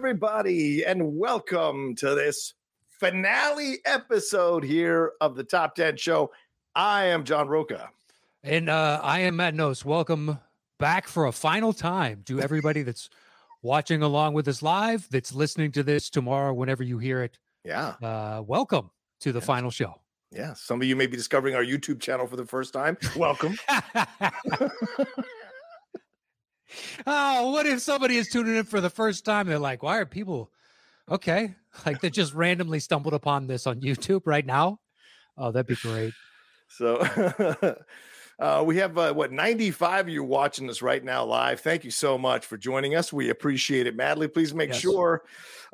Everybody, and welcome to this finale episode here of the Top 10 Show. I am John Roca. And uh, I am Matt Nost. Welcome back for a final time to everybody that's watching along with us live, that's listening to this tomorrow, whenever you hear it. Yeah, Uh, welcome to the Yes. final show. yeah. Some of you may be discovering our YouTube channel for the first time. Welcome. oh, what if somebody is tuning in for the first time? They're like, why are people okay? Like they just randomly stumbled upon this on YouTube right now. Oh, that'd be great. So uh, we have uh, what 95 of you watching us right now live. Thank you so much for joining us. We appreciate it madly. Please make Yes. sure.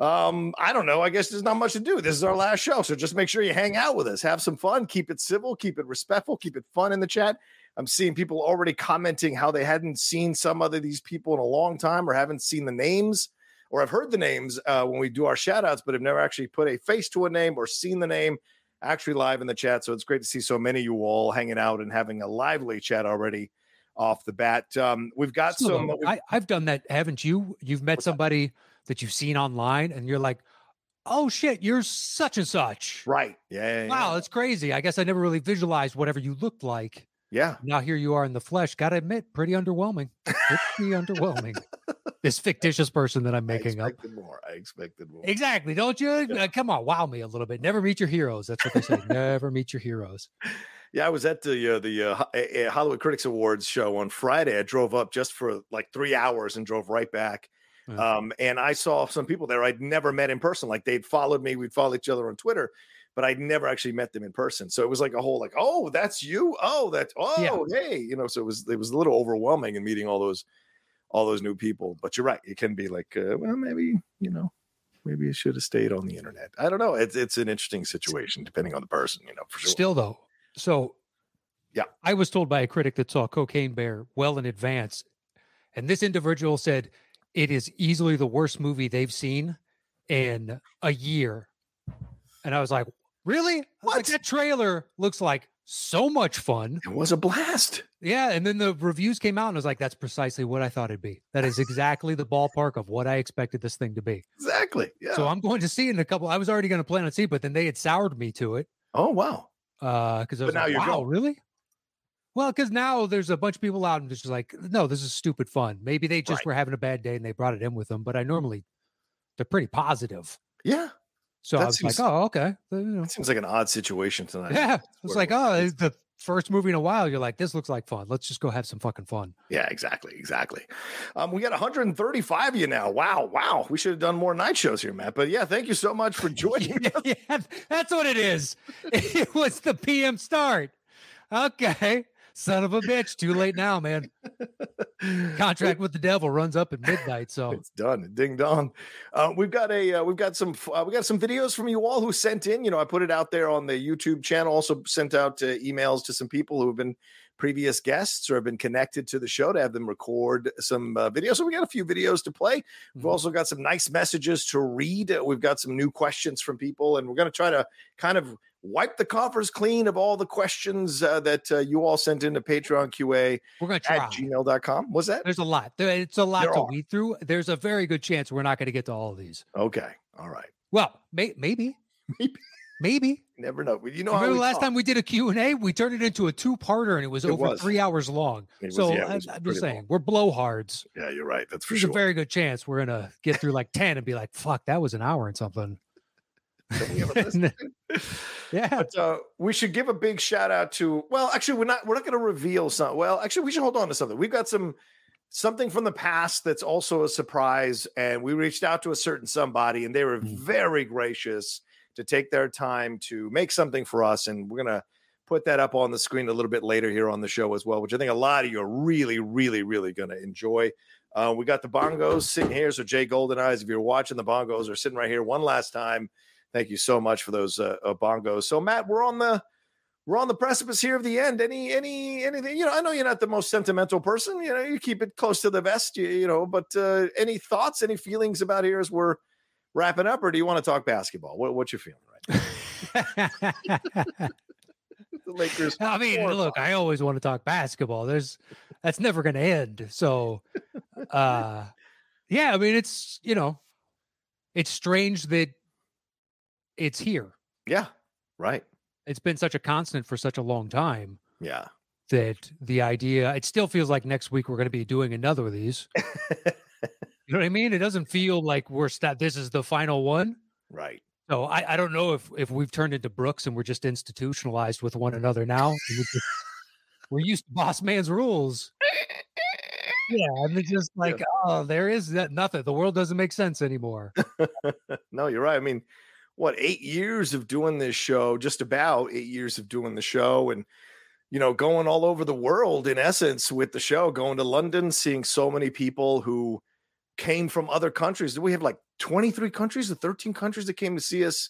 Um, I don't know. I guess there's not much to do. This is our last show, so just make sure you hang out with us, have some fun, keep it civil, keep it respectful, keep it fun in the chat. I'm seeing people already commenting how they hadn't seen some other these people in a long time or haven't seen the names or have heard the names uh, when we do our shout outs, but have never actually put a face to a name or seen the name actually live in the chat. So it's great to see so many of you all hanging out and having a lively chat already off the bat. Um, we've got Still, some. I, I've done that, haven't you? You've met What's that? somebody that you've seen online and you're like, oh shit, you're such and such. right. Yeah. yeah, Wow, Yeah. that's crazy. I guess I never really visualized whatever you looked like. Yeah. Now here you are in the flesh. Gotta admit, pretty underwhelming. Pretty underwhelming. This fictitious person that I'm I making up. expected more. I expected more. Exactly. Don't you? Yeah. Uh, come on, wow me a little bit. Never meet your heroes. That's what they say. Never meet your heroes. Yeah, I was at the uh, the uh, Ho- uh, Hollywood Critics Awards show on Friday. I drove up just for like three hours and drove right back. Um, and I saw some people there I'd never met in person. Like they'd followed me, we'd follow each other on Twitter, but I'd never actually met them in person. So it was like a whole like, oh, that's you. Oh, that's oh, hey, you know. So it was it was a little overwhelming in meeting all those all those new people. But you're right, it can be like, uh, well, maybe you know. Maybe it should have stayed on the internet. I don't know. It's it's an interesting situation depending on the person, you know, for sure. Still though, so Yeah. I was told by a critic that saw Cocaine Bear well in advance, and this individual said it is easily the worst movie they've seen in a year. And I was like, really? Was Like What? that trailer looks like so much fun. It was a blast. Yeah, and then the reviews came out, and I was like, "That's precisely what I thought it'd be. That is exactly the ballpark of what I expected this thing to be." Exactly. Yeah. So I'm going to see it in a couple. I was already going to plan on see, it, but then they had soured me to it oh wow. Uh, because I was now like, you're "Wow, going." really?" Well, because now there's a bunch of people out and just like, "No, this is stupid fun." Maybe they just Right. were having a bad day and they brought it in with them. But I normally they're pretty positive. Yeah. So That I was seems- like, "Oh, okay." You know. It seems like an odd situation tonight. Yeah, it's like, oh, it's the first movie in a while. You're like, this looks like fun. Let's just go have some fucking fun. Yeah, exactly. Exactly. Um, we got 135 of you now. Wow. Wow. We should have done more night shows here, Matt. But yeah, thank you so much for joining. yeah, that's what it is. It was the PM start. Okay. Son of a bitch. Too late now, man. Contract with the devil runs up at midnight. So It's done. Ding dong. Uh, we've got a uh, we've got some uh, we got some videos from you all who sent in. You know, I put it out there on the YouTube channel. Also sent out uh, emails to some people who have been previous guests or have been connected to the show to have them record some uh, videos. So we got a few videos to play. We've Mhm. also got some nice messages to read. We've got some new questions from people, and we're going to try to kind of wipe the coffers clean of all the questions uh, that uh, you all sent into Patreon QA we're gonna try. at gmail.com. Was that? There's a lot. There- It's a lot There to are. weed through. There's a very good chance we're not going to get to all of these. Okay. All right. Well, may- maybe, Maybe. maybe. Never know. You know Remember last talk. time we did a Q&A? We turned it into a two-parter and it was It over was. three hours long. Was- so yeah, I, I'm just saying, long. we're blowhards. Yeah, you're right. That's for There's sure. a very good chance we're going to get through like 10 and be like, fuck, that was an hour and something. Can we have a list? yeah. But uh, we should give a big shout out to. Well, actually, we're not. We're not going to reveal something. Well, actually, we should hold on to something. We've got some something from the past that's also a surprise, and we reached out to a certain somebody, and they were Mm. very gracious to take their time to make something for us, and we're gonna put that up on the screen a little bit later here on the show as well, which I think a lot of you are really, really, really going to enjoy. Uh, we got the bongos sitting here. So Jay Golden Eyes, if you're watching the bongos, are sitting right here one last time. Thank you so much for those uh, uh, bongos. So Matt, we're on the we're on the precipice here of the end. Any any anything? You know, I know you're not the most sentimental person. You know, you keep it close to the vest. You, you know, but uh, any thoughts, any feelings about here as we're wrapping up, or do you want to talk basketball? What, what's your feeling right now? the Lakers. I mean, look, I always want to talk basketball. There's that's never going to end. So, uh, yeah, I mean, it's you know, it's strange that it's here. Yeah, right. It's been such a constant for such a long time. Yeah. That the idea, it still feels like next week we're going to be doing another of these. you know what I mean? It doesn't feel like we're st- this is the final one. Right. So I, I don't know if if we've turned into Brooks and we're just institutionalized with one another now. We're, used to boss man's rules. Yeah, and it's just like, yeah. oh, there is that nothing. The world doesn't make sense anymore. no, you're right. I mean, what eight years of doing this show, just about eight years of doing the show, and you know, going all over the world in essence with the show, going to London, seeing so many people who came from other countries. Do we have like 23 countries or 13 countries that came to see us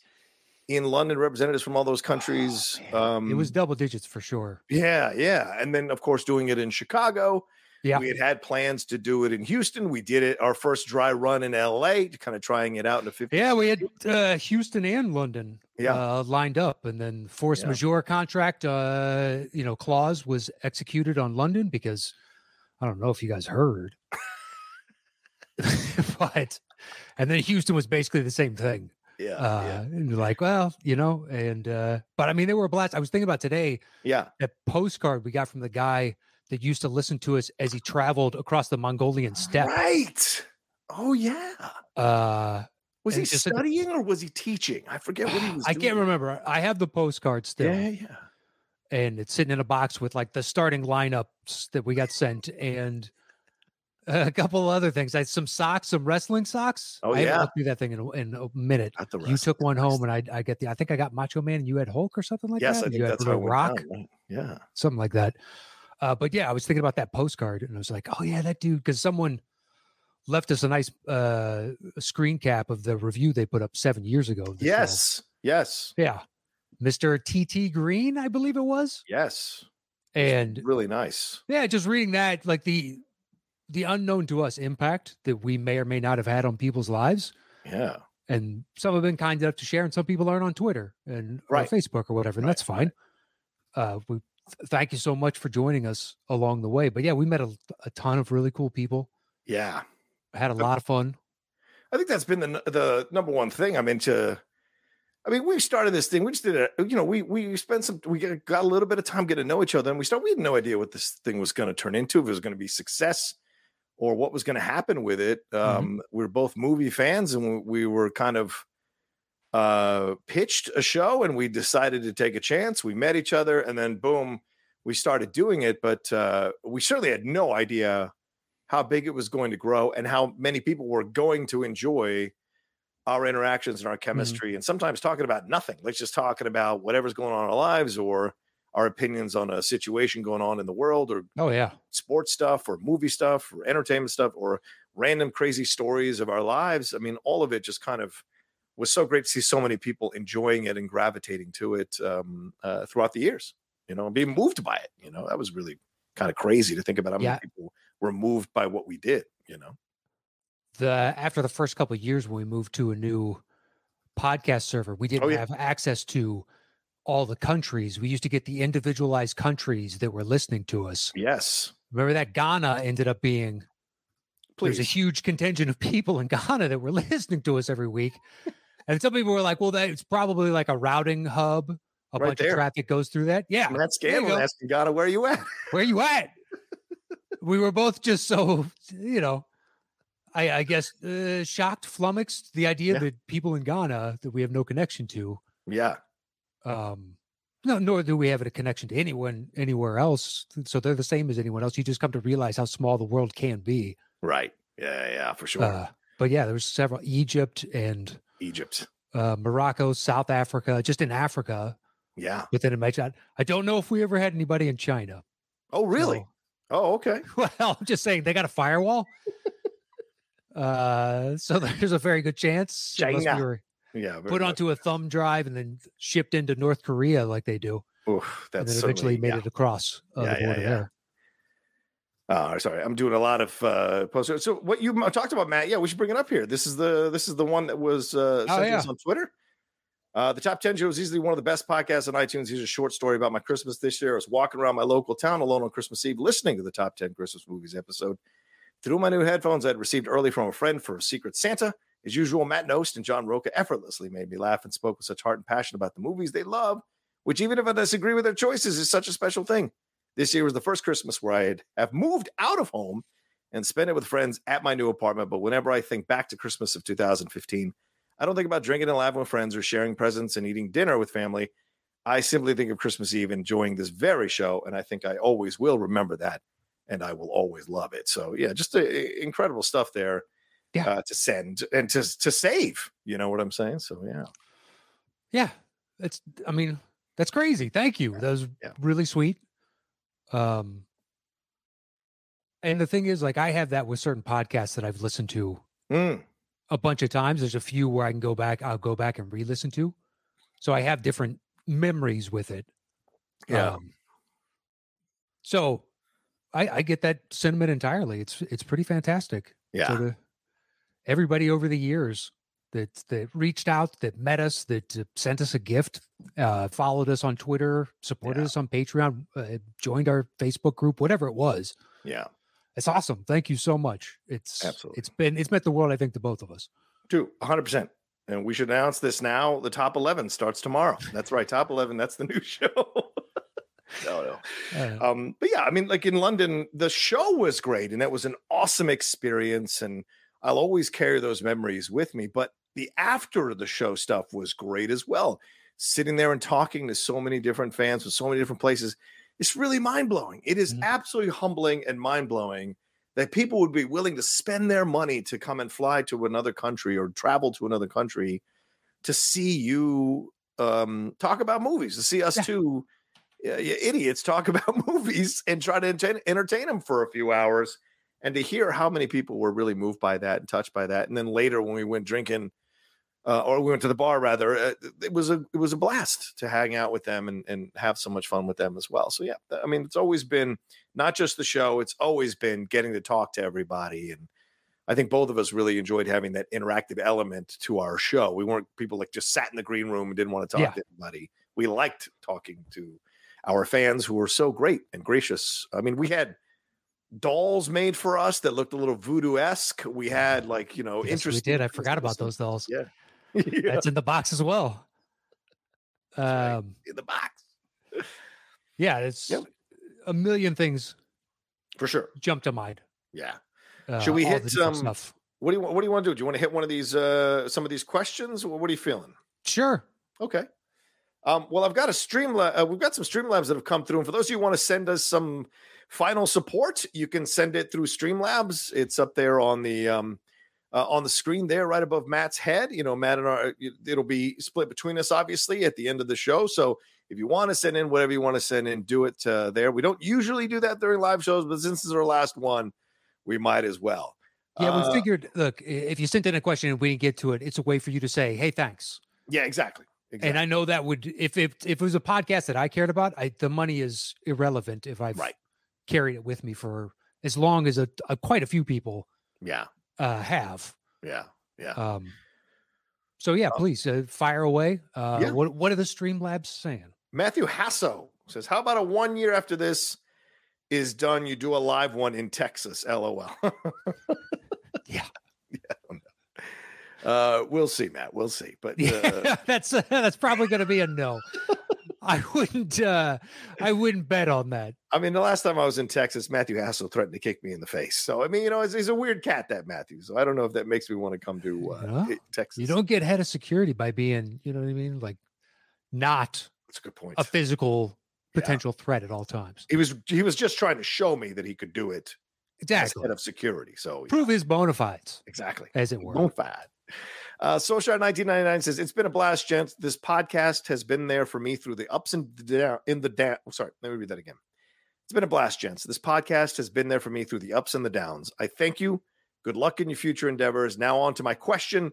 in London, representatives from all those countries. Oh, um, it was double digits for sure. Yeah, yeah. And then, of course, doing it in Chicago. Yeah. We had had plans to do it in Houston. We did it our first dry run in LA, kind of trying it out in the 50. Yeah, we had uh, Houston and London yeah. Uh, lined up. And then force yeah. majeure contract, uh, you know, clause was executed on London because I don't know if you guys heard. but and then Houston was basically the same thing. Yeah, uh, yeah. And like, well, you know, and uh, but I mean, they were a blast. I was thinking about today. Yeah, that postcard we got from the guy that used to listen to us as he traveled across the Mongolian steppe. Right. Oh yeah. Uh, was he studying or was he teaching? I forget what he was. I doing. can't remember. I have the postcard still. Yeah, yeah. And it's sitting in a box with like the starting lineups that we got sent and a couple other things. I had some socks, some wrestling socks. Oh I yeah, looked through that thing in a, in a minute. You took one home, and I I get the. I think I got Macho Man, and you had Hulk or something like yes, that. I think you that's had Rock. Yeah, something like that. Uh, but yeah, I was thinking about that postcard, and I was like, oh yeah, that dude, because someone left us a nice uh, screen cap of the review they put up seven years ago. Yes, show. yes, yeah, Mister TT Green, I believe it was. Yes, and really nice. Yeah, just reading that, like the the unknown to us impact that we may or may not have had on people's lives. Yeah. And some have been kind enough to share, and some people aren't on Twitter and right. or Facebook or whatever, and right. that's fine. Uh, we thank you so much for joining us along the way. But yeah, we met a, a ton of really cool people. Yeah, had a lot of fun. I think that's been the the number one thing. I mean, to I mean, we started this thing. We just did it. You know, we we spent some. We got a little bit of time getting to know each other, and we started. We had no idea what this thing was going to turn into. If it was going to be success, or what was going to happen with it. Um, mm-hmm. We are both movie fans, and we were kind of uh, pitched a show, and we decided to take a chance. We met each other, and then boom, we started doing it. But uh, we certainly had no idea how big it was going to grow and how many people were going to enjoy our interactions and our chemistry. Mm-hmm. And sometimes talking about nothing, let's just talking about whatever's going on in our lives or our opinions on a situation going on in the world or oh yeah sports stuff or movie stuff or entertainment stuff or random crazy stories of our lives i mean all of it just kind of was so great to see so many people enjoying it and gravitating to it um, uh, throughout the years you know and being moved by it you know that was really kind of crazy to think about how yeah. many people were moved by what we did you know the after the first couple of years when we moved to a new podcast server we didn't Oh, yeah. have access to all the countries. We used to get the individualized countries that were listening to us. yes Remember that Ghana ended up being please there's a huge contingent of people in Ghana that were listening to us every week. And some people were like, well, that it's probably like a routing hub. A Right bunch there. of traffic goes through that. Yeah. You Scanlon go. asking Ghana, where you at? Where you at? we were both just so, you know, I, I guess uh, shocked, flummoxed the idea Yeah. that people in Ghana that we have no connection to yeah um no nor do we have a connection to anyone anywhere else so they're the same as anyone else you just come to realize how small the world can be right yeah yeah for sure uh, but yeah there was several egypt and egypt uh, morocco south africa just in africa Yeah. within a match. I, I don't know if we ever had anybody in China. Oh, really? So- Oh, okay. well, I'm just saying they got a firewall. uh, so there's a very good chance China. we were Yeah. put onto a thumb drive and then shipped into North Korea like they do, Oof, and then eventually made yeah. it across uh, Yeah, the yeah, border yeah. there. Uh, sorry, I'm doing a lot of uh, posts. So what you talked about, Matt? Yeah, we should bring it up here. This is the this is the one that was uh, Oh, sent to yeah. us on Twitter. Uh, the top ten show is easily one of the best podcasts on iTunes. Here's a short story about my Christmas this year. I was walking around my local town alone on Christmas Eve, listening to the top ten Christmas movies episode. Through my new headphones I'd received early from a friend for a Secret Santa. As usual, Matt Nost and John Roca effortlessly made me laugh and spoke with such heart and passion about the movies they love, which even if I disagree with their choices, is such a special thing. This year was the first Christmas where I had have moved out of home and spent it with friends at my new apartment. But whenever I think back to Christmas of 2015, I don't think about drinking and laughing with friends or sharing presents and eating dinner with family. I simply think of Christmas Eve enjoying this very show, and I think I always will remember that, and I will always love it. So yeah, just uh, incredible stuff there. Yeah. uh, to send and to to save. You know what I'm saying? So yeah, Yeah, that's. I mean, that's crazy. Thank you. That was Yeah. really sweet. Um, and the thing is, like, I have that with certain podcasts that I've listened to Mm, a bunch of times. There's a few where I can go back. I'll go back and re-listen to. So I have different memories with it. yeah. Um, so I, I get that sentiment entirely. It's it's pretty fantastic. yeah. So to everybody over the years that that reached out, that met us, that uh, sent us a gift, uh, followed us on Twitter, supported Yeah. us on Patreon, uh, joined our Facebook group, whatever it was. yeah. It's awesome. Thank you so much. It's Absolutely. it's been it's meant the world. I think to both of us. Two, 100%. And we should announce this now. The top 11 starts tomorrow. That's right. Top 11. That's the new show. no, no. Uh, Um, but yeah, I mean, like in London, the show was great and it was an awesome experience. And I'll always carry those memories with me. But the after the show stuff was great as well. Sitting there and talking to so many different fans from so many different places, it's really mind blowing. It is Mhm. absolutely humbling and mind blowing that people would be willing to spend their money to come and fly to another country or travel to another country to see you um, talk about movies, to see us Yeah. two uh, idiots talk about movies and try to entertain, entertain them for a few hours and to hear how many people were really moved by that and touched by that and then later when we went drinking uh, or we went to the bar rather uh, it was a it was a blast to hang out with them and, and have so much fun with them as well so yeah i mean it's always been not just the show it's always been getting to talk to everybody and i think both of us really enjoyed having that interactive element to our show we weren't people like just sat in the green room and didn't want to talk Yeah. to anybody we liked talking to our fans who were so great and gracious i mean we had dolls made for us that looked a little voodoo-esque we had like you know yes, we did. I forgot about those dolls. Yeah. yeah, That's in the box as well. right. Um, in the box yeah, it's Yep. a million things for sure jump to mind. yeah Uh, Should we hit, different um, stuff? What do you What do you want to do? Do you want to hit one of these uh some of these questions? What are you feeling? Sure. Okay. Um, well, I've got a stream. Uh, we've got some Streamlabs that have come through, and for those of you who want to send us some final support, you can send it through Streamlabs. It's up there on the um, uh, on the screen there, right above Matt's head. You know, Matt and our it'll be split between us, obviously, at the end of the show. So if you want to send in whatever you want to send in, do it uh, there. We don't usually do that during live shows, but since this is our last one, we might as well. Yeah, Uh, we figured. Look, if you sent in a question and we didn't get to it, it's a way for you to say, "Hey, thanks." Yeah, exactly. exactly. And I know that would if if if it was a podcast that I cared about, I, the money is irrelevant if I've Right. carried it with me for as long as a, a quite a few people yeah, uh, have. yeah, yeah. Um, so yeah, Uh, please uh, fire away. Uh, yeah. What what are the Streamlabs saying? Matthew Hasso says, "How about a one year after this is done, you do a live one in Texas?" LOL. Yeah. yeah. I don't know. Uh, we'll see, Matt. We'll see. But uh, Yeah, that's that's probably going to be a no. I wouldn't uh, I wouldn't bet on that. I mean, the last time I was in Texas, Matthew Hassel threatened to kick me in the face. So I mean, you know, he's, a weird cat, that Matthew. So I don't know if that makes me want to come to uh, Yeah. Texas. You don't get head of security by being, you know what I mean, like not That's a good point. a physical Yeah. potential threat at all times. he was he was just trying to show me that he could do it as Exactly. head of security. So yeah, Prove his bona fides, exactly. as it were. Bonafide. Uh, Social 1999 says it's been a blast, gents. This podcast has been there for me through the ups and down in the down. sorry, let me read that again. It's been a blast, gents. This podcast has been there for me through the ups and the downs. I thank you. Good luck in your future endeavors. Now on to my question.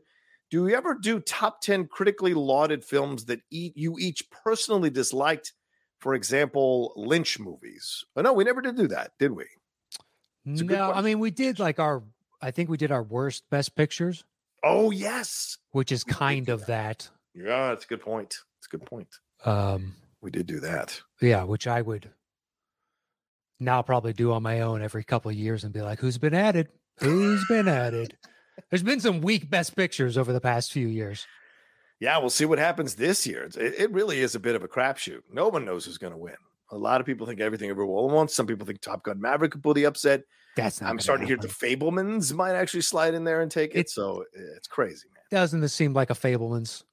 Do you ever do top 10 critically lauded films that e- you each personally disliked? For example, Lynch movies. Oh, no, we never did do that, did we? It's a good No, I mean we did like our. I think we did our worst best pictures, Oh, yes. which is kind of that. Yeah, that's a good point. It's a good point. Um, We did do that. yeah, which I would now probably do on my own every couple of years and be like, "Who's been added? Who's been added?" There's been some weak best pictures over the past few years. Yeah, we'll see what happens this year. It, it really is a bit of a crapshoot. No one knows who's going to win. A lot of people think everything all at once. Some people think Top Gun Maverick could pull the upset. That's not. I'm starting to hear the. Fabelmans might actually slide in there and take it. It's- so it's crazy, man. Doesn't this seem like a Fabelman's?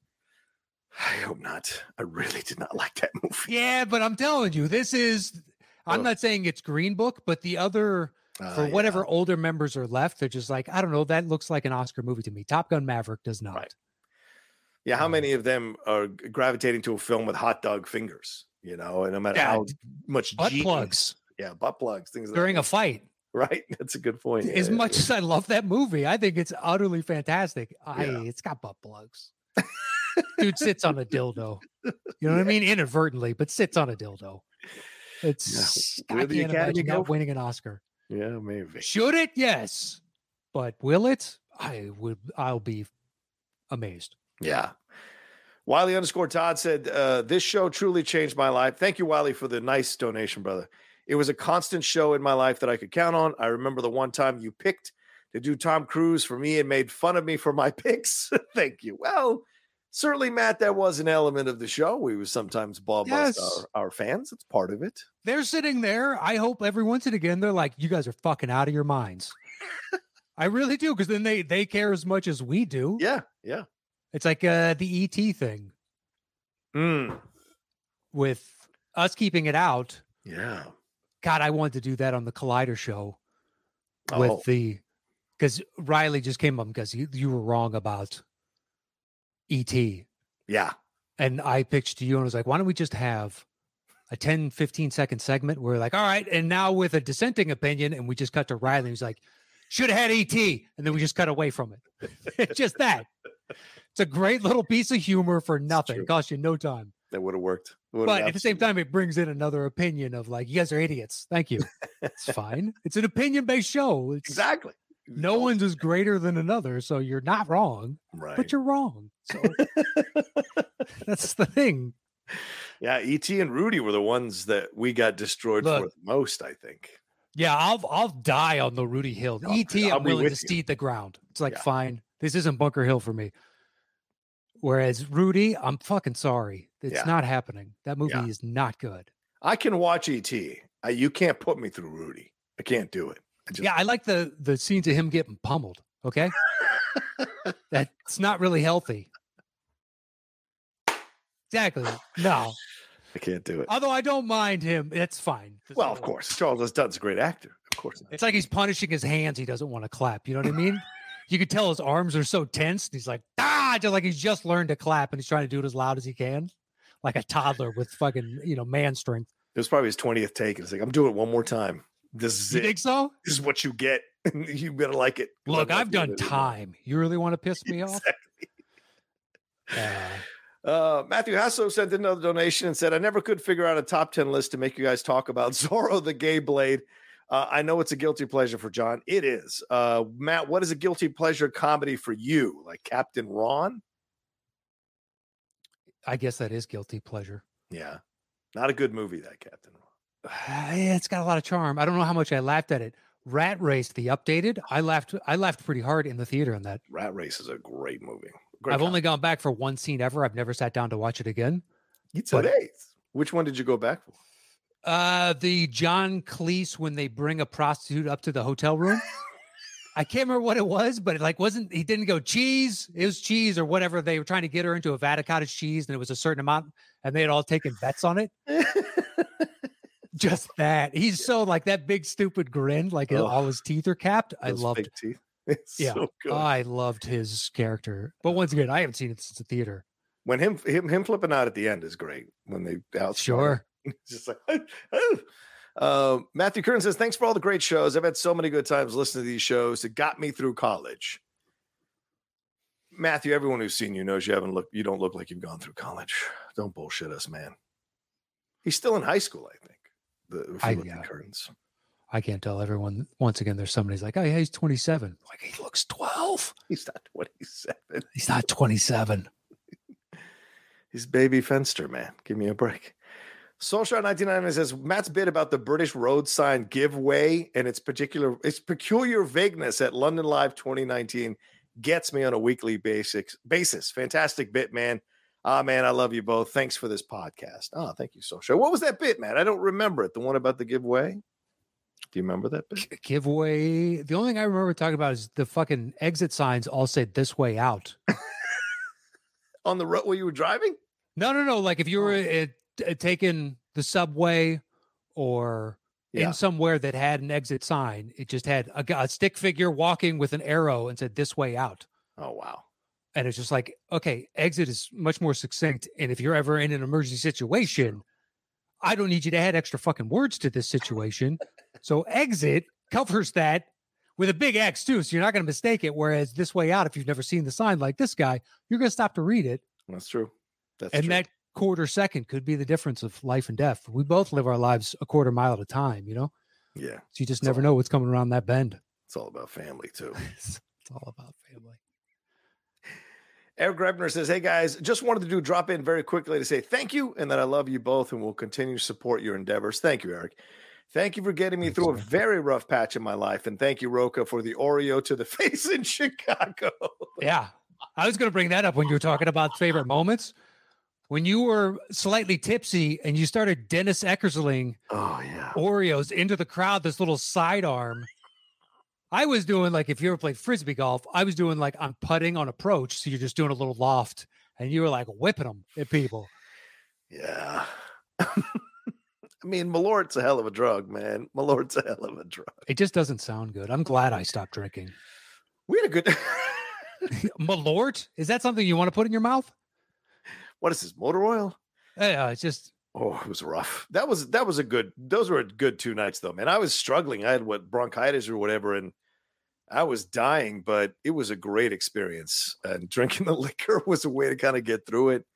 I hope not. I really did not like that movie. Yeah, but I'm telling you, this is. I'm Ugh. not saying it's Green Book, but the other Uh, for yeah. whatever older members are left, they're just like, I don't know, that looks like an Oscar movie to me. Top Gun Maverick does not. Right. Yeah, how Um, many of them are gravitating to a film with hot dog fingers? You know, and no matter Yeah, how much Butt genius- plugs yeah, butt plugs, things during a fight. Right. That's a good point. As Yeah, much as I love that movie, I think it's utterly fantastic. I Yeah. it's got butt plugs. Dude sits on a dildo. You know what I mean? Inadvertently, but sits on a dildo. It's I the can't Academy imagine not winning an Oscar. yeah, maybe. Should it? Yes. But will it? I would I'll be amazed. Yeah. Wiley underscore Todd said, uh, This show truly changed my life. Thank you, Wiley, for the nice donation, brother. It was a constant show in my life that I could count on. I remember the one time you picked to do Tom Cruise for me and made fun of me for my picks. Thank you. Well, certainly, Matt, that was an element of the show. We would sometimes ball bust Yes. our, our fans. It's part of it. They're sitting there. I hope every once and again they're like, you guys are fucking out of your minds. I really do, because then they they care as much as we do. Yeah. Yeah. It's like uh the ET thing Mm, with us keeping it out. yeah. God, I wanted to do that on the Collider show Oh. with the because Riley just came up because you, you were wrong about ET. Yeah. And I pitched to you and was like, why don't we just have a 10, 15 second segment where we're like, all right, and now with a dissenting opinion, and we just cut to Riley. He's like, should have had ET. And then we just cut away from it. it's just that. It's a great little piece of humor for nothing. Cost you no time. That would have worked. Would've But at the same time, it brings in another opinion of like, you guys are idiots. Thank you. It's fine. It's an opinion based show. It's, Exactly. No one's is greater than another. So you're not wrong, Right. but you're wrong. So that's the thing. Yeah, ET and Rudy were the ones that we got destroyed for the most, I think. Yeah, I'll I'll die on the Rudy Hill. Oh, ET, I'm willing to you. cede the ground. It's like Yeah. fine. This isn't Bunker Hill for me. Whereas Rudy, I'm fucking sorry. It's Yeah. not happening. That movie Yeah. is not good. I can watch ET. I, you can't put me through Rudy. I can't do it. I just, Yeah, I like the the scenes of him getting pummeled. Okay, that's not really healthy. Exactly. No. I can't do it. Although I don't mind him, it's fine. Well, of course, Charles S. Dutton's a great actor. Of course. It's like he's punishing his hands. He doesn't want to clap. You know what I mean? you could tell his arms are so tense. He's like, ah, just like he's just learned to clap and he's trying to do it as loud as he can, like a toddler with fucking, you know, man strength. It was probably his 20th take. It's like, I'm doing it one more time. This is You it. think so? This is what you get. you better like it. Look, I've done it time. You really want to piss me off? Uh, Uh, Matthew Hasso sent another donation and said, I never could figure out a top 10 list to make you guys talk about Zorro the Gay Blade. Uh, I know it's a guilty pleasure for John. It is. Uh, Matt, what is a guilty pleasure comedy for you? Like Captain Ron? I guess that is guilty pleasure. Yeah. Not a good movie, that Captain Ron. Yeah, it's got a lot of charm. I don't know how much I laughed at it. Rat Race, the updated, I laughed. I laughed pretty hard in the theater on that. Rat Race is a great movie. Great I've only gone back for one scene ever. I've never sat down to watch it again. An eighth. Which one did you go back for? Uh, the John Cleese when they bring a prostitute up to the hotel room. I can't remember what it was, but it like wasn't he didn't go cheese. It was cheese or whatever. They were trying to get her into a vat of cottage cheese, and it was a certain amount, and they had all taken bets on it. Just that he's so like that big stupid grin, like all his teeth are capped. I loved. teeth. It's Yeah. so good. I loved his character, but once again, I haven't seen it since the theater. when him him him flipping out at the end is great. When they out Sure. Just like, oh. Uh, Matthew Kern says, Thanks for all the great shows. I've had so many good times listening to these shows. It got me through college. Matthew, everyone who's seen you knows you haven't looked, you don't look like you've gone through college. Don't bullshit us, man. He's still in high school, I think. The, I- yeah. I can't tell everyone. Once again, there's somebody's like, oh yeah, he's 27. Like he looks 12. He's not 27. He's not 27. He's baby Fenster, man. Give me a break. Soulshot 99 says Matt's bit about the British road sign giveaway and its particular its peculiar vagueness at London Live 2019 gets me on a weekly basis. Basis. Fantastic bit, man. Ah, man, I love you both. Thanks for this podcast. Oh, thank you, Soulshot. What was that bit, man? I don't remember it. The one about the giveaway. Do you remember that bit? Giveaway. The only thing I remember talking about is the fucking exit signs all said this way out. On the road where you were driving? No, no, no. Like if you were Oh. Uh, t- taking the subway or Yeah. in somewhere that had an exit sign, it just had a, a stick figure walking with an arrow and said this way out. Oh, wow. And it's just like, okay, exit is much more succinct. And if you're ever in an emergency situation, I don't need you to add extra fucking words to this situation. so exit covers that with a big X too. So you're not going to mistake it. Whereas this way out, if you've never seen the sign like this guy, you're going to stop to read it. That's true. That's and true. that quarter second could be the difference of life and death. We both live our lives a quarter mile at a time, you know? yeah, So you just never all. know what's coming around that bend. it's all about family, too. it's it's all about family. Eric Grebner says, Hey guys, just wanted to do drop in very quickly to say thank you and that I love you both and will continue to support your endeavors. Thank you, Eric. Thank you for getting me Thanks, through a very rough patch in my life. And thank you, Roca, for the Oreo to the face in Chicago. Yeah. I was going to bring that up when you were talking about favorite moments. When you were slightly tipsy and you started Dennis Eckersling Oh, yeah. Oreos into the crowd, this little sidearm. I was doing like if you ever played frisbee golf, I was doing like I'm putting on approach. So you're just doing a little loft and you were like whipping them at people. Yeah. I mean, Malort's a hell of a drug, man. Malort's a hell of a drug. It just doesn't sound good. I'm glad I stopped drinking. We had a good. Malort? Is that something you want to put in your mouth? What is this, motor oil? Yeah, it's just Oh, it was rough. That was that was a good. Those were a good two nights though, man. I was struggling. I had what bronchitis or whatever, and I was dying. But it was a great experience, and drinking the liquor was a way to kind of get through it.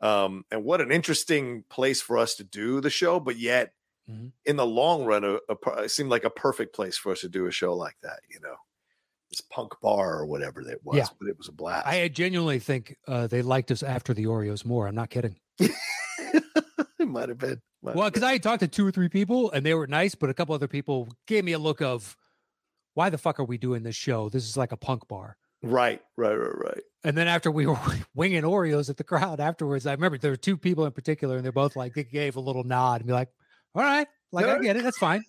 Um, and what an interesting place for us to do the show, but yet Mhm. in the long run, a, a, it seemed like a perfect place for us to do a show like that. You know, this punk bar or whatever that was, Yeah. but it was a blast. I genuinely think uh, they liked us after the Oreos more. I'm not kidding. it might have been. might Well, because I had talked to two or three people and they were nice, but a couple other people gave me a look of, why the fuck are we doing this show? This is like a punk bar. right, right, right, right. And then after we were winging Oreos at the crowd afterwards, I remember there were two people in particular, and they're both like they gave a little nod and be like, "All right, like I get it, that's fine."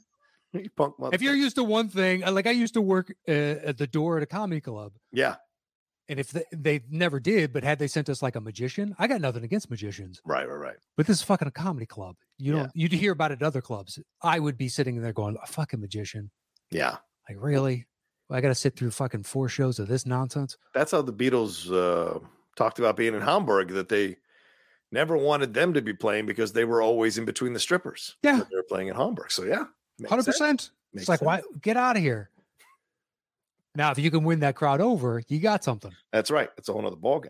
You punk If you're used to one thing, uh, like I used to work uh, at the door at a comedy club, yeah, and if they, they never did, but had they sent us like a magician, I got nothing against magicians, right, right, right. but this is fucking a comedy club. You Yeah. don't you'd hear about it at other clubs. I would be sitting there going, "A fucking magician." Yeah, Like, really? I got to sit through fucking four shows of this nonsense. that's how the Beatles uh, talked about being in Hamburg. That they never wanted them to be playing because they were always in between the strippers. Yeah. they were playing in Hamburg. So yeah, Hundred sense. percent. It's like, why get out of here? Now, if you can win that crowd over, you got something. That's right. It's a whole other ballgame.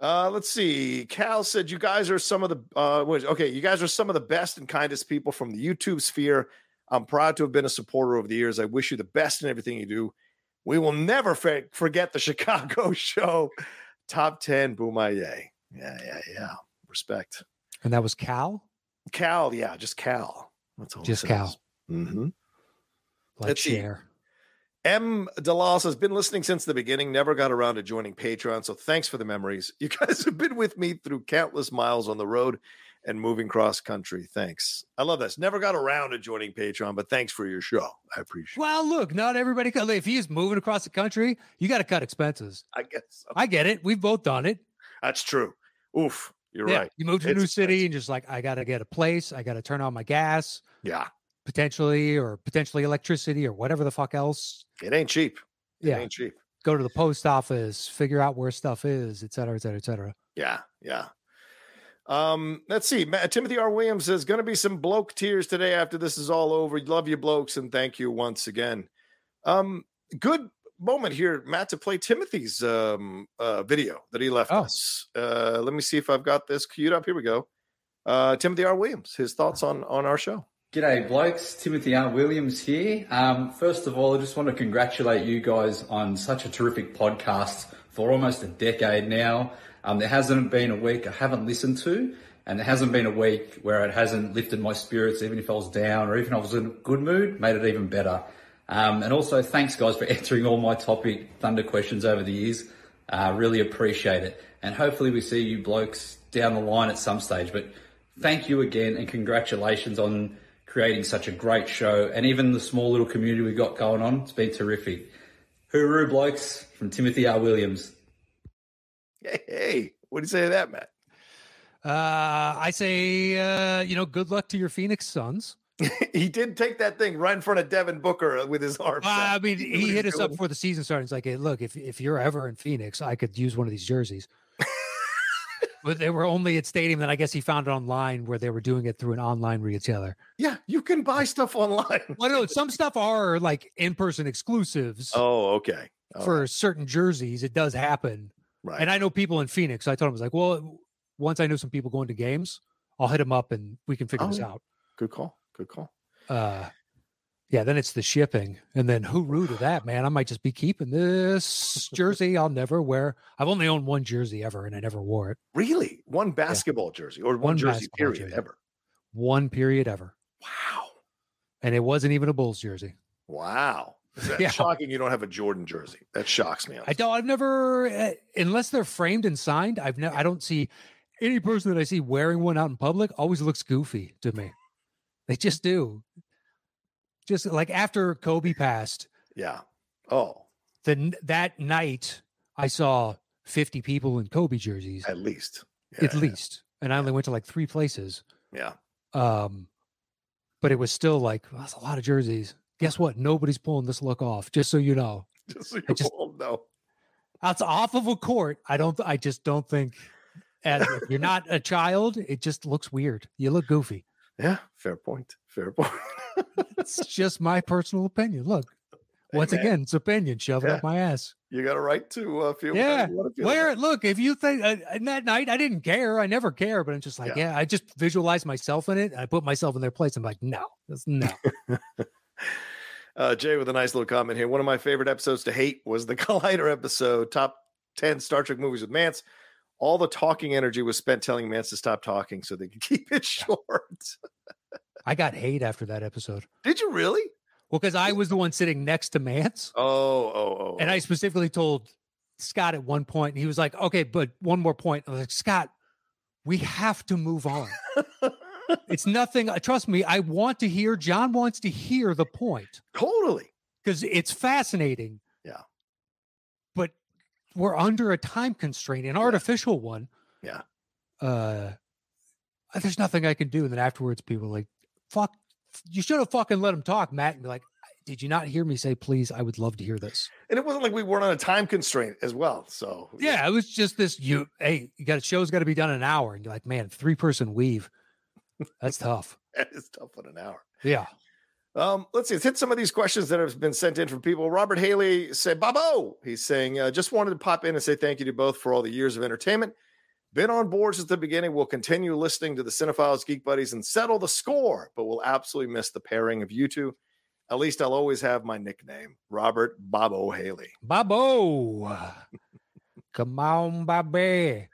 Uh, let's see. Cal said, "You guys are some of the uh, okay. You guys are some of the best and kindest people from the YouTube sphere. I'm proud to have been a supporter over the years. I wish you the best in everything you do. We will never fa- forget the Chicago show. Top ten, Boomaye. Yeah, yeah, yeah. Respect, And that was Cal, Cal. Yeah, just Cal. That's all. Just Cal. Mm-hmm. like Let's see. M. Dallas has been listening since the beginning, never got around to joining Patreon. So thanks for the memories. You guys have been with me through countless miles on the road and moving cross country. Thanks. I love this. Never got around to joining Patreon, but thanks for your show. I appreciate Well, look, not everybody. co- If he's moving across the country, you got to cut expenses. I guess so. I get it. We've both done it. that's true. Oof. You're Yeah, right. You move to a It's new city expensive. and just like, I got to get a place. I got to turn on my gas, Yeah. Potentially, or potentially electricity, or whatever the fuck else. It ain't cheap. It Yeah. ain't cheap. Go to the post office, figure out where stuff is, et cetera, et cetera, et cetera. Yeah, yeah. Um, let's see. Timothy R. Williams says going to be some bloke tears today after this is all over. Love you, blokes, and thank you once again. Um, good moment here, Matt, to play Timothy's um uh video that he left Oh. us. Uh, let me see if I've got this queued up. Here we go. Uh, Timothy R. Williams, his thoughts on on our show. G'day, blokes. Timothy R. Williams here. Um, first of all, I just want to congratulate you guys on such a terrific podcast for almost a decade now. Um, there hasn't been a week I haven't listened to, and there hasn't been a week where it hasn't lifted my spirits, even if I was down or even if I was in a good mood, made it even better. Um, and also, thanks, guys, for answering all my topic thunder questions over the years. Uh, really appreciate it. And hopefully, we see you blokes down the line at some stage. But thank you again, and congratulations on creating such a great show and even the small little community we've got going on. It's been terrific. Hooroo, blokes, from Timothy R. Williams. Hey, hey, what do you say to that, Matt? Uh, I say, uh, you know, good luck to your Phoenix Suns. he did take that thing right in front of Devin Booker with his arm. Uh, I mean, knew he hit us up doing. before the season started. He's like, "Hey, look, if if you're ever in Phoenix, I could use one of these jerseys." But they were only at stadium. Then I guess he found it online where they were doing it through an online retailer. Yeah, you can buy stuff online. Well, no, some stuff are like in-person exclusives Oh, okay. All for right, certain jerseys. It does happen, right. and I know people in Phoenix. I told him I was like, "Well, once I know some people going to games, I'll hit them up and we can figure Oh, this out." Good call. Good call. uh yeah then it's the shipping and then who to that man i might just be keeping this jersey i'll never wear i've only owned one jersey ever and i never wore it Really? One basketball jersey or one, One jersey period jersey. ever. one period ever Wow. and it wasn't even a bulls jersey Wow. Is that Yeah. shocking you don't have a Jordan jersey? That shocks me. i don't i've never eh, unless they're framed and signed i've never i don't see any person that i see wearing one out in public always looks goofy to me they just do just like after kobe passed Yeah. Oh, then that night i saw 50 people in kobe jerseys at least. at Yeah, least. And I only went to like three places. Yeah. Um, but it was still like well, that's a lot of jerseys. Guess what? Nobody's pulling this look off. Just so you know, Just so you just- know. that's off of a court. I don't. I just don't think. As you're not a child, it just looks weird. You look goofy. Yeah. Fair point. Fair point. It's just my personal opinion. Look, once again, it's opinion. Shove it up my ass. you got a right to uh, feel. Yeah, how you feel Where about look, if you think uh, that night I didn't care, I never care, but I'm just like, Yeah. yeah, I just visualize myself in it. I put myself in their place. I'm like, no, that's no. Uh, Jay with a nice little comment here. One of my favorite episodes to hate was the Collider episode, top 10 Star Trek movies with Mance. All the talking energy was spent telling Mance to stop talking so they could keep it short. I got hate after that episode. Did you really? Well, because I was the one sitting next to Mance, Oh, oh, oh. and I specifically told Scott at one point, and he was like, "Okay, but one more point." I was like, "Scott, we have to move on. it's nothing. uh, Trust me. I want to hear. John wants to hear the point totally. because it's fascinating. Yeah. but we're under a time constraint, an artificial one. Yeah. Uh, there's nothing I can do. And then afterwards, people like, "Fuck." You should have fucking let him talk, Matt, and be like, did you not hear me say, please? I would love to hear this. And it wasn't like we weren't on a time constraint as well. So, Yeah, it was just this. You, hey, you got a show's got to be done in an hour, and you're like, man, three person weave, that's tough. that is tough on an hour. Yeah, Um, let's see. Let's hit some of these questions that have been sent in from people. Robert Haley said, Babo. He's saying, uh, just wanted to pop in and say thank you to both for all the years of entertainment. Been on board since the beginning. We'll continue listening to the Cinephiles Geek Buddies and settle the score, but we'll absolutely miss the pairing of you two. At least I'll always have my nickname, Robert Bobo Haley. Bobo. Come on, Bobby.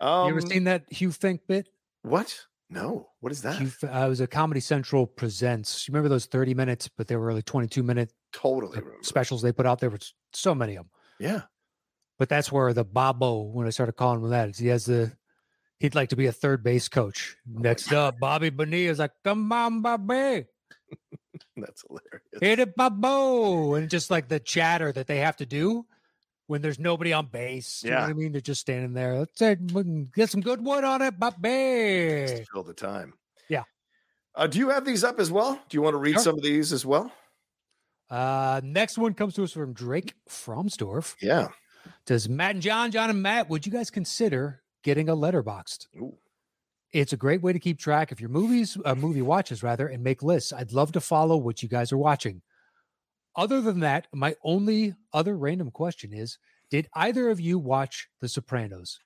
Um, you ever seen that Hugh Fink bit? what? No. What is that? Hugh, uh, it was a Comedy Central presents. You remember those 30 minutes, but they were like 22 minute totally specials they put out there. Was so many of them. Yeah. But that's where the Bobo, when I started calling him that, is he has the, he'd like to be a third base coach. Next up, Bobby Bonilla is like, come on, Bobby, That's hilarious. hit it, Bobo. And just like the chatter that they have to do when there's nobody on base. You know Yeah. what I mean? They're just standing there. Let's get some good wood on it, Bobby. Just fill the time. Yeah. Uh, do you have these up as well? Do you want to read Sure. some of these as well? Uh, next one comes to us from Drake Fromsdorf. Yeah. Does Matt and John, John and Matt, would you guys consider getting a Letterboxd? Ooh. It's a great way to keep track of your movies, uh, movie watches rather, and make lists. I'd love to follow what you guys are watching. Other than that, my only other random question is Did either of you watch The Sopranos?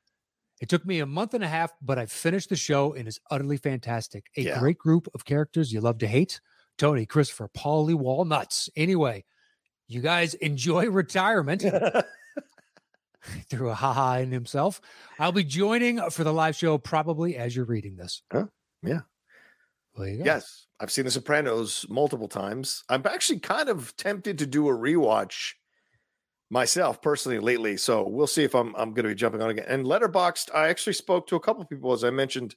It took me a month and a half, but I finished the show and it's utterly fantastic. A Yeah. great group of characters you love to hate. Tony, Christopher, Paulie Walnuts. Anyway, you guys enjoy retirement. threw a haha in himself. I'll be joining for the live show probably as you're reading this. Huh? Yeah. There you go. yes. I've seen The Sopranos multiple times. I'm actually kind of tempted to do a rewatch myself personally lately. So we'll see if I'm I'm going to be jumping on again. And Letterboxd, I actually spoke to a couple people as I mentioned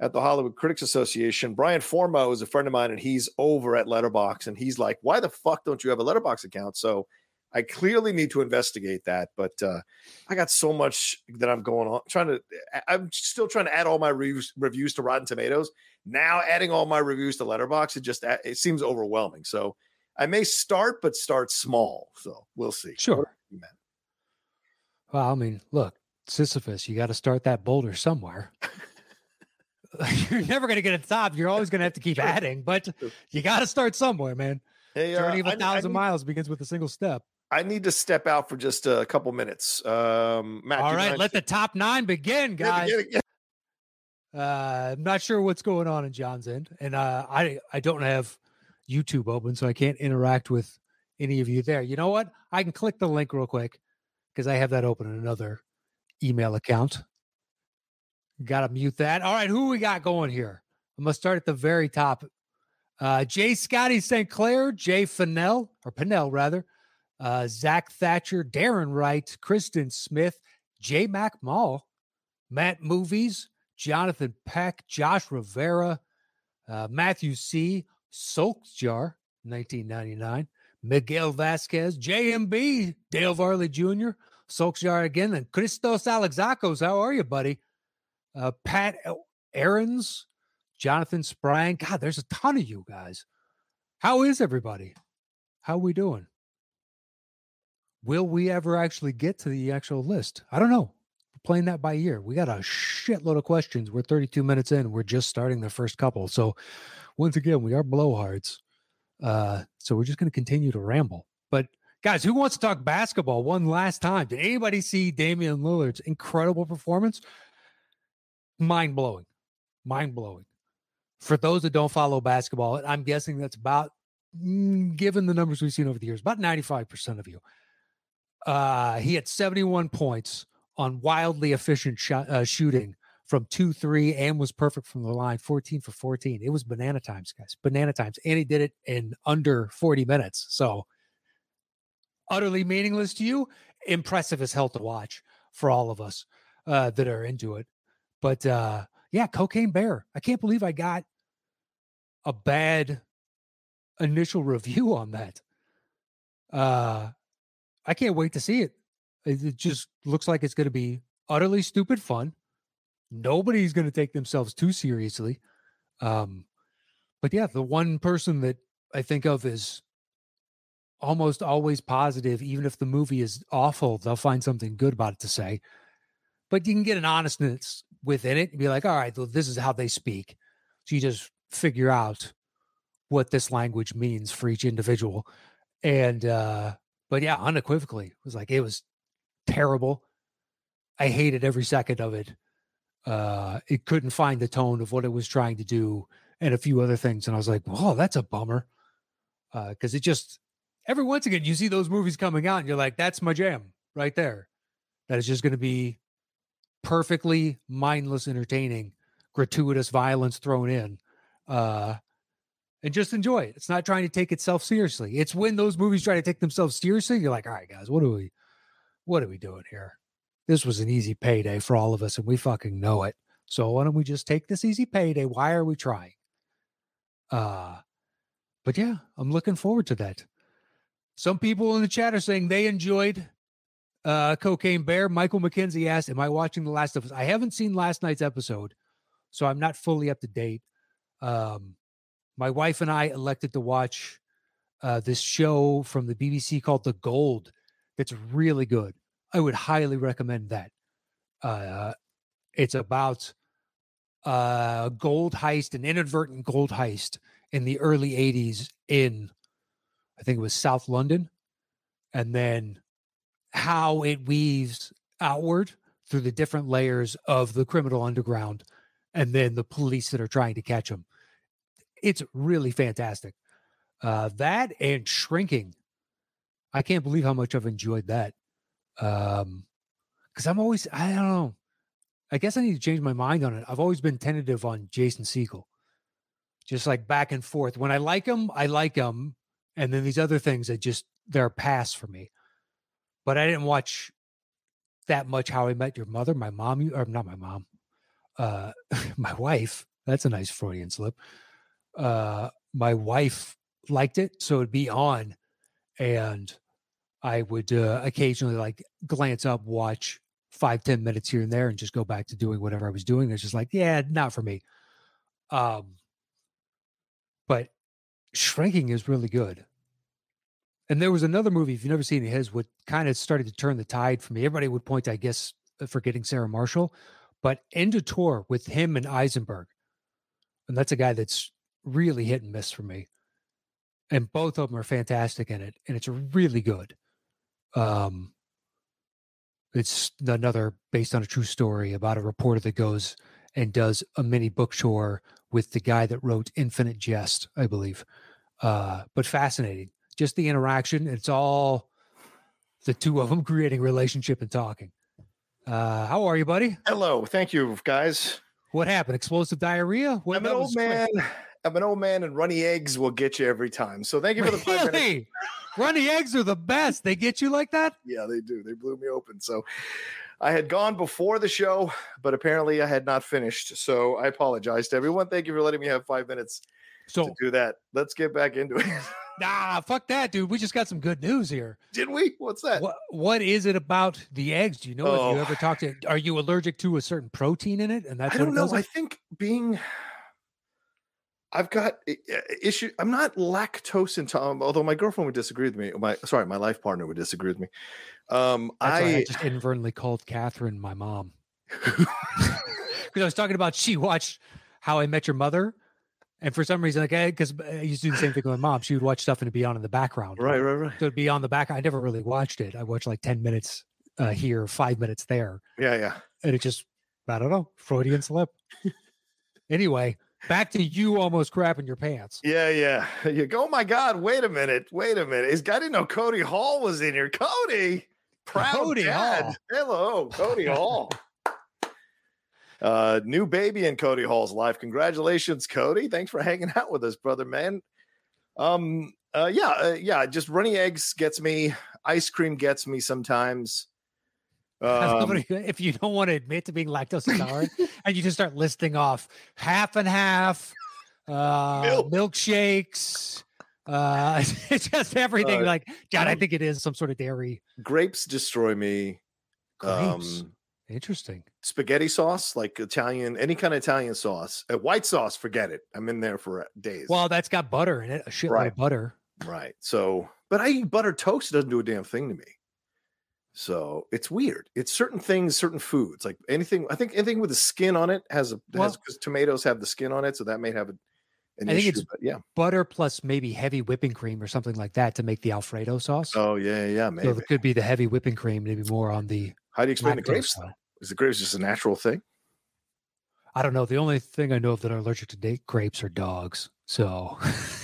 at the Hollywood Critics Association. Brian Formo is a friend of mine, and he's over at Letterbox, and he's like, "Why the fuck don't you have a Letterbox account?" So I clearly need to investigate that. But uh, I got so much that I'm going on trying to. I- I'm still trying to add all my reviews reviews to Rotten Tomatoes. Now adding all my reviews to Letterbox, it just it seems overwhelming. So I may start, but start small. So we'll see. Sure. You Well, I mean, look, Sisyphus, you got to start that boulder somewhere. You're never going to get the top. You're always going to have to keep adding, but you got to start somewhere, man. Hey, uh, Journey of I- a I thousand need- miles begins with a single step. I need to step out for just a couple minutes. Um, Matt, All right, let the top nine begin, Yeah, guys. yeah, yeah. Uh, I'm not sure what's going on in John's end, and uh, I I don't have YouTube open, so I can't interact with any of you there. You know what? I can click the link real quick because I have that open in another email account. Got to mute that. All right, who we got going here? I'm gonna start at the very top. Uh, Jay Scotty St. Clair, Jay Fennell or Pinnell rather, uh, Zach Thatcher, Darren Wright, Kristen Smith, J Mac Mall, Matt Movies, Jonathan Peck, Josh Rivera, uh, Matthew C. Solskjar, 1999, Miguel Vasquez, JMB, Dale Varley Jr., Solskjar again, and Christos Alexakos. How are you, buddy? Uh, Pat Aarons, Jonathan Sprang. God, there's a ton of you guys. How is everybody? How are we doing? Will we ever actually get to the actual list? I don't know. We're playing that by ear. We got a shitload of questions. We're 32 minutes in. We're just starting the first couple. So, once again, we are blowhards. Uh, so we're just going to continue to ramble. But guys, who wants to talk basketball one last time? Did anybody see Damian Lillard's incredible performance? Mind blowing, mind blowing. For those that don't follow basketball, I'm guessing that's about, mm, given the numbers we've seen over the years, about 95% of you. Uh, he had 71 points on wildly efficient uh, shooting from 2 3 and was perfect from the line 14 for 14. It was banana times, guys. Banana times. And he did it in under 40 minutes. So utterly meaningless to you. Impressive as hell to watch for all of us uh, that are into it. But uh, yeah, Cocaine Bear. I can't believe I got a bad initial review on that. Uh, I can't wait to see it. It, just looks like it's going to be utterly stupid fun. Nobody's going to take themselves too seriously. Um, but yeah, the one person that I think of is almost always positive, even if the movie is awful, they'll find something good about it to say. But you can get an honestness within it and be like, all right, well, this is how they speak. So you just figure out what this language means for each individual. And uh, but yeah, unequivocally, it was like it was terrible. I hated every second of it. Uh, it couldn't find the tone of what it was trying to do, and a few other things. And I was like, "Oh, that's a bummer," because it just every once again you see those movies coming out, and you're like, "That's my jam right there." That is just going to be perfectly mindless, entertaining, gratuitous violence thrown in, uh, and just enjoy it. It's not trying to take itself seriously. It's when those movies try to take themselves seriously, you're like, "All right, guys, what are we, what are we doing here?" this was an easy payday for all of us and we fucking know it. So why don't we just take this easy payday? Why are we trying? Uh but yeah, I'm looking forward to that. Some people in the chat are saying they enjoyed uh Cocaine Bear. Michael McKenzie asked, Am I watching The Last of Us? I haven't seen last night's episode, so I'm not fully up to date. Um my wife and I elected to watch uh, this show from the BBC called The Gold that's really good. I would highly recommend that. Uh, it's about uh, gold heist, an inadvertent gold heist in the early 80s in, I think it was South London. And then how it weaves outward through the different layers of the criminal underground and then the police that are trying to catch them. It's really fantastic. Uh, that and shrinking. I can't believe how much I've enjoyed that. Um, because I'm always, I don't know. I guess I need to change my mind on it. I've always been tentative on Jason Segel, just like back and forth. When I like him, I like him, and then these other things that just they're pass for me. But I didn't watch that much How I Met Your Mother. My mom, you—or not my mom, uh, my wife. That's a nice Freudian slip. Uh, my wife liked it, so it'd be on, and I would uh, occasionally like glance up, watch five ten minutes here and there, and just go back to doing whatever I was doing. It's just like, yeah, not for me. Um, but shrinking is really good. And there was another movie, if you've never seen his, what kind of started to turn the tide for me. Everybody would point, I guess, uh, Forgetting Sarah Marshall, but End of Tour with him and Eisenberg. And that's a guy that's really hit and miss for me. And both of them are fantastic in it. And it's really good. Um, it's another based on a true story about a reporter that goes and does a mini book tour with the guy that wrote Infinite Jest, I believe. Uh, but fascinating just the interaction. It's all the two of them creating relationship and talking. Uh, how are you, buddy? Hello, thank you, guys. What happened? Explosive diarrhea? What, I'm an old man. I'm an old man, and runny eggs will get you every time. So thank you for the five really? minutes. runny eggs are the best. They get you like that? Yeah, they do. They blew me open. So I had gone before the show, but apparently I had not finished. So I apologize to everyone. Thank you for letting me have five minutes so, to do that. Let's get back into it. Nah, fuck that, dude. We just got some good news here. Did we? What's that? What What is it about the eggs? Do you know? Oh. Have you ever talked to? Are you allergic to a certain protein in it? And that's I don't know. I think being. I've got issue. I'm not lactose intolerant, although my girlfriend would disagree with me. My sorry, my life partner would disagree with me. Um, I, I just inadvertently called Catherine my mom because I was talking about she watched How I Met Your Mother, and for some reason, like, because I, I, used to do the same thing with my mom. She would watch stuff and it'd be on in the background. Right, right, right. So it'd be on the back. I never really watched it. I watched like 10 minutes uh, here, five minutes there. Yeah, yeah. And it just, I don't know, Freudian slip. anyway, back to you almost crapping your pants. Yeah, yeah. You go, oh my God, wait a minute. Wait a minute. Is I didn't know Cody Hall was in here. Cody. Proud Cody dad. Hall. Hello, Cody Hall. Uh, new baby in Cody Hall's life. Congratulations, Cody. Thanks for hanging out with us, brother, man. Um, uh, yeah, uh, yeah, just runny eggs gets me. Ice cream gets me sometimes. Um, if you don't want to admit to being lactose intolerant and you just start listing off half and half, uh, Milk. milkshakes, uh, it's just everything. Uh, like, God, I think it is some sort of dairy. Grapes destroy me. Grapes. Um, Interesting. Spaghetti sauce, like Italian, any kind of Italian sauce. Uh, white sauce, forget it. I'm in there for uh, days. Well, that's got butter in it, a shitload right. of butter. Right. So, but I eat butter toast. It doesn't do a damn thing to me. So it's weird. It's certain things, certain foods, like anything. I think anything with the skin on it has a well, has because tomatoes have the skin on it, so that may have a, an I think issue. It's but yeah, butter plus maybe heavy whipping cream or something like that to make the Alfredo sauce. Oh yeah, yeah, maybe. So it could be the heavy whipping cream, maybe more on the how do you explain the grapes? Though? Is the grapes just a natural thing? I don't know. The only thing I know of that are allergic to date grapes are dogs. So,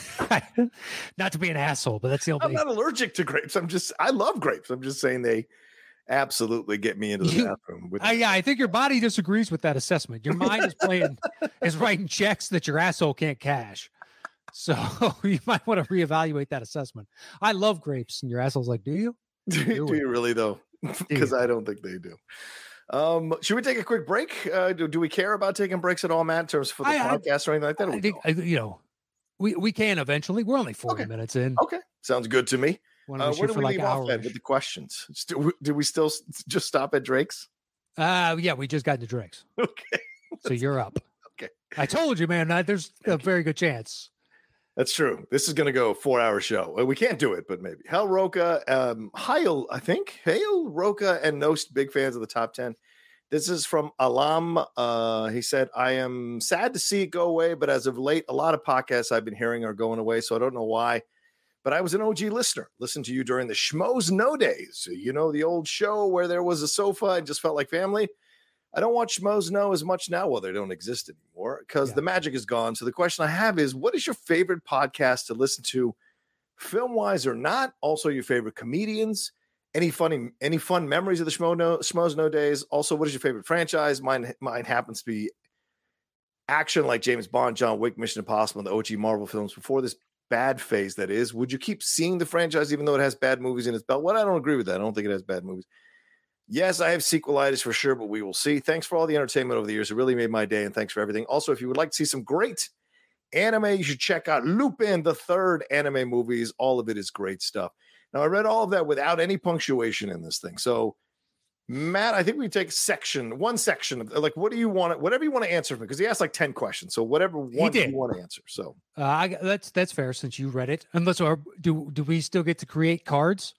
not to be an asshole, but that's the only. I'm not allergic to grapes. I'm just I love grapes. I'm just saying they absolutely get me into the you, bathroom. With uh, yeah, I think your body disagrees with that assessment. Your mind is playing is writing checks that your asshole can't cash. So you might want to reevaluate that assessment. I love grapes, and your asshole's like, "Do you? Do, do, do you really though? Because I don't think they do." Um, should we take a quick break? Uh, do, do we care about taking breaks at all, Matt, in terms for the I, podcast I, or anything like that? I think, I, you know, we, we can eventually. We're only 40 okay. minutes in. Okay. Sounds good to me. Uh, where do we like leave off with the questions? Do, we still just stop at Drake's? Uh, yeah, we just got to Drake's. Okay. so you're up. Okay. I told you, man, there's a very good chance. That's true. This is going to go a four hour show. We can't do it, but maybe. Hell Rocha, um, Hail, I think. Hail Rocha and Knost, big fans of the top 10. This is from Alam. Uh, he said, I am sad to see it go away, but as of late, a lot of podcasts I've been hearing are going away. So I don't know why. But I was an OG listener. Listened to you during the Schmoes Know Days. You know, the old show where there was a sofa and just felt like family. I don't watch Schmoes Know as much now. Well, they don't exist anymore because Yeah. the magic is gone. So the question I have is, what is your favorite podcast to listen to, film wise or not? Also, your favorite comedians. Any funny, any fun memories of the no, Schmoes Know days? Also, what is your favorite franchise? Mine, mine happens to be action like James Bond, John Wick, Mission Impossible, and the OG Marvel films. Before this bad phase, that is, would you keep seeing the franchise even though it has bad movies in its belt? What I don't agree with that. I don't think it has bad movies. Yes, I have sequelitis for sure, but we will see. Thanks for all the entertainment over the years. It really made my day, and thanks for everything. Also, if you would like to see some great anime, you should check out Lupin, the third anime movies. All of it is great stuff. Now, I read all of that without any punctuation in this thing. So, Matt, I think we take section, one section of like, what do you want? To whatever you want to answer for me, because he asked like 10 questions. So, whatever one you want to answer. So, Uh, I, that's that's fair since you read it. Unless or do do we still get to create cards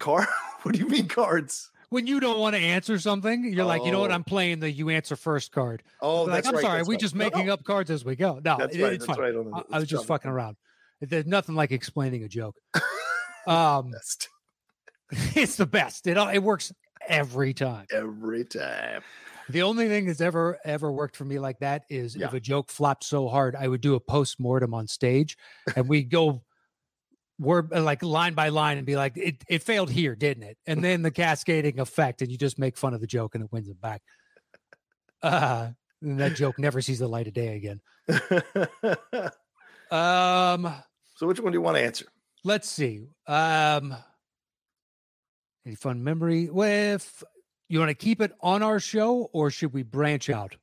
car, what do you mean cards? when you don't want to answer something? You're like, you know what? Oh. I'm playing the you answer first card. Oh, like, I'm right. sorry, that's we right. just making no, up cards as we go. No, That's it- right. it's fine. right. on the- I, I was just John fucking around. There's nothing like explaining a joke. Um, Best it's the best. It all- it works every time. every time. The only thing that's ever ever worked for me like that is Yeah. if a joke flopped so hard, I would do a post mortem on stage, and we go word uh, like line by line and be like, "It it failed here, didn't it?" And then the cascading effect, and you just make fun of the joke, and it wins it back. Uh, and that joke never sees the light of day again. Um, so, which one do you want to answer? Let's see. Um, any fun memory with? You want to keep it on our show, or should we branch out?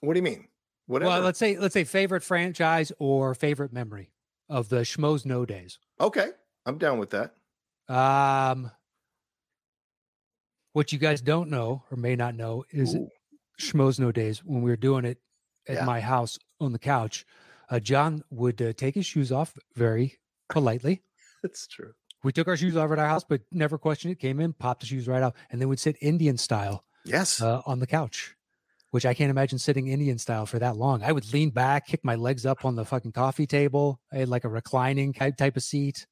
What do you mean? Whatever. Well, let's say let's say favorite franchise or favorite memory of the Schmoes Know days. okay, I'm down with that. Um, what you guys don't know or may not know is Ooh. Schmoes Know days when we were doing it at Yeah. my house on the couch. Uh, John would uh, take his shoes off very politely. That's true. We took our shoes off at our house, but never questioned it. Came in, popped the shoes right out, and then would sit Indian style Yes. uh, on the couch, which I can't imagine sitting Indian style for that long. I would lean back, kick my legs up on the fucking coffee table. I had like a reclining type type of seat.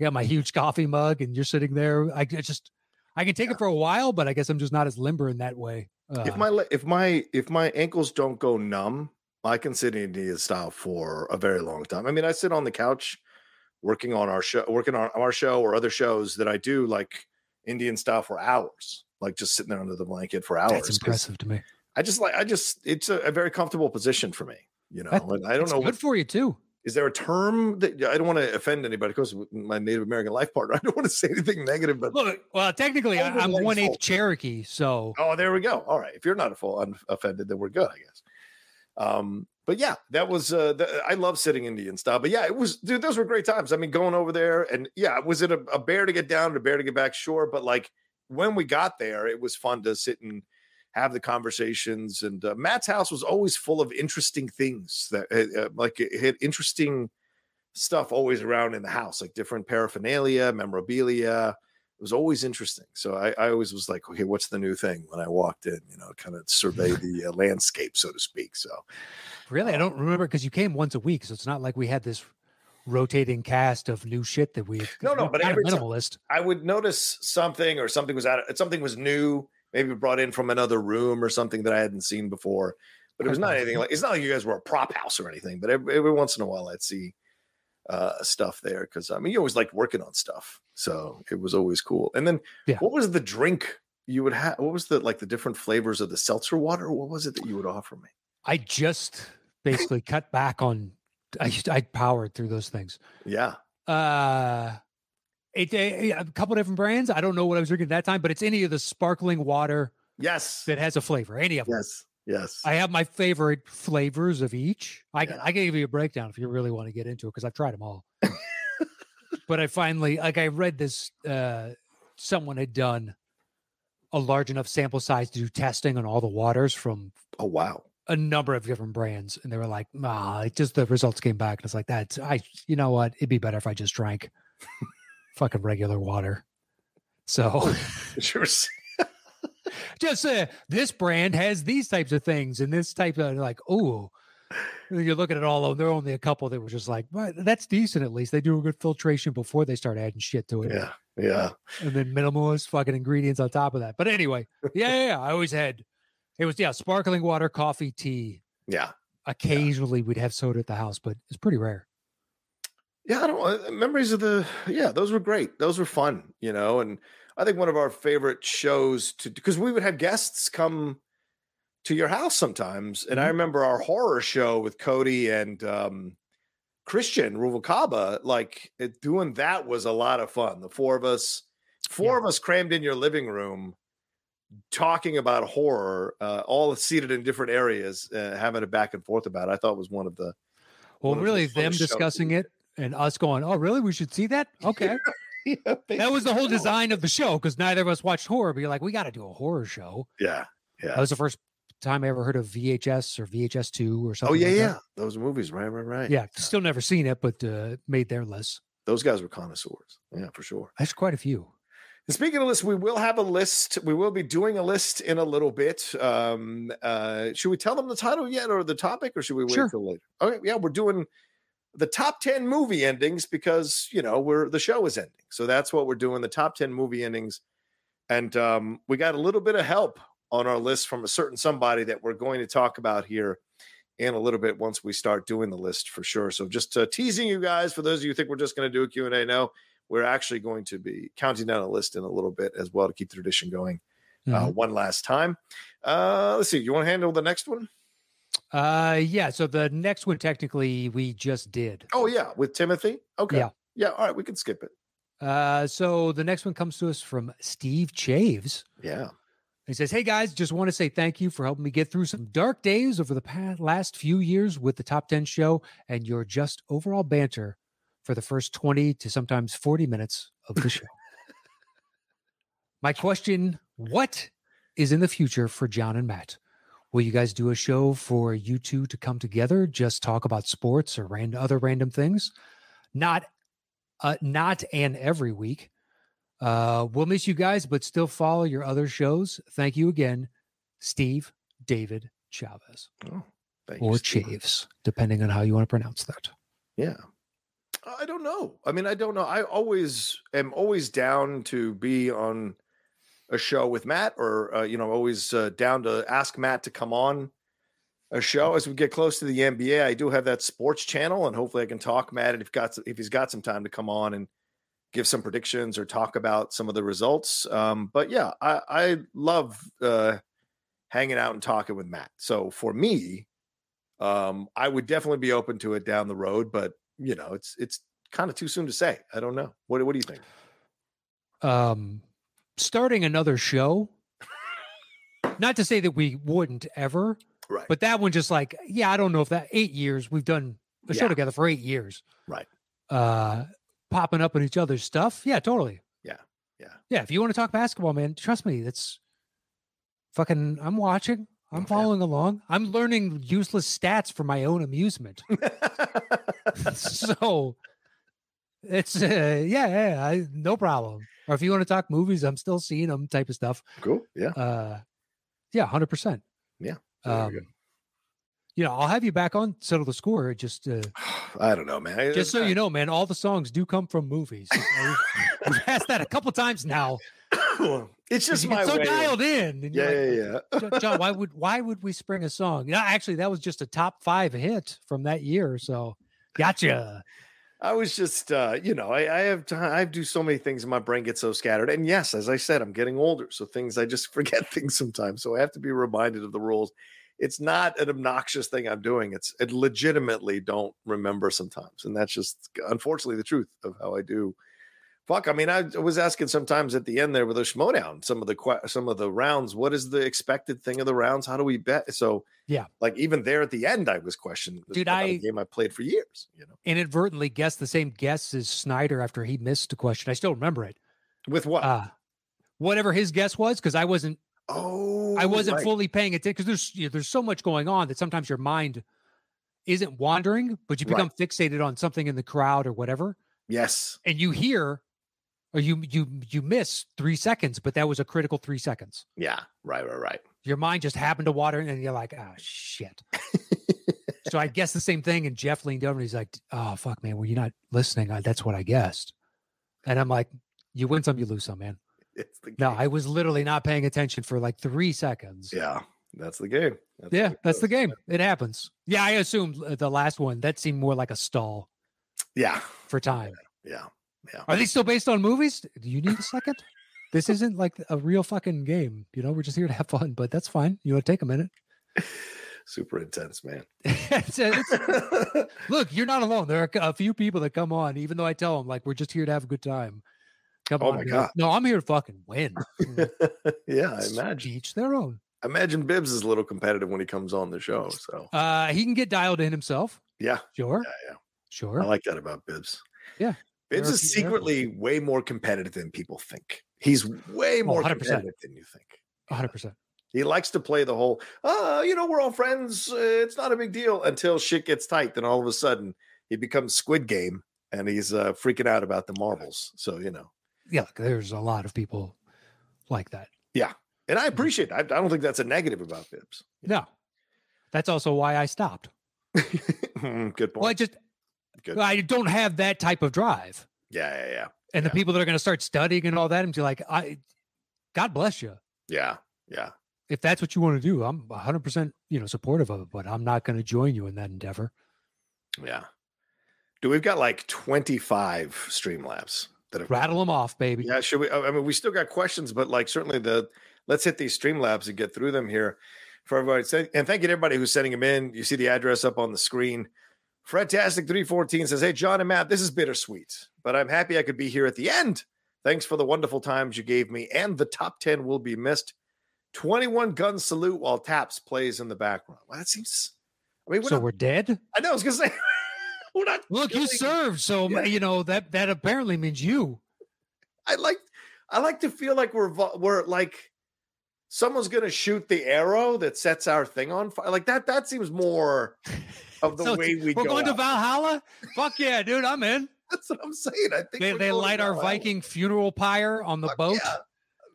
I got my huge coffee mug, and you're sitting there. I I just, I can take it for a while, but I guess I'm just not as limber in that way. Uh, if my if my if my ankles don't go numb, I can sit Indian style for a very long time. I mean, I sit on the couch working on our show, working on our show or other shows that I do like Indian style for hours, like just sitting there under the blanket for hours. that's impressive to me. I just like I just it's a, a very comfortable position for me. You know, and I don't know good what for you too. is there a term that I don't want to offend anybody because my Native American life partner. I don't want to say anything negative, but Look, well, technically, I, I'm legs one eighth. Cherokee, so Oh, there we go. All right. If you're not a full unoffended, then we're good, I guess. Um, but yeah, that was uh the, I love sitting Indian style. But yeah, it was dude, those were great times. I mean, going over there and yeah, was it a, a bear to get down and a bear to get back? Sure. But like when we got there, it was fun to sit and have the conversations. And uh, Matt's house was always full of interesting things that uh, like it had interesting stuff always around in the house, like different paraphernalia, memorabilia it was always interesting. So I, I always was like, okay, what's the new thing when I walked in? You know, kind of survey the uh, landscape, so to speak. So Really, I don't remember because you came once a week, so it's not like we had this rotating cast of new shit that we, No, no, but every minimalist. I would notice something or something was out, something was new, maybe brought in from another room or something that I hadn't seen before. But it was not anything like it's not like you guys were a prop house or anything. But every, every once in a while, I'd see uh, stuff there because I mean, you always like working on stuff, so it was always cool. And then, Yeah. what was the drink you would have? What was the like the different flavors of the seltzer water? What was it that you would offer me? I just basically cut back on. I I powered through those things. Yeah, Uh, it, eh, a couple different brands. I don't know what I was drinking at that time, but it's any of the sparkling water yes, that has a flavor. Any of them. yes, yes. I have my favorite flavors of each. I can Yeah. I can give you a breakdown if you really want to get into it because I've tried them all. but I finally like I read this uh someone had done a large enough sample size to do testing on all the waters from oh wow, a number of different brands, and they were like, "Ah, it just the results came back." And it's like that's I, you know what? It'd be better if I just drank fucking regular water. So Sure. Just uh, this brand has these types of things, and this type of like, oh. You're looking at all of them. There are only a couple that were just like, well, that's decent at least. They do a good filtration before they start adding shit to it. Yeah. Yeah. and then minimalist fucking ingredients on top of that. But anyway, yeah, yeah, yeah, I always had it was yeah, sparkling water, coffee, tea. Yeah. Occasionally we'd have soda at the house, but it's pretty rare. Yeah, I don't uh, memories of the yeah, those were great. Those were fun, you know, and I think one of our favorite shows to because we would have guests come to your house sometimes. And I Mhm. remember our horror show with Cody and um Christian Ruvalcaba, like it, doing that was a lot of fun. The four of us, four of us crammed in your living room talking about horror, uh, all seated in different areas, uh, having a back and forth about it. I thought was one of the Well, of the really, them discussing it and us going, "Oh, really? We should see that." Okay, yeah, that was the whole design of the show because neither of us watched horror. But you're like, we got to do a horror show. Yeah. Yeah. That was the first time I ever heard of VHS or VHS two or something. Oh yeah, like that. yeah. Those movies, right, right, right. yeah. Still never seen it, but uh, made their list. Those guys were connoisseurs. Yeah, for sure. That's quite a few. And speaking of lists, we will have a list. We will be doing a list in a little bit. Um, uh, should we tell them the title yet or the topic, or should we wait Sure. till later? Okay, yeah, we're doing the top 10 movie endings because you know we're the show is ending. So that's what we're doing, the top 10 movie endings. And um, we got a little bit of help on our list from a certain somebody that we're going to talk about here in a little bit once we start doing the list for sure. So just uh, teasing you guys for those of you who think we're just going to do a Q&A. No, we're actually going to be counting down a list in a little bit as well to keep the tradition going uh, Mhm. one last time. Uh, let's see. You want to handle the next one? Uh, yeah. So the next one, technically, we just did. Oh yeah, with Timothy. Okay. Yeah. Yeah. All right, we can skip it. Uh, so the next one comes to us from Steve Chaves. Yeah. He says, Hey guys, just want to say thank you for helping me get through some dark days over the past, last few years with the top 10 show and your just overall banter for the first 20 to sometimes 40 minutes of the show. My question What is in the future for John and Matt? Will you guys do a show for you two to come together, just talk about sports or ran- other random things? Not, uh, not an every week. Uh, we'll miss you guys, but still follow your other shows. Thank you again, Steve David Chavez Thank or Steve. Chaves, depending on how you want to pronounce that. Yeah. I don't know. I mean, I don't know. I always am always down to be on a show with Matt, or uh, you know, always uh, down to ask Matt to come on a show as we get close to the NBA. I do have that sports channel, and hopefully, I can talk Matt and if got if he's got some time to come on and give some predictions or talk about some of the results. Um, but yeah, I, I love uh, hanging out and talking with Matt. So for me, um, I would definitely be open to it down the road, but you know, it's it's kind of too soon to say. I don't know. What what do you think? Um, starting another show. Not to say that we wouldn't ever, Right. but that one just like, yeah, I don't know if that eight years we've done a show together for eight years. Right. Uh, popping up in each other's stuff. Yeah, totally. Yeah. Yeah. Yeah. If you want to talk basketball, man, trust me, that's fucking, I'm watching. I'm Oh, yeah. following along. I'm learning useless stats for my own amusement. so it's uh, yeah, yeah, I, no problem. Or if you want to talk movies, I'm still seeing them type of stuff. cool. Yeah. Uh, yeah, hundred percent. Yeah, Um, you know, I'll have you back on settle the score. Just uh, I don't know, man. just so you know, man, all the songs do come from movies. Uh, We've asked that a couple times now. it's just my so way. dialed in. And yeah, you're yeah, yeah. John, why would why would we spring a song? Yeah, actually, that was just a top five hit from that year. So, gotcha. I was just, uh, you know, I, I have time. I do so many things, and my brain gets so scattered. And yes, as I said, I'm getting older, so things I just forget things sometimes. So I have to be reminded of the rules. It's not an obnoxious thing I'm doing. It's it legitimately don't remember sometimes, and that's just unfortunately the truth of how I do. Fuck, I mean, I was asking sometimes at the end there with a Schmoedown, some of the some of the rounds. What is the expected thing of the rounds? How do we bet? So Yeah. like even there at the end, I was questioning. Dude, I- game I played for years. You know, Inadvertently guessed the same guess as Sneider after he missed a question. I still remember it. with what? Uh, whatever his guess was, because I wasn't Oh, I wasn't right. fully paying attention because there's you know, there's so much going on that sometimes your mind isn't wandering, but you Right. become fixated on something in the crowd or whatever, Yes. and you hear or you you you miss three seconds, but that was a critical three seconds. Yeah. Right. Right. Right. Your mind just happened to water, and you're like, ah, shit. so I guess the same thing. And Jeff leaned over and he's like, oh fuck, man, were you not listening? I, that's what I guessed. And I'm like, you win some, you lose some, man. It's the No. I was literally not paying attention for like three seconds. Yeah. That's the game. That's yeah, it that's the game. It happens. Yeah, I assumed uh, the last one that seemed more like a stall Yeah. for time. Yeah. Yeah. Are they still based on movies? Do you need a second? this isn't like a real fucking game. You know, we're just here to have fun, but that's fine. You want to take a minute? Super intense, man. It's- it's- look, you're not alone. There are a few people that come on, even though I tell them like we're just here to have a good time. Come Oh on, my like, God. no, I'm here to fucking win. yeah, I imagine. each their own. I imagine Bibbs is a little competitive when he comes on the show. So Uh, he can get dialed in himself. yeah, Sure, yeah, yeah. sure. I like that about Bibbs. Yeah. Bibbs is a few- there secretly way more competitive than people think. He's way more 100%. competitive than you think. hundred percent. He likes to play the whole, oh, you know, we're all friends. Uh, it's not a big deal until shit gets tight. Then all of a sudden, he becomes Squid Game and he's uh, freaking out about the marbles. So, you know, Yeah, there's a lot of people like that. Yeah. And I appreciate that. I, I don't think that's a negative about Bibbs. No, that's also why I stopped. Good point. Well, I just Good. I don't have that type of drive, Yeah, yeah, yeah. and the people that are going to start studying and all that, and be like, I, God bless you. Yeah, yeah. If that's what you want to do, I'm 100 percent you know supportive of it, but I'm not going to join you in that endeavor. Yeah. Do we've got like 25 Streamlabs that have Rattle them off, baby. Yeah, should we? I mean, we still got questions, but like certainly the let's hit these Streamlabs and get through them here for everybody. And thank you to everybody who's sending them in. You see the address up on the screen. Fredtastic314 says, Hey, John and Matt, this is bittersweet, but I'm happy I could be here at the end. Thanks for the wonderful times you gave me, and the top 10 will be missed. 21 gun salute while Taps plays in the background. Well, that seems. I mean, we're so not- we're dead. I know. I was gonna say, we're not. Look, you served, so Yeah. you know that that apparently means you. I like I like to feel like we're we're like someone's gonna shoot the arrow that sets our thing on fire. Like that that seems more of the So way we We're go. going to. Valhalla. Fuck yeah, dude, I'm in. That's what I'm saying. I think They they light our. Viking funeral pyre on the Fuck boat, yeah. I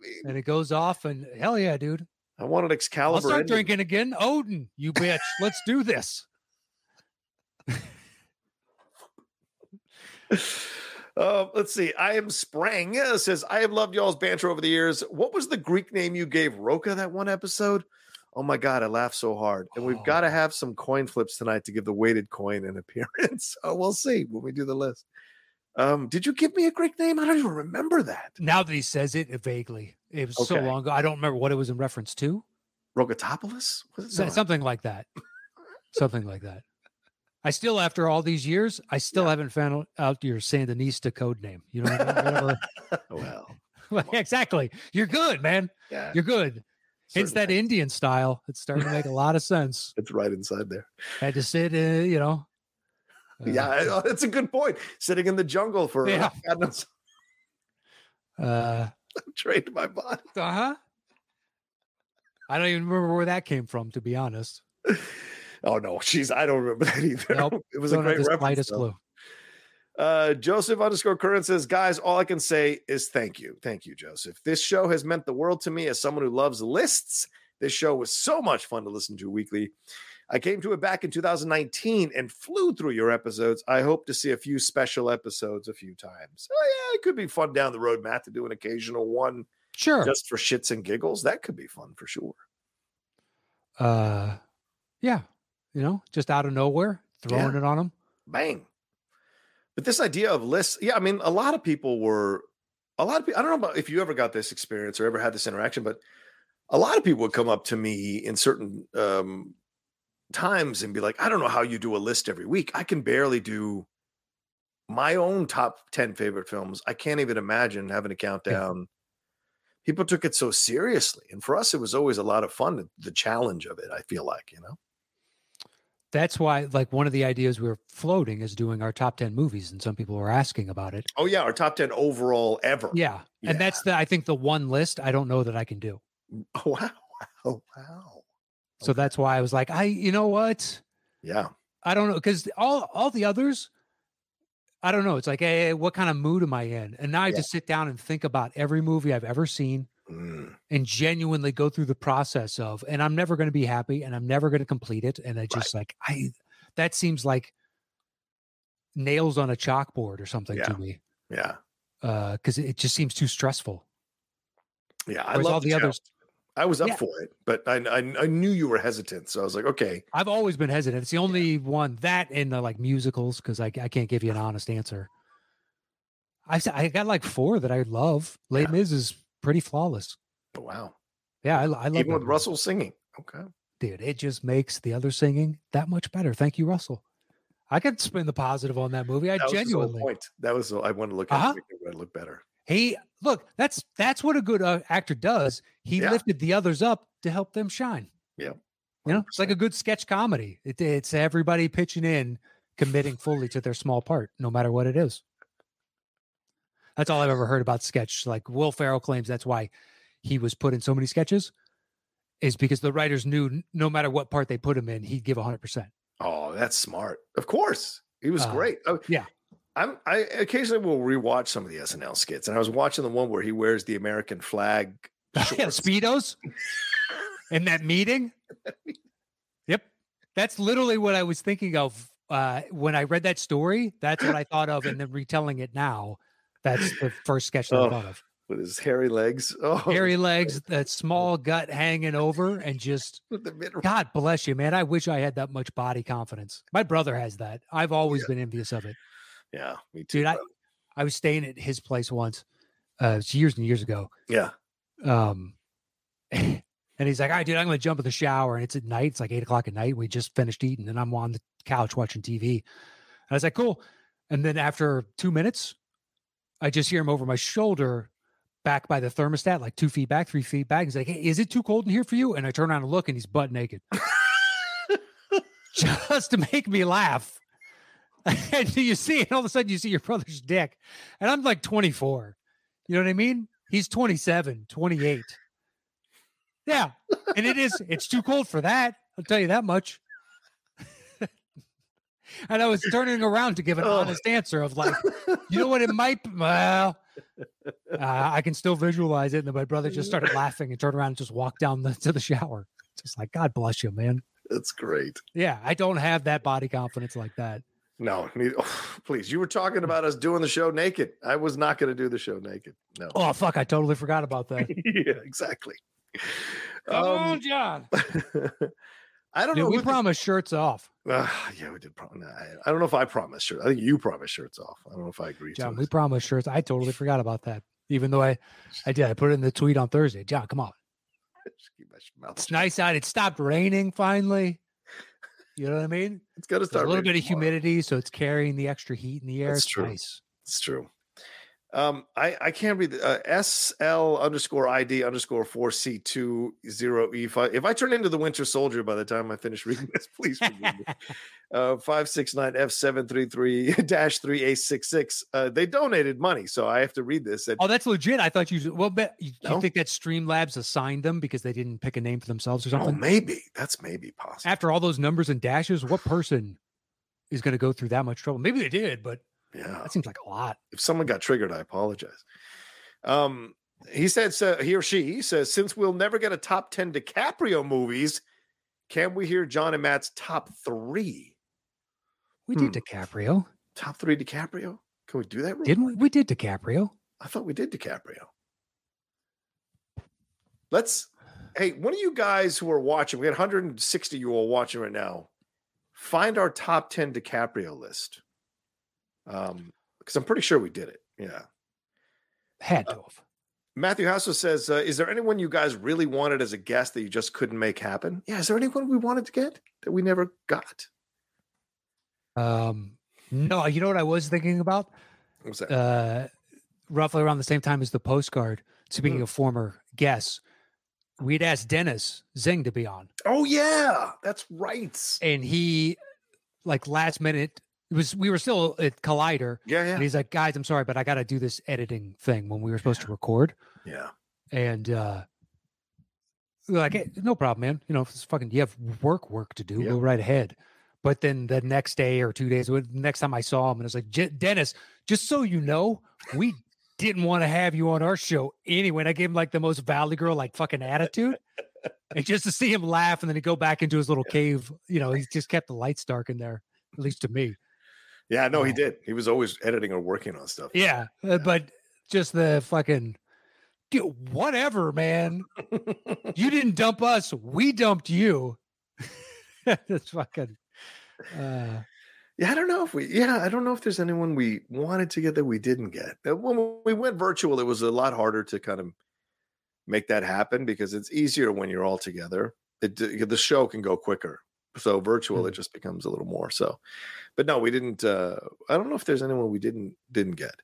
mean, and it goes off, and hell yeah, dude. I want an I'll Excalibur. start ending. drinking again. Odin, you bitch. Let's do this. Uh, let's see. I am Sprang says I have loved y'all's banter over the years. What was the Greek name you gave Rocha that one episode? Oh my god, I laughed so hard. And we've got to Oh. have some coin flips tonight to give the weighted coin an appearance. So we'll see when we do the list. Um, did you give me a Greek name? I don't even remember that. Now that he says it vaguely, it was so long ago. I don't remember what it was in reference to. It? Something like that. Something like that. I still, after all these years, I still Yeah. haven't found out your Sandinista code name. You know, what I mean? Whatever. Well, exactly. You're good, man. yeah. You're good. Hence that. Indian style. It's starting to make a lot of sense. It's right inside there. Had to sit, uh, you know. uh, yeah, that's a good point. Sitting in the jungle for Yeah. uh, God knows, Uh trained my body. Uh huh. I don't even remember where that came from, to be honest. Oh no, she's I don't remember that either. Nope, it was a Don't have great the reference. clue. Uh, Joseph underscore current says, guys, all I can say is thank you. Thank you, Joseph. This show has meant the world to me as someone who loves lists. This show was so much fun to listen to weekly. I came to it back in 2019 and flew through your episodes. I hope to see a few special episodes a few times. Oh, yeah, it could be fun down the road, Matt, to do an occasional one Sure. just for shits and giggles. That could be fun for sure. uh yeah. You know, just out of nowhere, throwing it on them. bang. But this idea of lists, yeah, I mean, a lot of people were, a lot of people, I don't know about if you ever got this experience or ever had this interaction, but a lot of people would come up to me in certain um, times and be like, I don't know how you do a list every week. I can barely do my own top 10 favorite films. I can't even imagine having a countdown. People took it so seriously. And for us, it was always a lot of fun, the challenge of it, I feel like, you know? That's why, like, one of the ideas we are floating is doing our top 10 movies, and some people were asking about it. Oh, yeah, our top 10 overall ever. Yeah. And that's the, I think, the one list I don't know that I can do. Mm, oh wow, wow, wow. So that's why I was like, I, you know what? Yeah, I don't know because all all the others, I don't know. It's like, hey, what kind of mood am I in? And now I Yeah. just sit down and think about every movie I've ever seen Mm, and genuinely go through the process of, and I'm never going to be happy, and I'm never going to complete it. And I just like, I, that seems like nails on a chalkboard or something Yeah. to me, yeah, because it just seems too stressful. yeah. I Whereas love all the others, I was up Yeah. for it, but I, I I knew you were hesitant, so I was like, okay, I've always been hesitant. It's the only one that in the like musicals because I, I can't give you an honest answer. I I got like four that I love. Les Yeah. Mis is pretty flawless. wow. Yeah, I, I love Even with. Russell singing, okay. dude. It just makes the other singing that much better. Thank you, Russell. I could spin the positive on that movie. I That genuinely. point. That was I wanted to look at Uh-huh. it, look better. He look. That's that's what a good uh, actor does. He Yeah. lifted the others up to help them shine. Yep. You know, it's like a good sketch comedy. It, it's everybody pitching in, committing fully to their small part, no matter what it is. That's all I've ever heard about sketch. Like Will Ferrell claims that's why he was put in so many sketches, is because the writers knew no matter what part they put him in, he'd give hundred percent. Oh, that's smart. Of course, he was Uh, great. Oh, yeah. I'm. I occasionally will rewatch some of the SNL skits, and I was watching the one where he wears the American flag. yeah, speedos in that meeting. Yep, that's literally what I was thinking of uh, when I read that story. That's what I thought of, and then retelling it now. That's the first sketch that Oh, I thought of. with his hairy legs. Oh, Hairy legs, that small gut hanging over, and just God bless you, man. I wish I had that much body confidence. My brother has that. I've always Yeah. been envious of it. Yeah, me too. Dude, I. I was staying at his place once, uh, years and years ago. yeah. Um, and he's like, "All right, dude, I'm going to jump in the shower." And it's at night. It's like eight o'clock at night. We just finished eating, and I'm on the couch watching TV. And I was like, "Cool." And then after two minutes, I just hear him over my shoulder, back by the thermostat, like two feet back, three feet back. He's like, "Hey, is it too cold in here for you?" And I turn around and look, and he's butt naked, just to make me laugh. and you see it, all of a sudden, you see your brother's dick, and I'm like 24. You know what I mean? He's 27, 28. Yeah. And it is, it's too cold for that. I'll tell you that much. And I was turning around to give an Oh. honest answer of like, you know what it might be? Well, uh, I can still visualize it. And then my brother just started laughing and turned around and just walked down the, to the shower. Just like, God bless you, man. That's great. Yeah. I don't have that body confidence like that. No, oh, please. You were talking about us doing the show naked. I was not going to do the show naked. No. Oh, fuck. I totally forgot about that. yeah, exactly. Come on, Um, John. I don't know. we who the- promised shirts off. Uh, yeah, we did. Prom- I, don't know if I promised shirts. I think you promised shirts off. I don't know if I agree John, we it. promised shirts. I totally forgot about that. Even though I, I did. I put it in the tweet on Thursday. John, come on. Just keep my mouth It's nice out. It stopped raining finally. You know what I mean? It's going to There's a little bit of tomorrow. humidity, so it's carrying the extra heat in the air. That's it's true. nice. It's true. Um, I, I can't read the uh, SL underscore ID underscore four C two zero E five. If I turn into the Winter Soldier by the time I finish reading this, please forgive me. Uh, five six nine F seven three three dash three six six. Uh, they donated money, so I have to read this. At, Oh, that's legit. I thought you well, bet you, you think that Streamlabs assigned them because they didn't pick a name for themselves or something? oh, something? maybe that's maybe possible. After all those numbers and dashes, what person is going to go through that much trouble? Maybe they did, but yeah, that seems like a lot. if someone got triggered, I apologize. Um, he said, so he or she says, since we'll never get a top 10 DiCaprio movies, can we hear John and Matt's top three? We Hmm. did DiCaprio, Top three DiCaprio? Can we do that? didn't quick? we? We did DiCaprio. I thought we did DiCaprio. Let's, hey, one of you guys who are watching, we had 160 you all watching right now. Find our top 10 DiCaprio list. Um, because I'm pretty sure we did it. Yeah. Had to have. Matthew Hassel says, uh, "Is there anyone you guys really wanted as a guest that you just couldn't make happen? Yeah, is there anyone we wanted to get that we never got? Um, no, you know what I was thinking about? What was that? uh, roughly around the same time as the postcard. Speaking Hmm. of former guests, we'd asked Dennis Zing to be on, oh yeah, that's right. and he, like last minute, was we were still at Collider, Yeah, yeah, and he's like, "Guys, I'm sorry, but I got to do this editing thing when we were supposed to record." yeah. And uh, like, "Hey, no problem, man. You know, if it's fucking, you have work, work to do, Yeah. go right ahead. But then the next day or two days, next time I saw him, and I was like, "J- Dennis, just so you know, we didn't want to have you on our show anyway. And I gave him like the most Valley Girl, like fucking attitude. and just to see him laugh and then he go back into his little cave, you know, he just kept the lights dark in there, at least to me. Yeah, no, he did. He was always editing or working on stuff. Yeah. uh, But just the fucking, dude, whatever, man. you didn't dump us. We dumped you. That's fucking, uh, Yeah, I don't know if we. Yeah, I don't know if there's anyone we wanted to get that we didn't get. When we went virtual, it was a lot harder to kind of make that happen because it's easier when you're all together. It the show can go quicker. So virtual, it just becomes a little more. So, but no, we didn't. uh I don't know if there's anyone we didn't didn't get.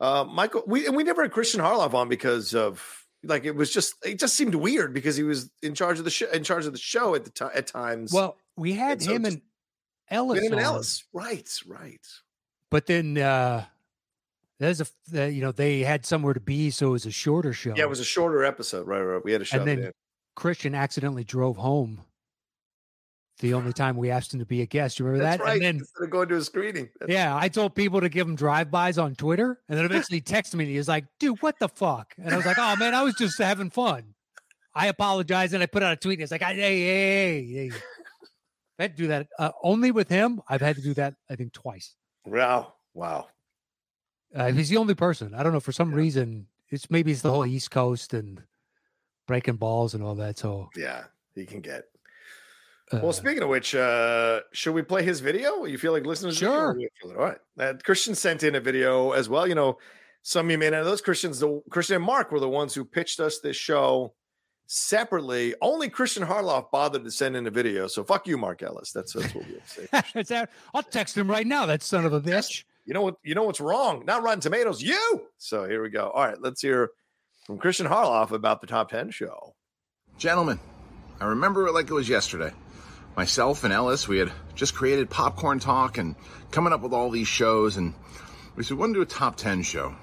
Uh Michael, we and we never had Christian Harloff on because of like it was just it just seemed weird because he was in charge of the show in charge of the show at the time at times. well, we had And so him just- and Ellis. William and. Ellis, right, right. But then uh there's a the, you know they had somewhere to be, so it was a shorter show. Yeah, it was a shorter episode. Right, right. We had a shove and then in. Christian accidentally drove home. The only time we asked him to be a guest, you remember That's that? right. And then Instead of going to a screening. That's- yeah, I told people to give him drive-bys on Twitter, and then eventually texted me. And he was like, "Dude, what the fuck?" And I was like, "Oh man, I was just having fun." I apologize, and I put out a tweet. And it's like, "Hey, hey, hey, hey." I had to do that uh, only with him. I've had to do that, I think, twice. Wow. Wow. Uh, he's the only person. I don't know for some reason. It's maybe it's the whole East Coast and breaking balls and all that. So, Yeah, he can get. Uh, Well, speaking of which, uh, should we play his video? You feel like listening to this video, Sure. do you feel it? All right. Uh, Christian sent in a video as well. You know, some of you may know those Christians, the Christian and Mark were the ones who pitched us this show separately. Only Christian Harloff bothered to send in a video. So fuck you, Mark Ellis. That's, that's what we have to say. it's out. I'll text him right now. That son of a bitch. You know what? You know what's wrong? Not Rotten Tomatoes. You. So here we go. All right, let's hear from Christian Harloff about the top ten show. Gentlemen, I remember it like it was yesterday. Myself and Ellis, we had just created Popcorn Talk and coming up with all these shows, and we said, we want to do a top 10 show.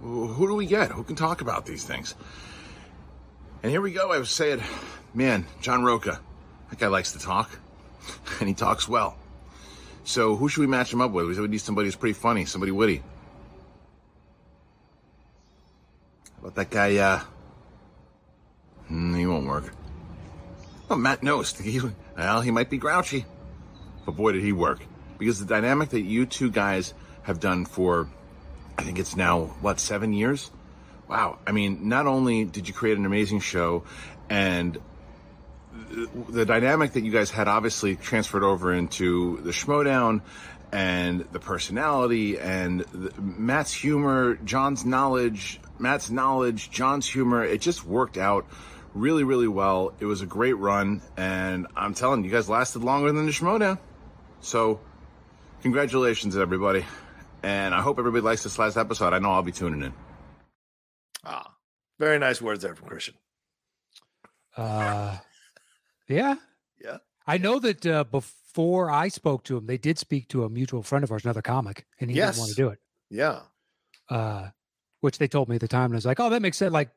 Who do we get? Who can talk about these things? And here we go. I was saying, man, John Rocha, that guy likes to talk, and he talks well. So who should we match him up with? We said we need somebody who's pretty funny, somebody witty. How about that guy, uh, Hmm, he won't work. Oh, Matt Knost. He, well, he might be grouchy, but boy, did he work. Because the dynamic that you two guys have done for, I think it's now, what, seven years? Wow. I mean, not only did you create an amazing show, and the- the dynamic that you guys had obviously transferred over into the Schmoedown and the personality and the, Matt's humor, John's knowledge, Matt's knowledge, John's humor. It just worked out really, really well. It was a great run, and I'm telling you, you guys lasted longer than the Schmoedown. So, congratulations, everybody. And I hope everybody likes this last episode. I know I'll be tuning in. Ah, very nice words there from Christian. Uh, yeah. Yeah. I know that uh, before I spoke to him, they did speak to a mutual friend of ours, another comic, and he didn't want to do it. Yeah. Uh, which they told me at the time, and I was like, "Oh, that makes sense." Like,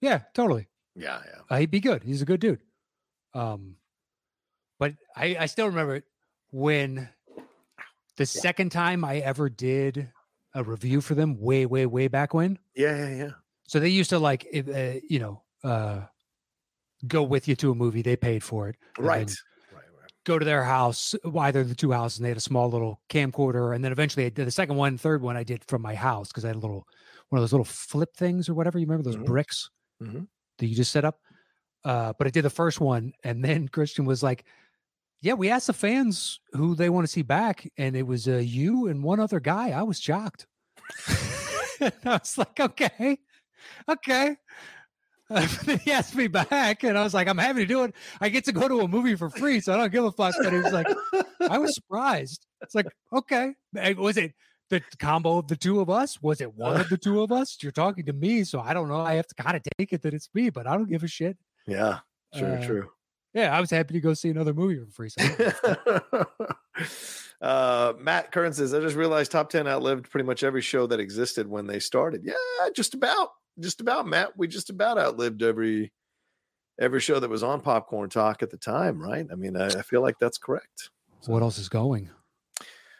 yeah, totally. Yeah. Yeah. Uh, he'd be good. He's a good dude. Um, but I, I still remember it when the second time I ever did a review for them, way, way, way back when. Yeah. Yeah. Yeah. So they used to like, uh, you know, uh, go with you to a movie. They paid for it. Right. Right. Right. Go to their house, either the two houses, and they had a small little camcorder. And then eventually I did the second one, third one I did from my house because I had a little, one of those little flip things or whatever. You remember those Mhm. bricks Mhm. That you just set up? Uh, but I did the first one. And then Christian was like, yeah, we asked the fans who they want to see back, and it was uh, you and one other guy. I was shocked. I was like, okay, okay. Uh, he asked me back, and I was like, I'm happy to do it. I get to go to a movie for free, so I don't give a fuck. But he was like, I was surprised. It's like, okay, was it the combo of the two of us? Was it one of the two of us? You're talking to me, so I don't know. I have to kind of take it that it's me, but I don't give a shit. Yeah. True. Uh, true. Yeah, I was happy to go see another movie for free. So uh, Matt Kern says, I just realized top 10 outlived pretty much every show that existed when they started. Yeah, just about. Just about, Matt. We just about outlived every every show that was on Popcorn Talk at the time, right? I mean, I, I feel like that's correct. What else is going?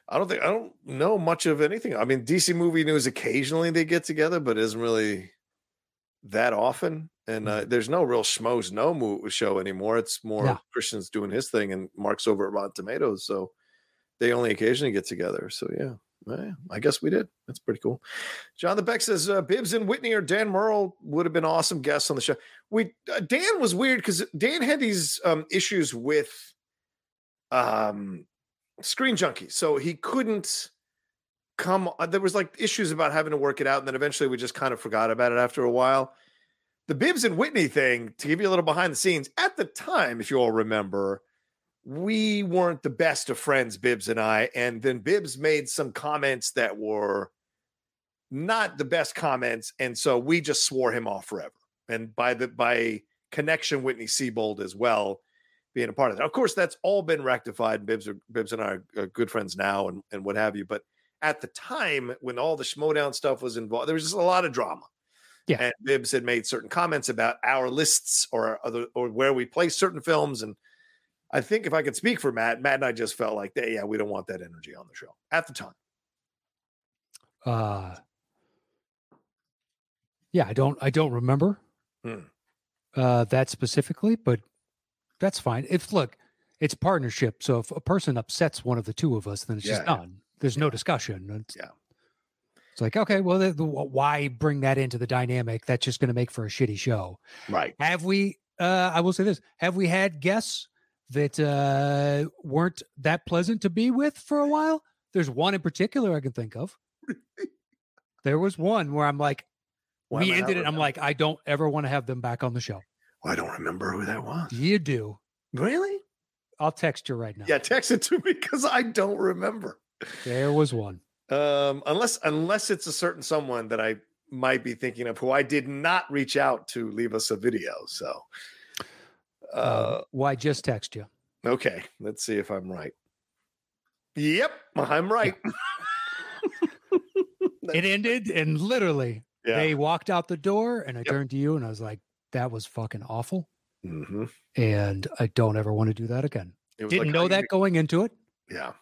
I don't think I don't know much of anything. I mean, DC Movie News occasionally they get together, but it isn't really that often. And uh, there's no real Schmoes Know mo- show anymore. It's more Yeah. Christian's doing his thing, and Mark's over at Rotten Tomatoes, so they only occasionally get together. So yeah, yeah, I guess we did. That's pretty cool. John the Beck says uh, Bibbs and Whitney or Dan Murrell would have been awesome guests on the show. We uh, Dan was weird because Dan had these um, issues with um screen junkie so he couldn't come uh, there was like issues about having to work it out and then eventually we just kind of forgot about it after a while. The bibbs and whitney thing to give you a little behind the scenes at the time if you all remember we weren't the best of friends bibbs and i and then bibbs made some comments that were not the best comments and so we just swore him off forever and by the by connection whitney Seibold as well being a part of that. Of course, that's all been rectified. Bibbs, are, Bibbs and I are, good friends now, and, and what have you. But at the time, when all the Schmoedown stuff was involved, there was just a lot of drama. Yeah. and Bibbs had made certain comments about our lists or other or where we place certain films, and I think if I could speak for Matt, Matt and I just felt like, that, yeah, we don't want that energy on the show at the time. Uh yeah, I don't I don't remember Hmm. uh that specifically, but that's fine. If look, it's partnership. So if a person upsets one of the two of us, then it's just Yeah. done. There's no discussion. It's, Yeah. It's like, okay, well, the, the, why bring that into the dynamic? That's just going to make for a shitty show. Right. Have we, uh, I will say this, have we had guests that uh, weren't that pleasant to be with for a while? There's one in particular I can think of. there was one where I'm like, we ended it. I'm like, I don't ever want to have them back on the show. I don't remember who that was. You do. Really? I'll text you right now. Yeah, text it to me because I don't remember. There was one. Um, unless unless it's a certain someone that I might be thinking of who I did not reach out to leave us a video. So Uh, uh well, just text you. okay, let's see if I'm right. Yep, I'm right. It ended, and literally, Yeah. they walked out the door, and I Yep. turned to you, and I was like, "That was fucking awful." Mhm. and I don't ever want to do that again. Didn't like know that you- going into it. Yeah.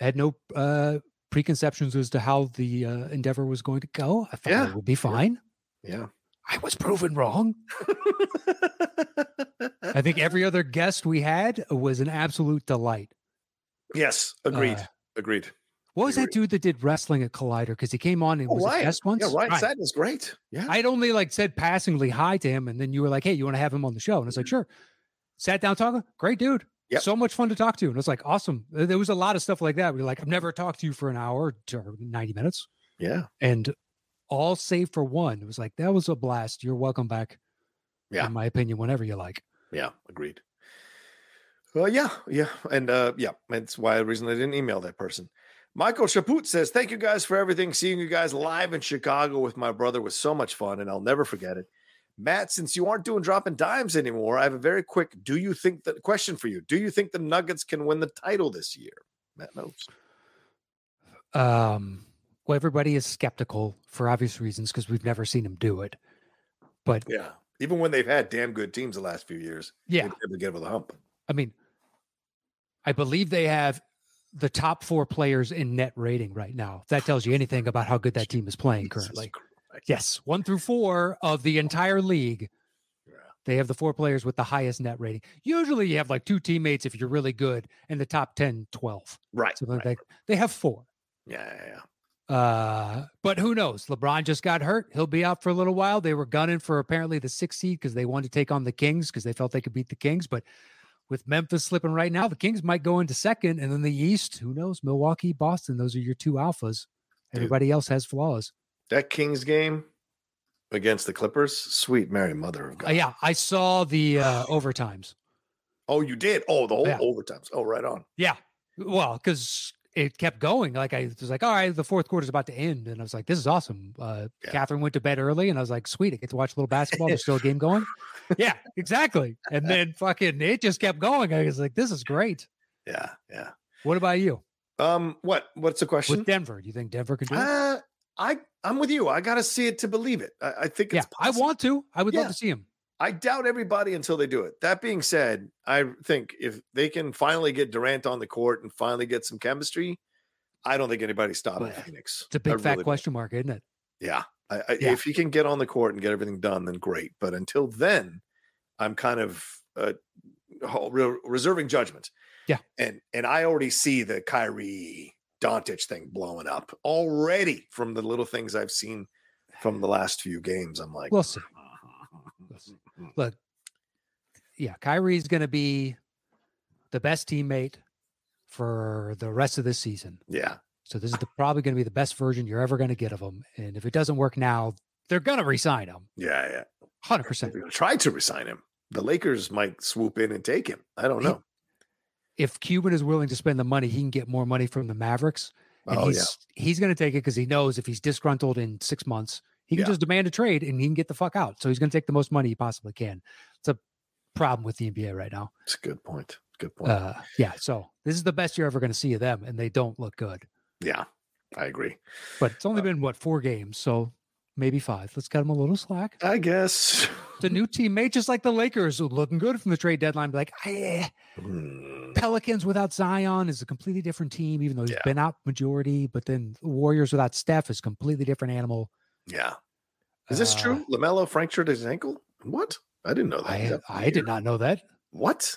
I Had no uh, preconceptions as to how the uh, endeavor was going to go. I thought Yeah, it would be fine. Yeah. I was proven wrong. I think every other guest we had was an absolute delight. yes. Agreed. Uh, agreed. What was that dude that did wrestling at Collider? Because he came on and Oh, was a Ryan. guest once. Yeah, Ryan Right. Satin is great. Yeah. I'd only like said passingly hi to him, and then you were like, "Hey, you want to have him on the show?" And I was like, "Sure." Sat down talking. Great dude. Yep. So much fun to talk to. And I was like, "Awesome." There was a lot of stuff like that. We are like, "I've never talked to you for an hour or ninety minutes," yeah. and all save for one. It was like that was a blast. You're welcome back. Yeah. in my opinion, whenever you like. Yeah, agreed. Well, yeah, yeah, and uh, yeah, that's why the reason I didn't email that person. Michael Chaput says, "Thank you guys for everything. Seeing you guys live in Chicago with my brother was so much fun, and I'll never forget it." Matt, since you aren't doing dropping dimes anymore, I have a very quick. Do you think that question for you? Do you think the Nuggets can win the title this year? Matt knows. Um, well, everybody is skeptical for obvious reasons because we've never seen him do it. But Yeah, even when they've had damn good teams the last few years, yeah, they never get over the hump. I mean, I believe they have the top four players in net rating right now. If that tells you anything about how good that team is playing currently. Yes, one through four of the entire league. They have the four players with the highest net rating. Usually you have like two teammates if you're really good and the top 10, 12. Right. So right. they, they have four. Yeah, yeah, yeah. Uh, but who knows? LeBron just got hurt. He'll be out for a little while. They were gunning for apparently the sixth seed because they wanted to take on the Kings because they felt they could beat the Kings. But with Memphis slipping right now, the Kings might go into second. And then the East, who knows? Milwaukee, Boston, those are your two alphas. Dude. Everybody else has flaws. That Kings game against the Clippers, sweet Mary Mother of God. Uh, yeah, I saw the uh, overtimes. Oh, you did? Oh, the whole Yeah. overtimes. Oh, right on. Yeah. Well, because it kept going. Like I was like, all right, the fourth quarter's about to end. And I was like, this is awesome. Uh Yeah. Catherine went to bed early and I was like, sweet, I get to watch a little basketball. There's still a game going. yeah, exactly. And then fucking it just kept going. I was like, this is great. Yeah, yeah. What about you? Um, what? What's the question? With Denver. Do you think Denver can do it? Uh, I I'm with you. I gotta see it to believe it. I, I think Yeah, it's I want to. I would Yeah. love to see him. I doubt everybody until they do it. That being said, I think if they can finally get Durant on the court and finally get some chemistry, I don't think anybody's stopping But Phoenix. It's a big fat really don't. question mark, isn't it? Yeah. I, I, Yeah. If he can get on the court and get everything done, then great. But until then, I'm kind of uh, reserving judgment. Yeah. And and I already see the Kyrie Doncic thing blowing up already from the little things I've seen from the last few games. I'm like, We'll see. See. Look, yeah, Kyrie's going to be the best teammate for the rest of this season. yeah, So this is the, probably going to be the best version you're ever going to get of him. And if it doesn't work now, they're going to resign him. yeah, yeah. 100%. They're gonna try to resign him. The Lakers might swoop in and take him. I don't He- know. If Cuban is willing to spend the money, he can get more money from the Mavericks. And Oh he's yeah, he's going to take it because he knows if he's disgruntled in six months, he can Yeah. just demand a trade and he can get the fuck out. So he's going to take the most money he possibly can. It's a problem with the NBA right now. it's a good point. Good point. Uh, yeah. So this is the best you're ever going to see of them, and they don't look good. yeah, I agree. But it's only Uh, been what four games, so maybe five. Let's cut them a little slack. I guess. the new teammate, just like the Lakers, looking good from the trade deadline. Be like, eh, Hmm. Pelicans without Zion is a completely different team, even though he's Yeah. been out majority. But then Warriors without Steph is completely different animal. Yeah. Is this Uh, true? LaMelo fractured his ankle. What? I didn't know that. I I did not know that. What?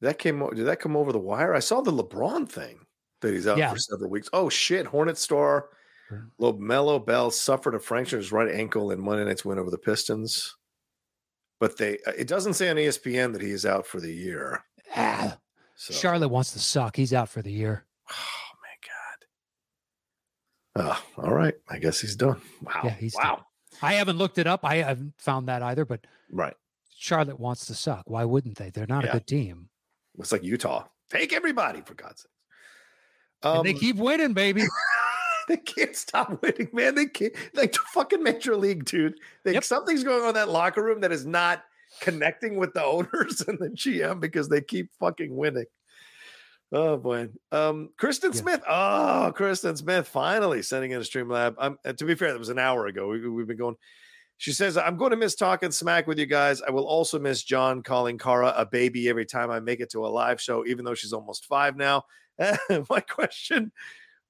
That came. Did that come over the wire? I saw the LeBron thing that he's out Yeah. for several weeks. Oh shit! Hornet star Sure. LaMelo Ball suffered a fracture in his right ankle in Monday night's win over the Pistons. But they, uh, it doesn't say on ESPN that he is out for the year. Ah, So, Charlotte wants to suck. He's out for the year. oh. Oh, all right. I guess he's done. Wow. Yeah, he's wow. done. I haven't looked it up. I haven't found that either. But Right. Charlotte wants to suck. Why wouldn't they? They're not Yeah. a good team. It's like Utah. Take everybody for God's sake. and they Um, keep winning, baby. they can't stop winning, man. They can't like the fucking major league, dude. They, Yep. Something's going on in that locker room that is not connecting with the owners and the GM because they keep fucking winning. Oh boy. Um, Kristen Yeah. Smith. Oh, Kristen Smith finally sending in a stream lab. And to be fair, that was an hour ago. We, we've been going. She says, I'm going to miss talking smack with you guys. I will also miss John calling Kara a baby every time I make it to a live show, even though she's almost five now. My question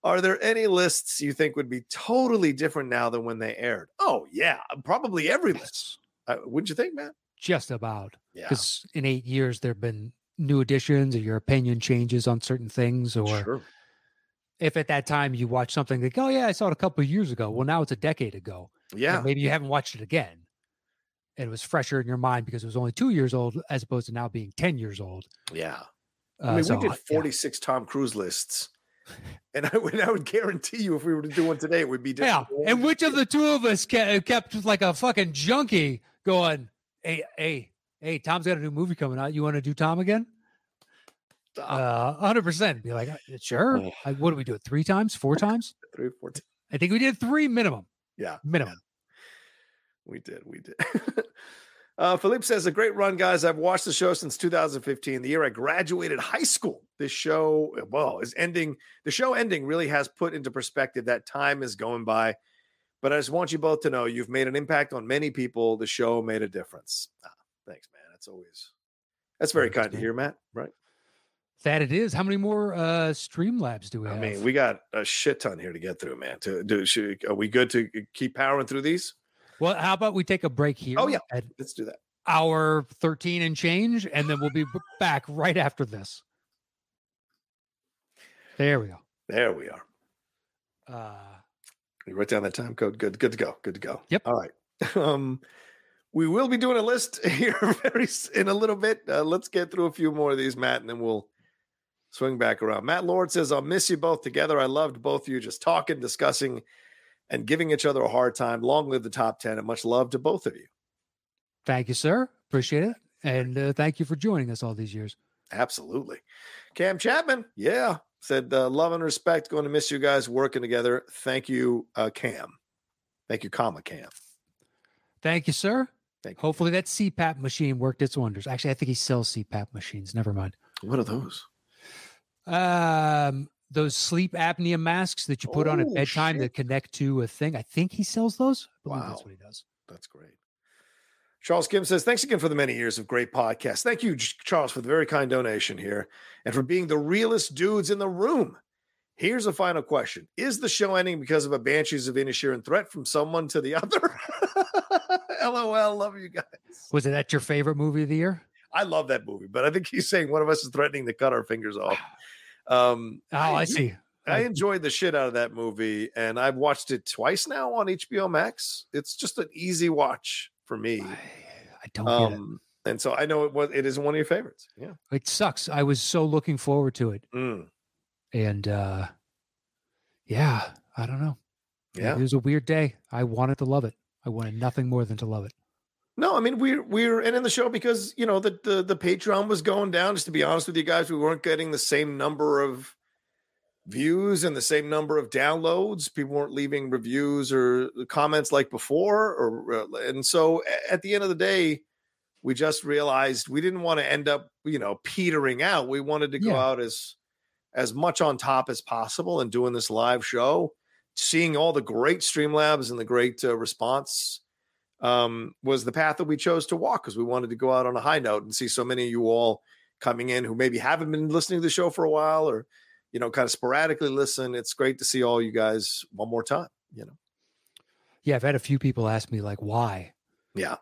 Are there any lists you think would be totally different now than when they aired? Oh, yeah, probably every list. Uh, wouldn't you think, Matt? Just about. Yeah. Because in eight years there have been new additions or your opinion changes on certain things, or Sure. if at that time you watch something like, oh yeah, I saw it a couple of years ago. Well, now it's a decade ago. and Yeah. maybe you haven't watched it again. And it was fresher in your mind because it was only two years old as opposed to now being 10 years old. Yeah. Uh, I mean, so, we did yeah. 46 Tom Cruise lists. And I would, I would guarantee you, if we were to do one today, it would be different. Yeah. And which of the two of us kept, kept like a fucking junkie going, hey, hey, hey, Tom's got a new movie coming out. You want to do Tom again? Uh, 100%. Be like, "Uh, sure. Oh. I, what do we do it? Three times? Four times? three, four, t- I think we did three minimum. yeah. Minimum. We did. We did. uh, Philippe says, a great run, guys. I've watched the show since 2015, the year I graduated high school. This show, well, is ending. The show ending really has put into perspective that time is going by. But I just want you both to know you've made an impact on many people. The show made a difference. Thanks, man. That's always, that's very kind to hear, Matt. Right. That it is. How many more uh Streamlabs do we have? I have? mean, we got a shit ton here to get through, man. To do, should, are we good to keep powering through these? well, how about we take a break here? Oh, yeah. Let's do that. hour 13 and change, and then we'll be back right after this. There we go. There we are. Uh You wrote down that time code. Good, good to go. Good to go. Yep. All right. Um, we will be doing a list here very in a little bit. Uh, let's get through a few more of these, Matt, and then we'll swing back around. Matt Lord says, "I'll miss you both together. I loved both of you just talking, discussing, and giving each other a hard time. Long live the top ten, and much love to both of you. thank you, sir. Appreciate it. And uh, thank you for joining us all these years. Absolutely." Cam Chapman, yeah, said uh, love and respect. Going to miss you guys working together. Thank you, uh, Cam. Thank you, comma Cam. Thank you, sir. Thank you. Hopefully that CPAP machine worked its wonders. Actually, I think he sells CPAP machines. Never mind. What are those? Um, those sleep apnea masks that you put on at Oh, bedtime shit. that connect to a thing. I think he sells those. I Wow. that's what he does. That's great. Charles Kim says, Thanks again for the many years of great podcasts. Thank you, Charles, for the very kind donation here and for being the realest dudes in the room. Here's a final question Is the show ending because of a Banshees of Inisherin threat from someone to the other? LOL. Love you guys. Was it that your favorite movie of the year? I love that movie, but I think he's saying one of us is threatening to cut our fingers off. Um, Oh, I, see. I enjoyed the shit out of that movie, and I've watched it twice now on HBO Max. It's just an easy watch for me. I, I don't get it. Um, and so I know it was it is one of your favorites. Yeah. It sucks. I was so looking forward to it. Mm, And uh yeah, I don't know. yeah. It was a weird day. I wanted to love it. I wanted nothing more than to love it. No, I mean we're we're ending the show because you know the, the the Patreon was going down. Just to be honest with you guys, we weren't getting the same number of views and the same number of downloads. People weren't leaving reviews or comments like before, or uh, and so at the end of the day, we just realized we didn't want to end up you know petering out. We wanted to go Yeah. out as as much on top as possible and doing this live show, seeing all the great Streamlabs and the great uh, response um, was the path that we chose to walk because we wanted to go out on a high note and see so many of you all coming in who maybe haven't been listening to the show for a while or you know kind of sporadically listen. It's great to see all you guys one more time. You know, Yeah, I've had a few people ask me like why yeah,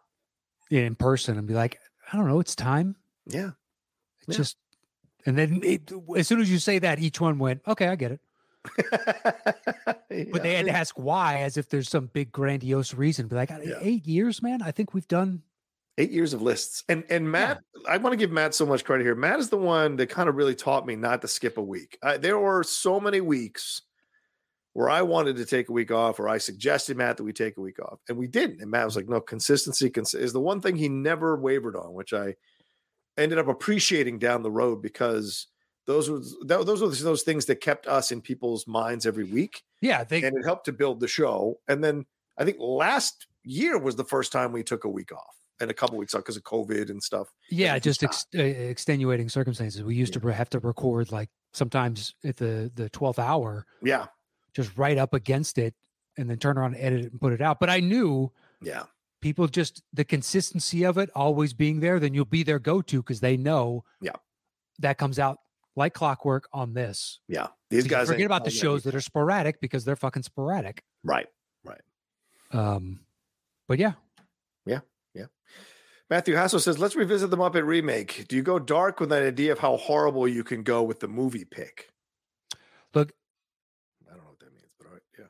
in person and be like, I don't know, it's time. yeah, It's Yeah. just and then it, as soon as you say that, each one went, Okay, I get it. But they had to ask why as if there's some big grandiose reason. Be like, Yeah. eight years, man. I think we've done eight years of lists and and matt i want to give matt so much credit here matt is the one that kind of really taught me not to skip a week I, there were so many weeks where i wanted to take a week off or i suggested matt that we take a week off and we didn't and matt was like no consistency cons- is the one thing he never wavered on which i ended up appreciating down the road because those were that, those were those things that kept us in people's minds every week Yeah, they and it helped to build the show. And then I think last year was the first time we took a week off and a couple weeks off because of COVID and stuff. yeah, we just ex- extenuating circumstances. We used to have to record like sometimes at the the 12th hour, Yeah, just right up against it and then turn around and edit it and put it out. But I knew yeah, people just the consistency of it always being there, then you'll be their go to because they know Yeah. that comes out like clockwork on this. yeah. These guys forget about the shows that are sporadic because they're fucking sporadic. right. Right. Um, but yeah, Yeah. Yeah. Matthew Hassel says, "Let's revisit the Muppet remake. Do you go dark with an idea of how horrible you can go with the movie pick?" look, I don't know what that means, but all right, yeah.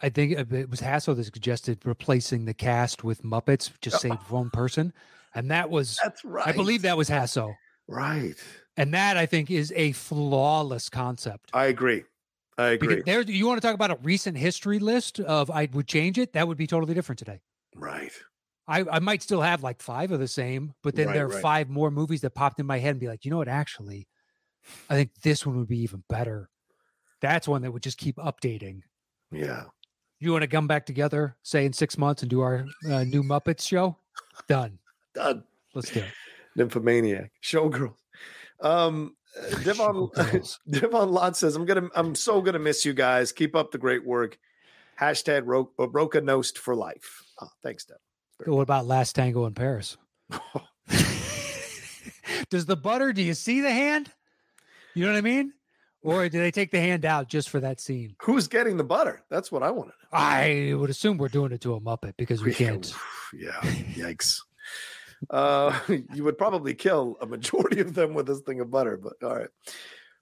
I think it was Hassel that suggested replacing the cast with Muppets, just save one person, and that was That's right. I believe that was Hasso, right. and that I think is a flawless concept. I agree. I agree. Because there, you want to talk about a recent history list of I would change it. That would be totally different today. right. I, I might still have like five of the same, but then Right, there are right. five more movies that popped in my head and be like, you know what? Actually, I think this one would be even better. That's one that would just keep updating. Yeah. You want to come back together, say in six months, and do our uh, new Muppets show? Done. Done. Let's do it. Nymphomaniac. Showgirls. Um, Devon. Devon Lott says, "I'm gonna, I'm so gonna miss you guys. Keep up the great work. Hashtag Ro- uh, Rocha Knost for life. Oh, thanks, Dev. What about Last Tango in Paris? Does the butter? Do you see the hand? You know what I mean? Or do they take the hand out just for that scene? Who's getting the butter? That's what I want to know. I would assume we're doing it to a Muppet because we can't. Yeah. Yikes. Uh, you would probably kill a majority of them with this thing of butter, but all right.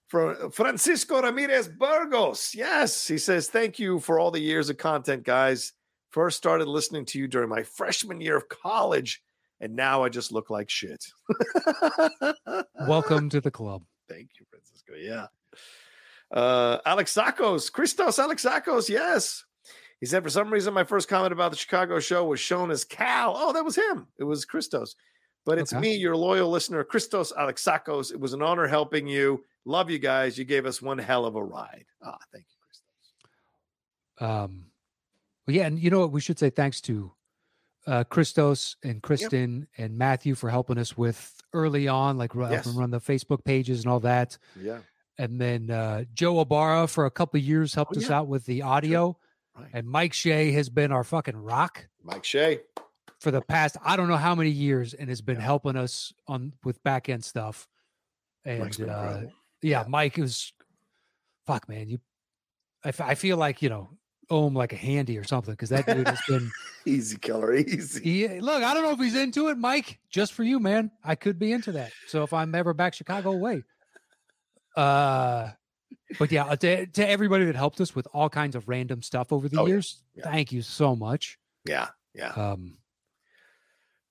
From Francisco Ramirez Burgos. Yes, he says, Thank you for all the years of content, guys. First started listening to you during my freshman year of college, and now I just look like shit. Welcome to the club. Thank you, Francisco. Yeah. Uh, Alex Sakos, Christos Alexakos. Yes. He said, for some reason, my first comment about the Chicago show was shown as Cal. Oh, that was him. It was Christos. But it's Okay. me, your loyal listener, Christos Alexakos. It was an honor helping you. Love you guys. You gave us one hell of a ride. Ah, thank you, Christos. Um, well, yeah, and you know what? We should say thanks to uh, Christos and Kristen and Matthew for helping us with early on, like Yes. run the Facebook pages and all that. Yeah. And then uh, Joe Obara for a couple of years helped Oh, us out with the audio. Right. And Mike Shea has been our fucking rock. Mike Shea. for the past I don't know how many years and has been helping us on with back end stuff. And uh, yeah, Mike is fuck man. You, I, f- I feel like you know owe him like a handy or something because that dude has been. Easy killer, easy. He, look, I don't know if he's into it, Mike. Just for you, man. I could be into that. So if I'm ever back Chicago way, uh, but yeah, to, to everybody that helped us with all kinds of random stuff over the Oh, years, yeah. thank you so much. Yeah, yeah. Um,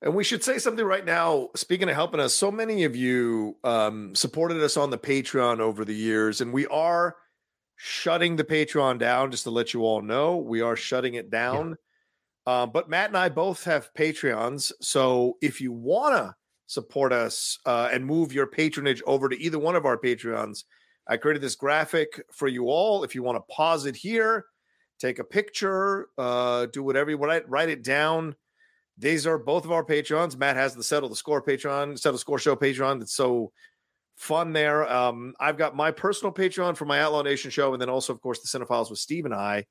And we should say something right now. Speaking of helping us, so many of you um, supported us on the Patreon over the years, and we are shutting the Patreon down. Just to let you all know, we are shutting it down. Uh, but Matt and I both have Patreons, so if you want to support us uh, and move your patronage over to either one of our Patreons, I created this graphic for you all. If you want to pause it here, take a picture, uh, do whatever you want, write it down. These are both of our Patreons. Matt has the Settle the Score Patreon, Settle Score Show Patreon. That's so fun there. Um, I've got my personal Patreon for my Outlaw Nation show, and then also, of course, the Cinephiles with Steve and I.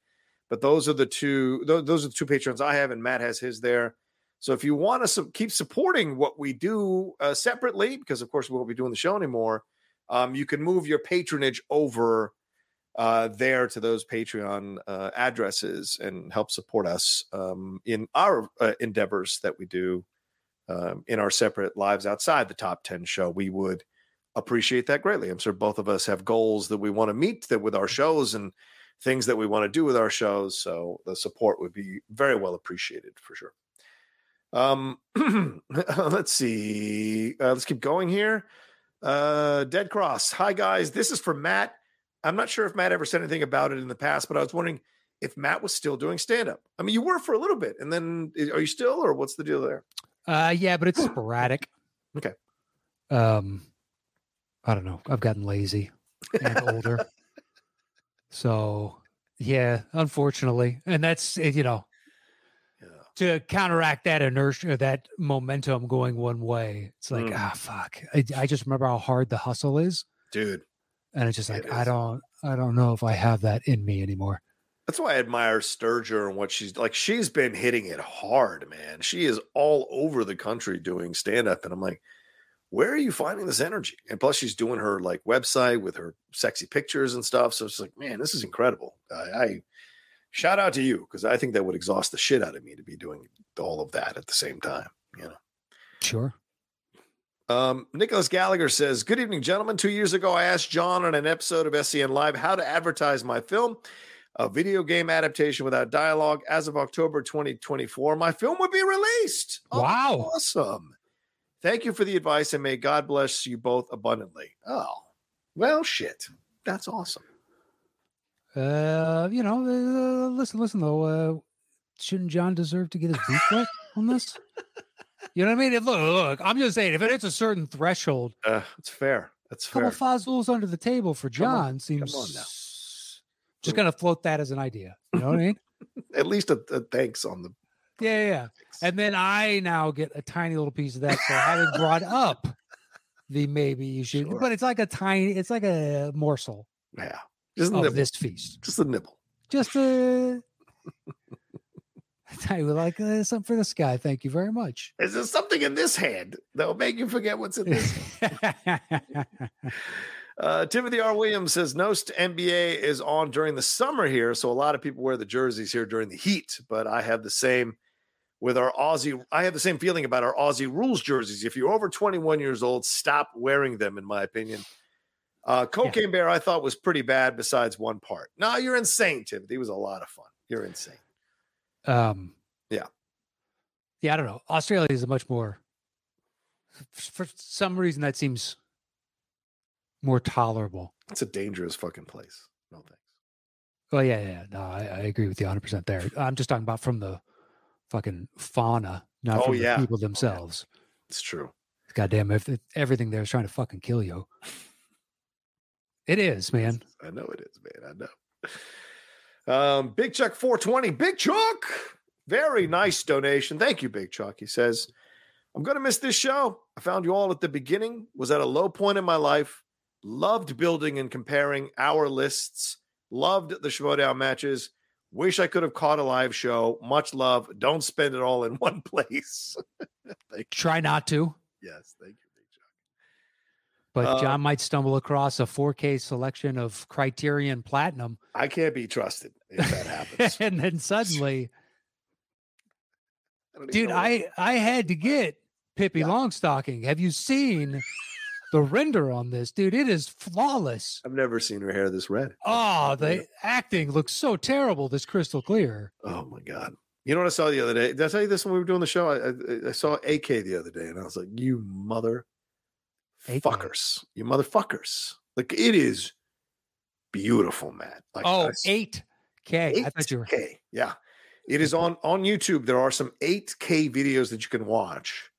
But those are the two. Those, those are the two Patreons I have, and Matt has his there. So if you want to su- keep supporting what we do uh, separately, because of course we won't be doing the show anymore, um, you can move your patronage over uh, there to those Patreon uh, addresses and help support us um, in our uh, endeavors that we do um, in our separate lives outside the top 10 show. We would appreciate that greatly. I'm sure both of us have goals that we want to meet that with our shows and things that we want to do with our shows. So the support would be very well appreciated for sure. Um, let's see. Uh, let's keep going here. Uh, Dead Cross. Hi guys, this is for Matt. I'm not sure if Matt ever said anything about it in the past, but I was wondering if Matt was still doing stand up. I mean, you were for a little bit, and then are you still, or what's the deal there? uh, yeah, but it's sporadic. Okay. Um, I don't know. I've gotten lazy and older. So yeah, unfortunately, and that's uh, you know. To counteract that inertia, that momentum going one way. It's like Mm. ah fuck. I, I just remember how hard the hustle is, Dude, and it's just It like I don't I don't know if I have that in me anymore. that's why I admire Sturger and what she's like. She's been hitting it hard, man. She is all over the country doing stand up, and I'm like, where are you finding this energy? And plus, she's doing her like website with her sexy pictures and stuff. So it's like, man, this is incredible. I, I shout out to you because I think that would exhaust the shit out of me to be doing all of that at the same time. You know. Sure. Um, Nicholas Gallagher says, Good evening, gentlemen. Two years ago, I asked John on an episode of SCN Live how to advertise my film, a video game adaptation without dialogue. As of October 2024, my film would be released. Oh, Wow. Awesome. Thank you for the advice and may God bless you both abundantly. Oh, well, shit. That's awesome. Uh, you know, uh, listen, listen though. Uh, shouldn't John deserve to get his beef wet on this? You know what I mean? If- Look, look. I'm just saying, if it hits a certain threshold, Uh, it's fair. That's fair. a couple fazools under the table for on, John seems on now. just gonna float that as an idea. You know what I mean? At least a, a thanks on the. Yeah, yeah, yeah. And then I now get a tiny little piece of that for having brought up the maybe you should, Sure. but it's like a tiny, it's like a morsel Yeah. Just a of nibble. this feast. Just a nibble. Just a. I would like uh, something for this guy. Thank you very much. Is there something in this hand that will make you forget what's in this? Uh, Timothy R. Williams says Knost NBA is on during the summer here, so a lot of people wear the jerseys here during the heat. But I have the same with our Aussie. I have the same feeling about our Aussie rules jerseys. If you're over 21 years old, stop wearing them. In my opinion, uh, Cocaine Bear I thought was pretty bad. Besides one part. No, you're insane, Timothy. It was a lot of fun. You're insane. um, Yeah. yeah. I don't know. Australia is a much more. For some reason, that seems more tolerable. It's a dangerous fucking place. No thanks. Well, yeah, yeah. No, I, I agree with you 100 percent there. I'm just talking about from the fucking fauna, not Oh, from yeah. the people themselves. It's true. Goddamn, if if everything there is trying to fucking kill you. It is, man. I know it is, man. I know. Um, Big Chuck 420. Big Chuck. Very nice donation. Thank you, Big Chuck. He says, I'm going to miss this show. I found you all at the beginning, was at a low point in my life, loved building and comparing our lists, loved the Schmoedown matches, Wish I could have caught a live show. Much love. Don't spend it all in one place. Try not to. Yes, thank you. But Uh, John might stumble across a 4K selection of Criterion Platinum, I can't be trusted if that happens. and then suddenly, I dude, I I had to get Pippi Yeah. Longstocking. Have you seen the render on this, dude? It is flawless. I've never seen her hair this red. Oh, the acting looks so terrible. This crystal clear. Oh my god! You know what I saw the other day? Did I tell you this when we were doing the show? I, I, I saw 8K the other day, and I was like, "You mother. Fuckers! You motherfuckers!" Like it is beautiful, man. Like Oh, s- 8K. I thought you were 8K. Yeah. It is on on YouTube. There are some 8K videos that you can watch.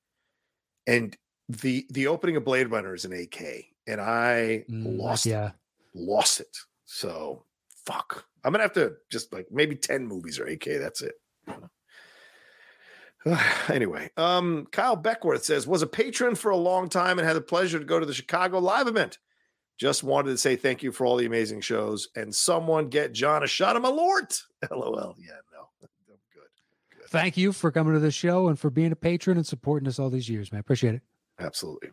And the the opening of Blade Runner is an 8K. And I Mm, lost it. Yeah. Lost it. So fuck. I'm gonna have to just like maybe 10 movies or 8K. That's it. anyway, um, Kyle Beckworth says, was a patron for a long time and had the pleasure to go to the Chicago live event. Just wanted to say thank you for all the amazing shows and someone get John a shot of Malort. LOL. Yeah, no. I'm good. Thank you for coming to the show and for being a patron and supporting us all these years, man. Appreciate it. Absolutely.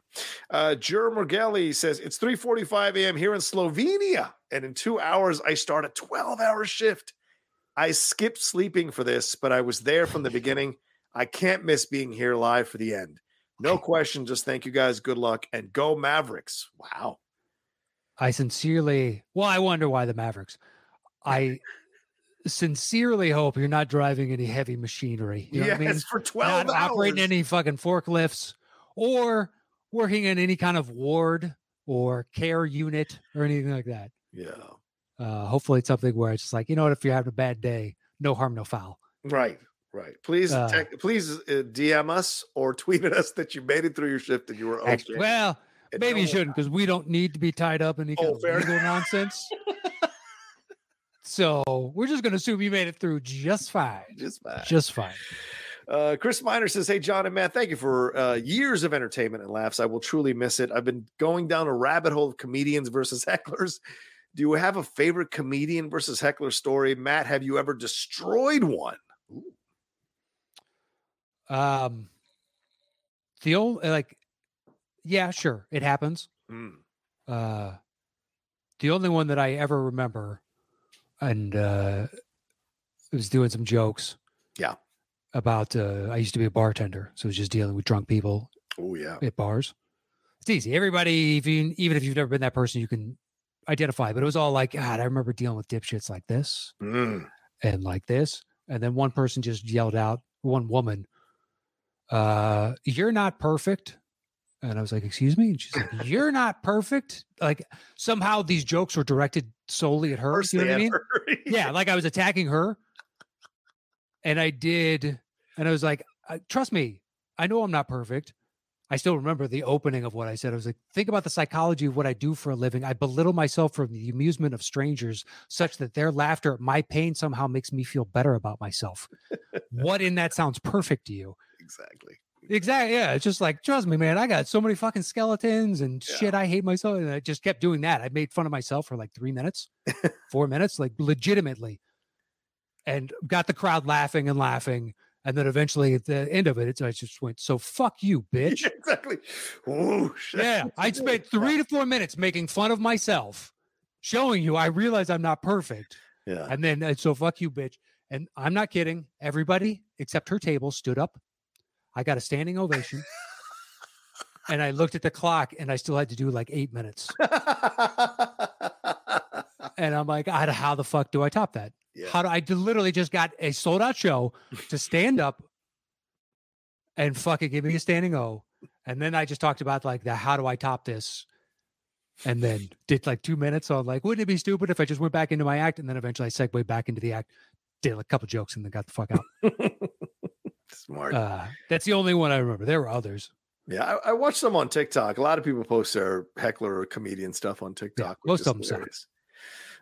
Uh Jer Morgelli says it's 3:45 a.m. here in Slovenia, and in two hours I start a 12-hour shift. I skipped sleeping for this, but I was there from the beginning. I can't miss being here live for the end. No question. Just thank you guys. Good luck and go Mavericks. Wow. I sincerely, well, I wonder why the Mavericks. I sincerely hope you're not driving any heavy machinery. You know yes, what I mean? for 12 Not hours. operating any fucking forklifts or working in any kind of ward or care unit or anything like that. yeah. Uh, hopefully, it's something where it's just like, you know what, if you're having a bad day, no harm, no foul. Right. Right. Please, Uh, tec- please uh, DM us or tweet at us that you made it through your shift and you were okay. Well, And maybe you shouldn't because we don't need to be tied up in any kind Oh, of legal nonsense. so we're just going to assume you made it through just fine. Just fine. Just fine. Uh, Chris Miner says, Hey, John and Matt, thank you for uh, years of entertainment and laughs. I will truly miss it. I've been going down a rabbit hole of comedians versus hecklers. Do you have a favorite comedian versus heckler story? Matt, have you ever destroyed one? Um, the old like, yeah, sure, it happens. Mm. Uh, the only one that I ever remember, and uh, was doing some jokes. Yeah. About uh, I used to be a bartender, so it was just dealing with drunk people Oh, yeah. at bars. It's easy. Everybody, if you, even if you've never been that person, you can identify. But it was all like, God, I remember dealing with dipshits like this Mm. and like this. And then one person just yelled out, one woman, uh, you're not perfect. And I was like, excuse me? And she's like, you're not perfect. Like somehow these jokes were directed solely at her. First you know what I mean? Yeah. Like I was attacking her. And I did. And I was like, trust me, I know I'm not perfect. I still remember the opening of what I said. I was like, think about the psychology of what I do for a living. I belittle myself for the amusement of strangers, such that their laughter at my pain somehow makes me feel better about myself. what in that sounds perfect to you? Exactly. Exactly. Yeah. It's just like, trust me, man, I got so many fucking skeletons and Yeah. shit. I hate myself. And I just kept doing that. I made fun of myself for like three minutes, four minutes, like legitimately, and got the crowd laughing and laughing. And then eventually at the end of it, it's, I just went, so fuck you, bitch. Yeah, exactly. Whoosh. Yeah, I spent three to four minutes making fun of myself, showing you I realize I'm not perfect. Yeah. And then, so fuck you, bitch. And I'm not kidding. Everybody except her table stood up. I got a standing ovation. and I looked at the clock and I still had to do like eight minutes. And I'm like, how, how the fuck do I top that? Yeah. How do I literally just got a sold out show to stand up and fucking give me a standing O. And then I just talked about like the how do I top this? And then did like two minutes on like, wouldn't it be stupid if I just went back into my act? And then eventually I segued back into the act, did a couple jokes and then got the fuck out. Smart. Uh, that's the only one I remember. There were others. Yeah, I, I watched some on TikTok. A lot of people post their heckler or comedian stuff on TikTok. which most of them hilarious.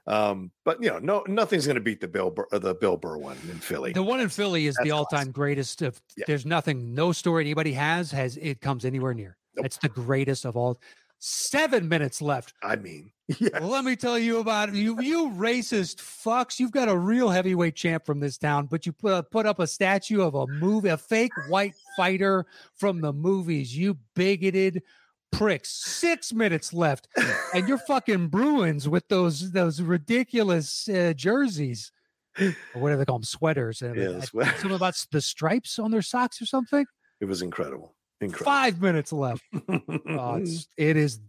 Um, but you know, no, nothing's going to beat the Bill Burr, uh, the Bill Burr one in Philly. The one in Philly is That's the all-time greatest of Yeah. there's nothing, no story anybody has has it comes anywhere near. Nope. It's the greatest of all. Seven minutes left. I mean, yeah. Let me tell you about you. You racist fucks. You've got a real heavyweight champ from this town, but you put put up a statue of a movie, a fake white fighter from the movies. You bigoted pricks. Six minutes left, and you're fucking Bruins with those those ridiculous uh, jerseys or whatever they call them, sweaters. And Yeah, I- sweater. something about the stripes on their socks or something. It was incredible. Incredible. Five minutes left. Oh, it's, it is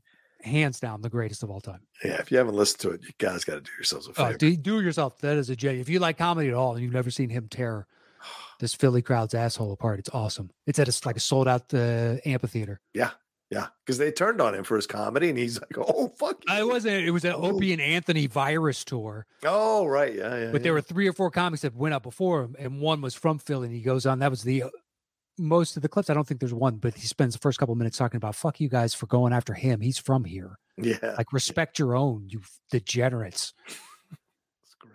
hands down the greatest of all time. yeah, if you haven't listened to it, you guys got to do yourselves a Oh, favor. do, do yourself. That is a J. If you like comedy at all and you've never seen him tear this Philly crowd's asshole apart, it's awesome. It's at a, like a sold out uh, amphitheater. yeah, Yeah, because they turned on him for his comedy, and he's like, "Oh fuck!" I wasn't. It was an Oh. Opie and Anthony virus tour, Oh right, yeah, yeah. but there were three or four comics that went up before him, and one was from Philly. And he goes on. That was the uh, most of the clips. I don't think there's one, but he spends the first couple minutes talking about "fuck you guys for going after him. He's from here. yeah, Like respect your own, you degenerates." it's great.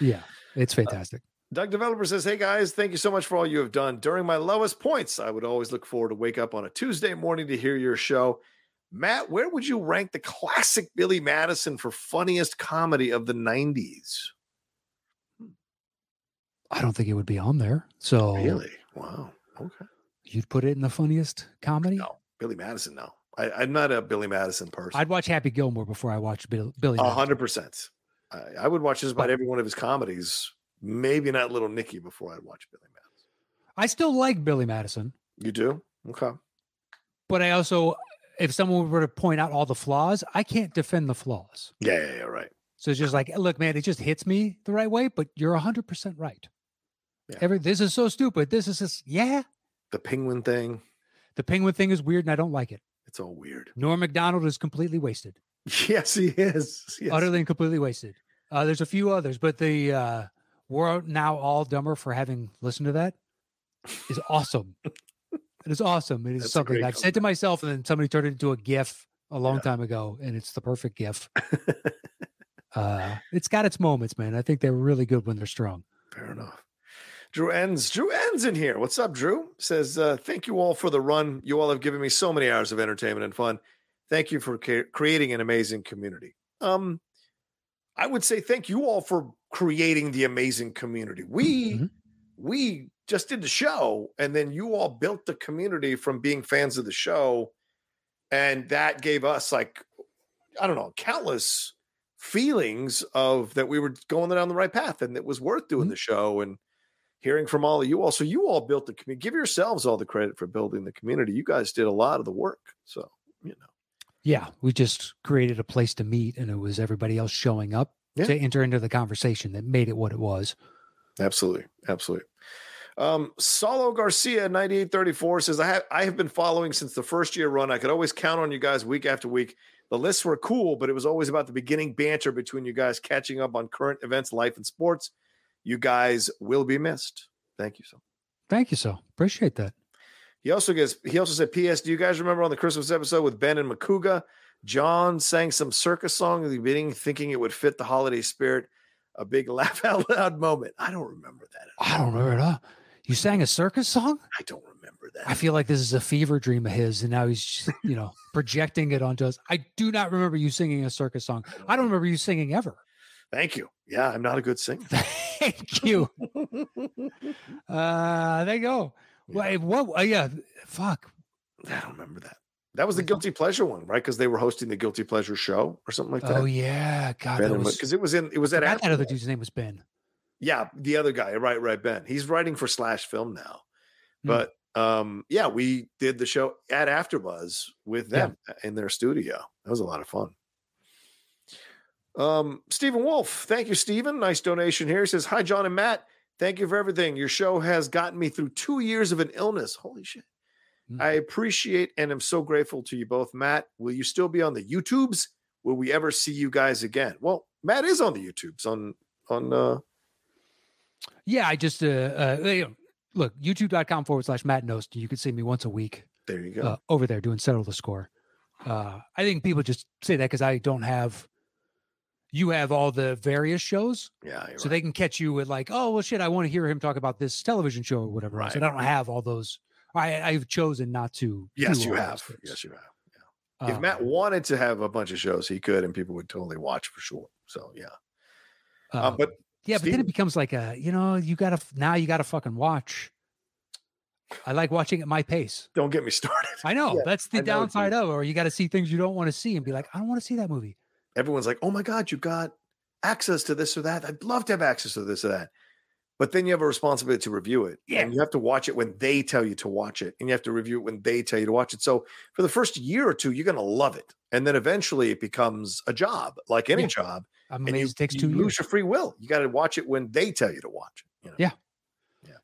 Yeah, it's uh, fantastic. Doug Developer says, Hey guys, thank you so much for all you have done. During my lowest points, I would always look forward to wake up on a Tuesday morning to hear your show. Matt, where would you rank the classic Billy Madison for funniest comedy of the 90s? I don't think it would be on there. So Really? Wow. Okay. you'd put it in the funniest comedy. No, Billy Madison, no. I, I'm not a Billy Madison person. I'd watch Happy Gilmore before I watch Bill, Billy. A hundred percent. I, would watch just about But- every one of his comedies. Maybe not Little Nicky before I'd watch Billy Madison. I still like Billy Madison, You do? Okay. but I also, if someone were to point out all the flaws, I can't defend the flaws. Yeah, yeah, yeah, right. So it's just like, look, man, it just hits me the right way, but you're hundred percent right. Yeah. Every this is so stupid. This is just yeah. The penguin thing, The penguin thing is weird, and I don't like it. it's all weird. Norm Macdonald is completely wasted, Yes, he is. Yes. utterly and completely wasted. Uh, there's a few others, but the uh, we're now all dumber for having listened to that is awesome. it is awesome. It is That's something I've said to myself, and then somebody turned it into a GIF a long Yeah. time ago, and it's the perfect GIF. uh, it's got its moments, man. I think they're really good when they're strong. Fair enough. Drew ends. Drew ends in here. What's up, Drew? Says, uh, thank you all for the run. You all have given me so many hours of entertainment and fun. Thank you for ca- creating an amazing community. Um, I would say thank you all for creating the amazing community. We Mhm. we just did the show, and then you all built the community from being fans of the show, and that gave us like I don't know countless feelings of that we were going down the right path and it was worth doing Mhm. the show and hearing from all of you all. So you all built the community. Give yourselves all the credit for building the community. You guys did a lot of the work. So you know, Yeah, we just created a place to meet, and it was everybody else showing up Yeah. to enter into the conversation that made it what it was. absolutely, absolutely. Um, Solo Garcia, 9834 says, I have I have been following since the first year run. I could always count on you guys week after week. The lists were cool, but it was always about the beginning banter between you guys catching up on current events, life, and sports. You guys will be missed. Thank you so Thank you, so appreciate that. He also gets he also said, P.S. Do you guys remember on the Christmas episode with Ben and Makuga? John sang some circus song at the beginning, thinking it would fit the holiday spirit. A big laugh out loud moment. I don't remember that. I don't remember it all. You sang a circus song? I don't remember that. I feel like this is a fever dream of his, and now he's, just, you know, projecting it onto us. I do not remember you singing a circus song. I don't remember you singing ever. Thank you. Yeah, I'm not a good singer. Thank you. Uh, there you go. Wait, what? Uh, yeah, fuck. I don't remember that. That was the guilty pleasure one, right? Because they were hosting the guilty pleasure show or something like that. Oh yeah, God, because it was in it was at That, that other dude's name was Ben. Yeah, the other guy, right, right, Ben. He's writing for Slash Film now. Hmm. But um, yeah, we did the show at AfterBuzz with Yeah. them in their studio. That was a lot of fun. Um, Stephen Wolf, thank you, Stephen. Nice donation here. He says, Hi, John and Matt. Thank you for everything. Your show has gotten me through two years of an illness. Holy shit. Hmm. I appreciate and am so grateful to you both. Matt, will you still be on the YouTubes? Will we ever see you guys again? Well, Matt is on the YouTubes on on uh Yeah, I just uh, uh look youtube.com forward slash Matt Knost. You can see me once a week there you go. uh, over there doing settle the score. Uh, I think people just say that because I don't have. You have all the various shows, yeah, so right. they can catch you with like, oh well, shit, I want to hear him talk about this television show or whatever. else. Right. And I don't have all those. I I've chosen not to. yes, you have. Yes, you have. if Matt Um, wanted to have a bunch of shows, he could, and people would totally watch for sure. So yeah, uh, um, but yeah, but then it becomes like a you know you gotta now you gotta fucking watch. I like watching at my pace. don't get me started. I know Yeah, that's the know, downside dude. of or you got to see things you don't want to see and be like, I don't want to see that movie. Everyone's like, "Oh my god, you got access to this or that. I'd love to have access to this or that." But then you have a responsibility to review it. Yeah. And you have to watch it when they tell you to watch it. And you have to review it when they tell you to watch it. So for the first year or two, you're going to love it. And then eventually it becomes a job, like any Yeah. job. I'm And you, it takes two you two lose your free will. You got to watch it when they tell you to watch it. you know? Yeah.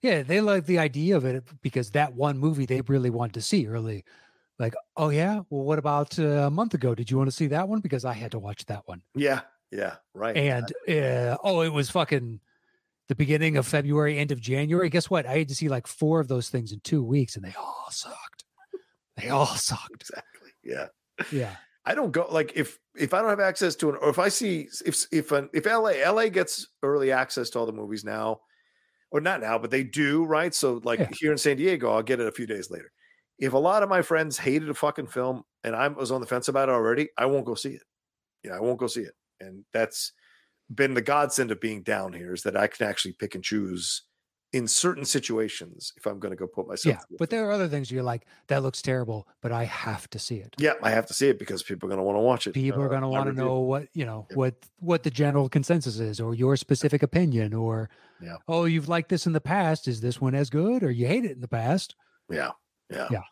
Yeah, they like the idea of it because that one movie they really wanted to see early. Like, oh yeah, well, what about uh, a month ago? Did you want to see that one? Because I had to watch that one. Yeah. Yeah. Right. And uh, oh, it was fucking the beginning of February, end of January. Guess what? I had to see like four of those things in two weeks, and they all sucked. They all sucked. exactly. Yeah. Yeah. I don't go like if if I don't have access to an or if I see if if an, if LA LA gets early access to all the movies now, or not now, but they do right. So like Yeah. here in San Diego, I'll get it a few days later. If a lot of my friends hated a fucking film and I was on the fence about it already, I won't go see it. Yeah, I won't go see it, and that's been the godsend of being down here is that I can actually pick and choose in certain situations if I'm going to go put myself. Yeah. But there are other things you're like, that looks terrible, but I have to see it. yeah, I have to see it because people are going to want to watch it. People are uh, going to want to know what you know Yep. what what the general consensus is, or your specific opinion, or Yeah. oh, you've liked this in the past. Is this one as good, or you hate it in the past? Yeah. Yeah. Yeah.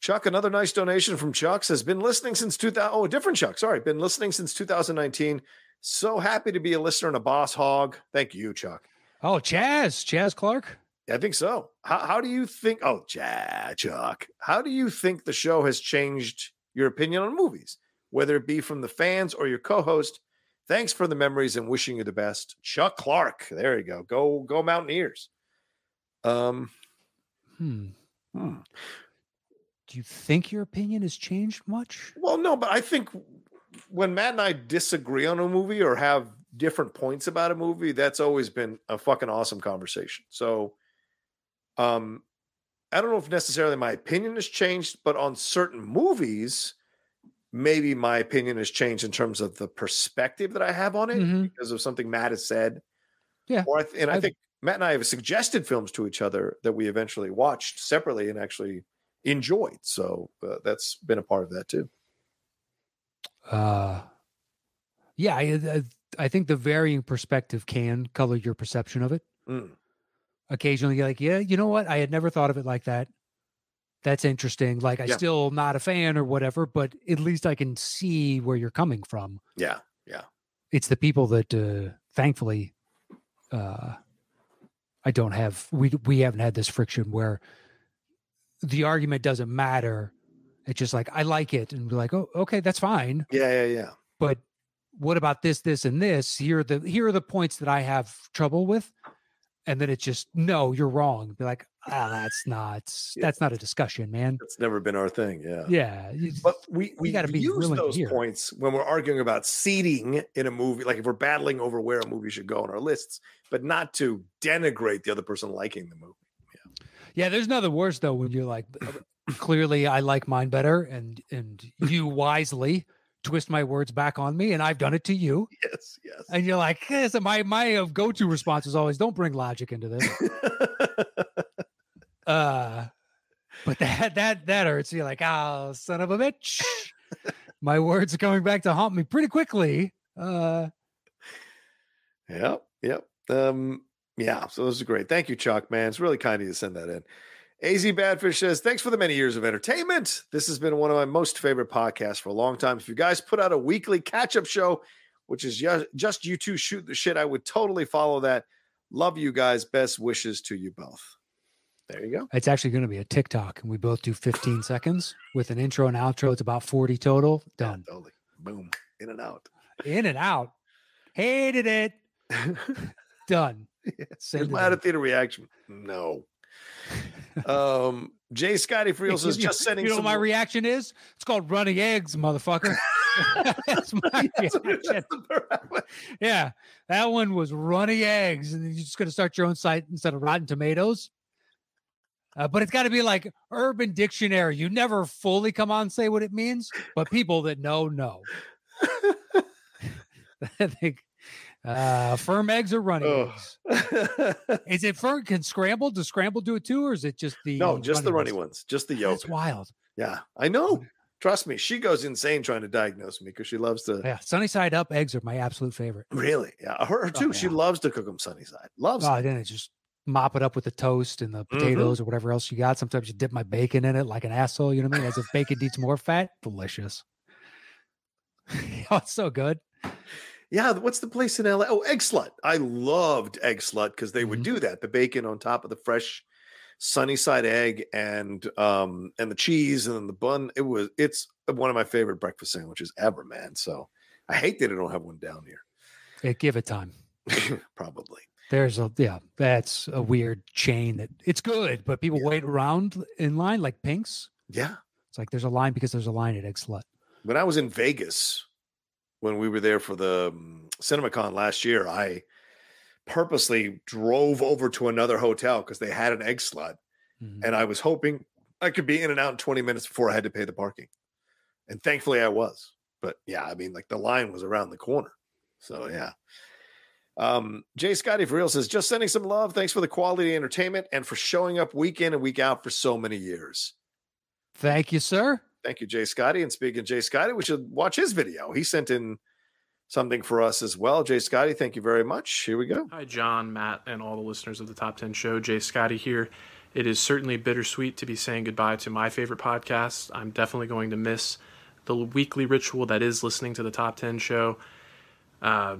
Chuck, another nice donation from Chuck's has been listening since 2000. Oh, a different Chuck. Sorry. Been listening since 2019. So happy to be a listener and a boss hog. Thank you, Chuck. Oh, Chaz, Chaz Clark. I think so. How, how do you think? Oh, ja, Chuck. How do you think the show has changed your opinion on movies, whether it be from the fans or your co-host? Thanks for the memories and wishing you the best, Chuck Clark. There you go. Go, go Mountaineers. Um, Hmm. Hmm. Do you think your opinion has changed much? Well, no, but I think when Matt and I disagree on a movie or have different points about a movie, that's always been a fucking awesome conversation. So, um, I don't know if necessarily my opinion has changed, but on certain movies, maybe my opinion has changed in terms of the perspective that I have on it Mhm. because of something Matt has said. Yeah, Or I th- and I I've- think Matt and I have suggested films to each other that we eventually watched separately and actually enjoyed. So uh, that's been a part of that too. Uh, yeah, I, I think the varying perspective can color your perception of it. Mm. Occasionally, you're like, yeah, you know what? I had never thought of it like that. That's interesting. Like, I Yeah. still not a fan or whatever, but at least I can see where you're coming from. Yeah, yeah. It's the people that, uh, thankfully, uh, I don't have. We we haven't had this friction where the argument doesn't matter. It's just like I like it, and be like, oh, okay, that's fine. Yeah, yeah, yeah. but what about this this and this here are the here are the points that i have trouble with and then it's just no you're wrong be like ah that's not Yeah. that's not a discussion man it's never been our thing. Yeah. yeah But we we gotta be use to those points when we're arguing about seating in a movie, like if we're battling over where a movie should go on our lists, but not to denigrate the other person liking the movie. yeah Yeah, there's nothing worse though when you're like clearly i like mine better and and you wisely twist my words back on me and i've done it to you Yes, yes. and you're like eh, so my my uh, go-to response is always don't bring logic into this Uh, but that that that hurts. You're like, oh, son of a bitch. My words are coming back to haunt me pretty quickly. Uh, Yep, yep. Um, yeah, so this is great. Thank you, Chuck, man. It's really kind of you to send that in. AZ Badfish says, Thanks for the many years of entertainment. This has been one of my most favorite podcasts for a long time. If you guys put out a weekly catch up show, which is just you two shoot the shit, I would totally follow that. Love you guys. Best wishes to you both. There you go. it's actually going to be a TikTok, and we both do 15 seconds with an intro and outro. It's about 40 total. Done. Yeah, totally. Boom. In and out. In and out. Hated it. Done. Here's Send my out of theater reaction. No. Um, Jay Scotty Friels is just sending You know my more- reaction is? It's called running eggs, motherfucker. That's my Yes, it is. reaction. Yeah, that one was running eggs, and you're just going to start your own site instead of Rotten Tomatoes. Uh, but it's got to be like Urban Dictionary. You never fully come on and say what it means, but people that know know. I think uh, firm eggs or running Oh. eggs. Is it firm? Can scramble? Does scramble do it too, or is it just the no, just the runny ones? ones, just the yolk. That's wild. Yeah, I know. Trust me, she goes insane trying to diagnose me because she loves to. Yeah, sunny side up eggs are my absolute favorite. Really? Yeah, her, her too. She yeah. loves to cook them sunny side. Loves. Oh, then it just mop it up with the toast and the Mm-hmm. potatoes or whatever else you got. Sometimes you dip my bacon in it like an asshole. You know what I mean? As if bacon needs more fat. Delicious. oh, it's so good. Yeah, what's the place in LA? Oh, Egg Slut. I loved Egg Slut because they would Mhm. do that. The bacon on top of the fresh sunny side egg and um and the cheese and then the bun. It was it's one of my favorite breakfast sandwiches ever, man. So I hate that I don't have one down here. Yeah, give it time. Probably. There's a yeah, that's a weird chain that it's good, but people wait around in line like Pink's. Yeah. It's like there's a line because there's a line at Egg Slut. When I was in Vegas, when we were there for the um, CinemaCon last year, I purposely drove over to another hotel because they had an egg slut. Mhm. and I was hoping I could be in and out in 20 minutes before I had to pay the parking. And thankfully I was. But yeah, I mean, like the line was around the corner. So yeah. Um, Jay Scotty for real says, just sending some love. Thanks for the quality entertainment and for showing up week in and week out for so many years. Thank you, sir. Thank you, Jay Scotty. And speaking of Jay Scotty, we should watch his video. He sent in something for us as well. Jay Scotty, thank you very much. Here we go. Hi, John, Matt, and all the listeners of the Top 10 Show. Jay Scotty here. It is certainly bittersweet to be saying goodbye to my favorite podcast. I'm definitely going to miss the weekly ritual that is listening to the Top 10 Show. Uh,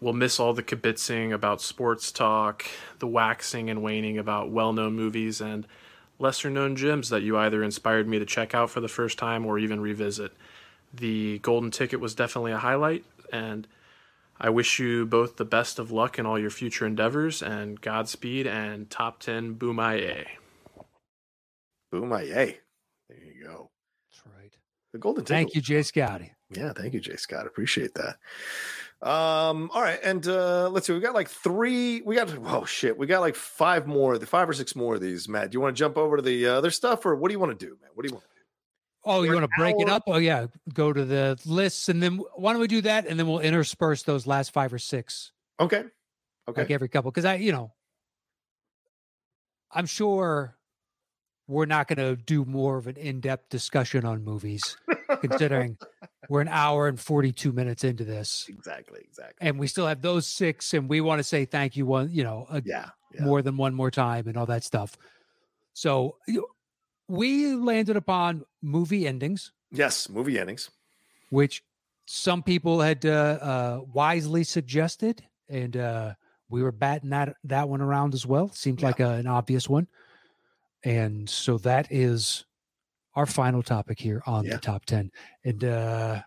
we'll miss all the kibitzing about sports talk, the waxing and waning about well known movies, and lesser known gems that you either inspired me to check out for the first time or even revisit. The Golden Ticket was definitely a highlight, and I wish you both the best of luck in all your future endeavors and Godspeed and top 10 Boomaye. Boom, I yay. There you go. That's right. The golden ticket. Thank you, Jay Scotty. Yeah, thank you, Jay Scott. Appreciate that. Um, all right, and uh let's see, we got like three, we got oh shit, we got like five more, the five or six more of these. Matt, do you want to jump over to the uh, other stuff, or what do you want to do, man? What do you want? To do? Oh, you want to break it up? Oh, yeah. Go to the lists and then why don't we do that? And then we'll intersperse those last five or six, Okay, okay, like every couple. Because I, you know, I'm sure we're not going to do more of an in depth discussion on movies, considering we're an hour and 42 minutes into this. exactly, exactly. And we still have those six, and we want to say thank you one, you know, a, Yeah, yeah. more than one more time and all that stuff. So we landed upon movie endings. yes, movie endings. which some people had uh, uh, wisely suggested, and uh, we were batting that that one around as well. Seemed Yeah. like a, an obvious one, and so that is our final topic here on Yeah. the top ten. And uh,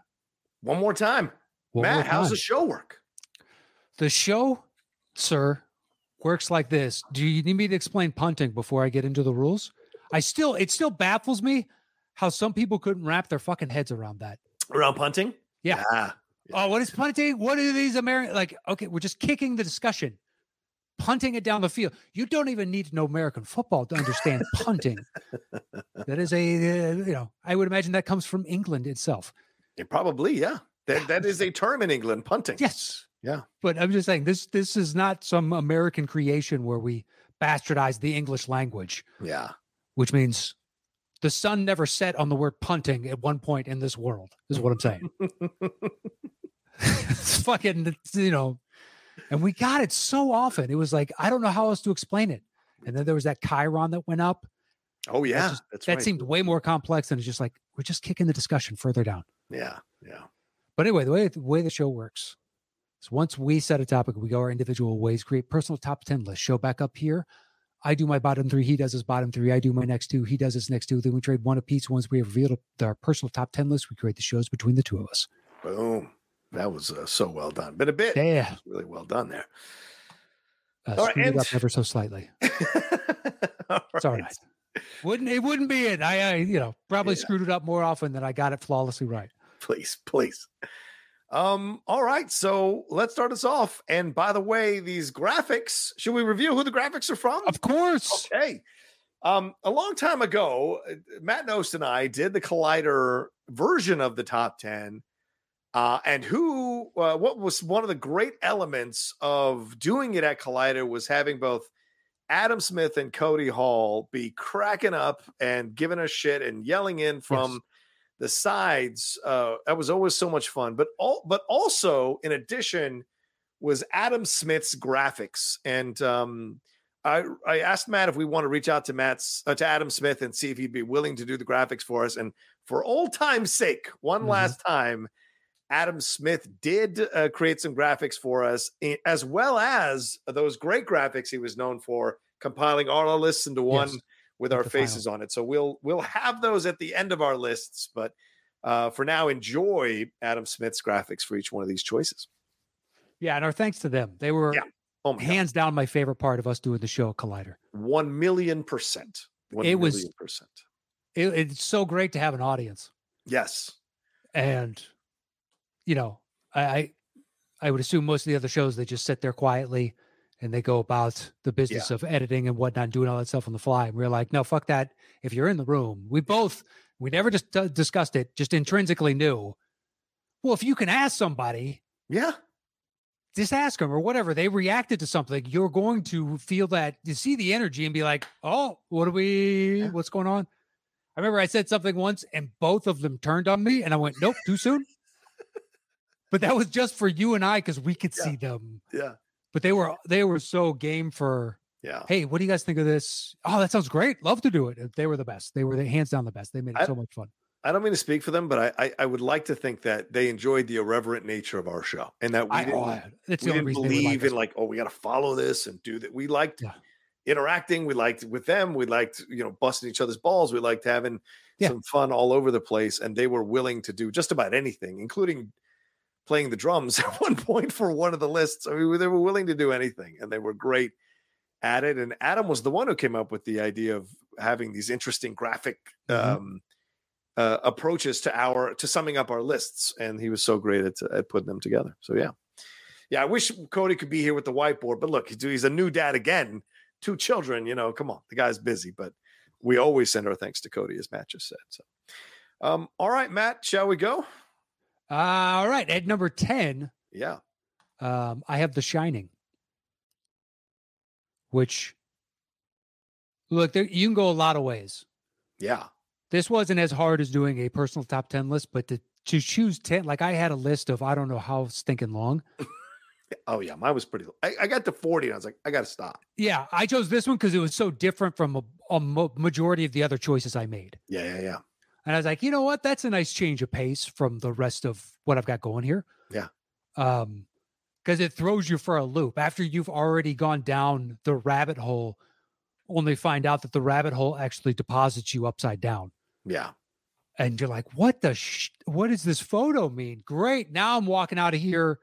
One more time, one Matt. more How's the show work? the show, sir? Works like this. Do you need me to explain punting before I get into the rules? I still, it still baffles me how some people couldn't wrap their fucking heads around that. Around punting? Yeah. yeah. Oh, what is punting? What are these American like? Okay, we're just kicking the discussion, punting it down the field. You don't even need to know American football to understand punting. That is a uh, you know, I would imagine that comes from England itself. Yeah, probably, yeah. That that is a term in England, punting. Yes. Yeah. But I'm just saying this this is not some American creation where we bastardize the English language, Yeah. which means the sun never set on the word punting at one point in this world. Is what I'm saying. it's fucking, you know, and we got it so often. It was like, I don't know how else to explain it. And then there was that chyron that went up. Oh yeah. just- that's that right. seemed way more complex. And it's just like, we're just kicking the discussion further down. Yeah, yeah. But anyway, the way the way the show works is once we set a topic, we go our individual ways, create personal top 10 list, show back up here. I do my bottom three, he does his bottom three. I do my next two, he does his next two. Then we trade one apiece. Once we have revealed our personal top 10 list, we create the shows between the two of us. Boom. That was uh, so well done. Been a bit. Yeah. Really well done there. Uh, All right, and- up ever so slightly. It's all right. Wouldn't it wouldn't be it. I, I you know, probably Yeah. screwed it up more often than I got it flawlessly right. Please, please. Um, all right, so let's start us off. And by the way, these graphics, should we review who the graphics are from? Of course. Okay. Um, a long time ago, uh, Matt Knost and I did the Collider version of the top 10. Uh, and who, uh, what was one of the great elements of doing it at Collider was having both Adam Smith and Cody Hall be cracking up and giving us shit and yelling in from Yes. the sides. Uh, that was always so much fun. But all, but also in addition, was Adam Smith's graphics. And um, I I asked Matt if we want to reach out to Matt's uh, to Adam Smith and see if he'd be willing to do the graphics for us. And for old time's sake, one Mhm. last time, Adam Smith did uh, create some graphics for us, as well as those great graphics he was known for, compiling all our lists into one Yes, with with our final. faces on it. So we'll we'll have those at the end of our lists, but uh, for now, enjoy Adam Smith's graphics for each one of these choices. Yeah, and our thanks to them. They were Yeah. Oh my God. hands down my favorite part of us doing the show Collider. One million percent. One It was- percent. It, it's so great to have an audience, Yes. and you know, I, I I would assume most of the other shows they just sit there quietly and they go about the business of editing and whatnot, doing all that stuff on the fly. And we're like, no, fuck that. If you're in the room, we both we never just d- discussed it, just intrinsically knew. Well, if you can ask somebody, Yeah. just ask them or whatever. They reacted to something. You're going to feel that you see the energy and be like, oh, what are we, Yeah. what's going on? I remember I said something once and both of them turned on me and I went, nope, too soon. But that was just for you and I because we could Yeah. see them. Yeah. But they were they were so game for, Yeah. hey, what do you guys think of this? Oh, that sounds great. Love to do it. They were the best. They were the hands down the best. They made it I- so much fun. I don't mean to speak for them, but I, I I would like to think that they enjoyed the irreverent nature of our show and that we I, oh, didn't, oh, we didn't reason they would believe like in like, oh, we got to follow this and do that. We liked Yeah. interacting. We liked with them. We liked, you know, busting each other's balls. We liked having Yeah. some fun all over the place. And they were willing to do just about anything, including playing the drums at one point for one of the lists. I mean, they were willing to do anything and they were great at it. And Adam was the one who came up with the idea of having these interesting graphic Mhm. um, uh, approaches to our to summing up our lists, and he was so great at, at putting them together. So yeah, yeah. I wish Cody could be here with the whiteboard, but look, he's, he's a new dad again, two children. You know, come on, the guy's busy, but we always send our thanks to Cody, as Matt just said. So, um, all right, Matt, shall we go? All right. At number 10, Yeah, um, I have The Shining, which look, there, you can go a lot of ways. yeah, This wasn't as hard as doing a personal top 10 list, but to, to choose 10, like I had a list of I don't know how stinking long. oh yeah. Mine was pretty. I, I got to forty, and I was like, I got to stop. Yeah, I chose this one because it was so different from a, a mo- majority of the other choices I made. Yeah, yeah, yeah. And I was like, you know what? That's a nice change of pace from the rest of what I've got going here. Yeah. Um, because it throws you for a loop after you've already gone down the rabbit hole, only find out that the rabbit hole actually deposits you upside down. Yeah, And you're like, what the, sh- what does this photo mean? Great. Now I'm walking out of here.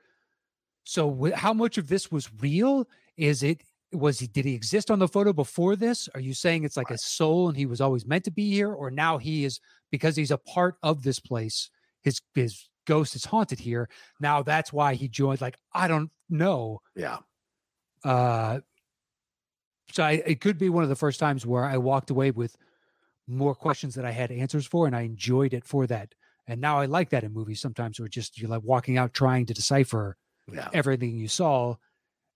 So wh- how much of this was real? Is it, was he, did he exist on the photo before this? Are you saying it's like a soul and he was always meant to be here? Or now he is, because he's a part of this place, his, his ghost is haunted here. Now that's why he joined. Like, I don't know. yeah, Uh, so I, it could be one of the first times where I walked away with more questions that I had answers for, and I enjoyed it for that. And now I like that in movies sometimes, where just you're like walking out trying to decipher yeah. everything you saw,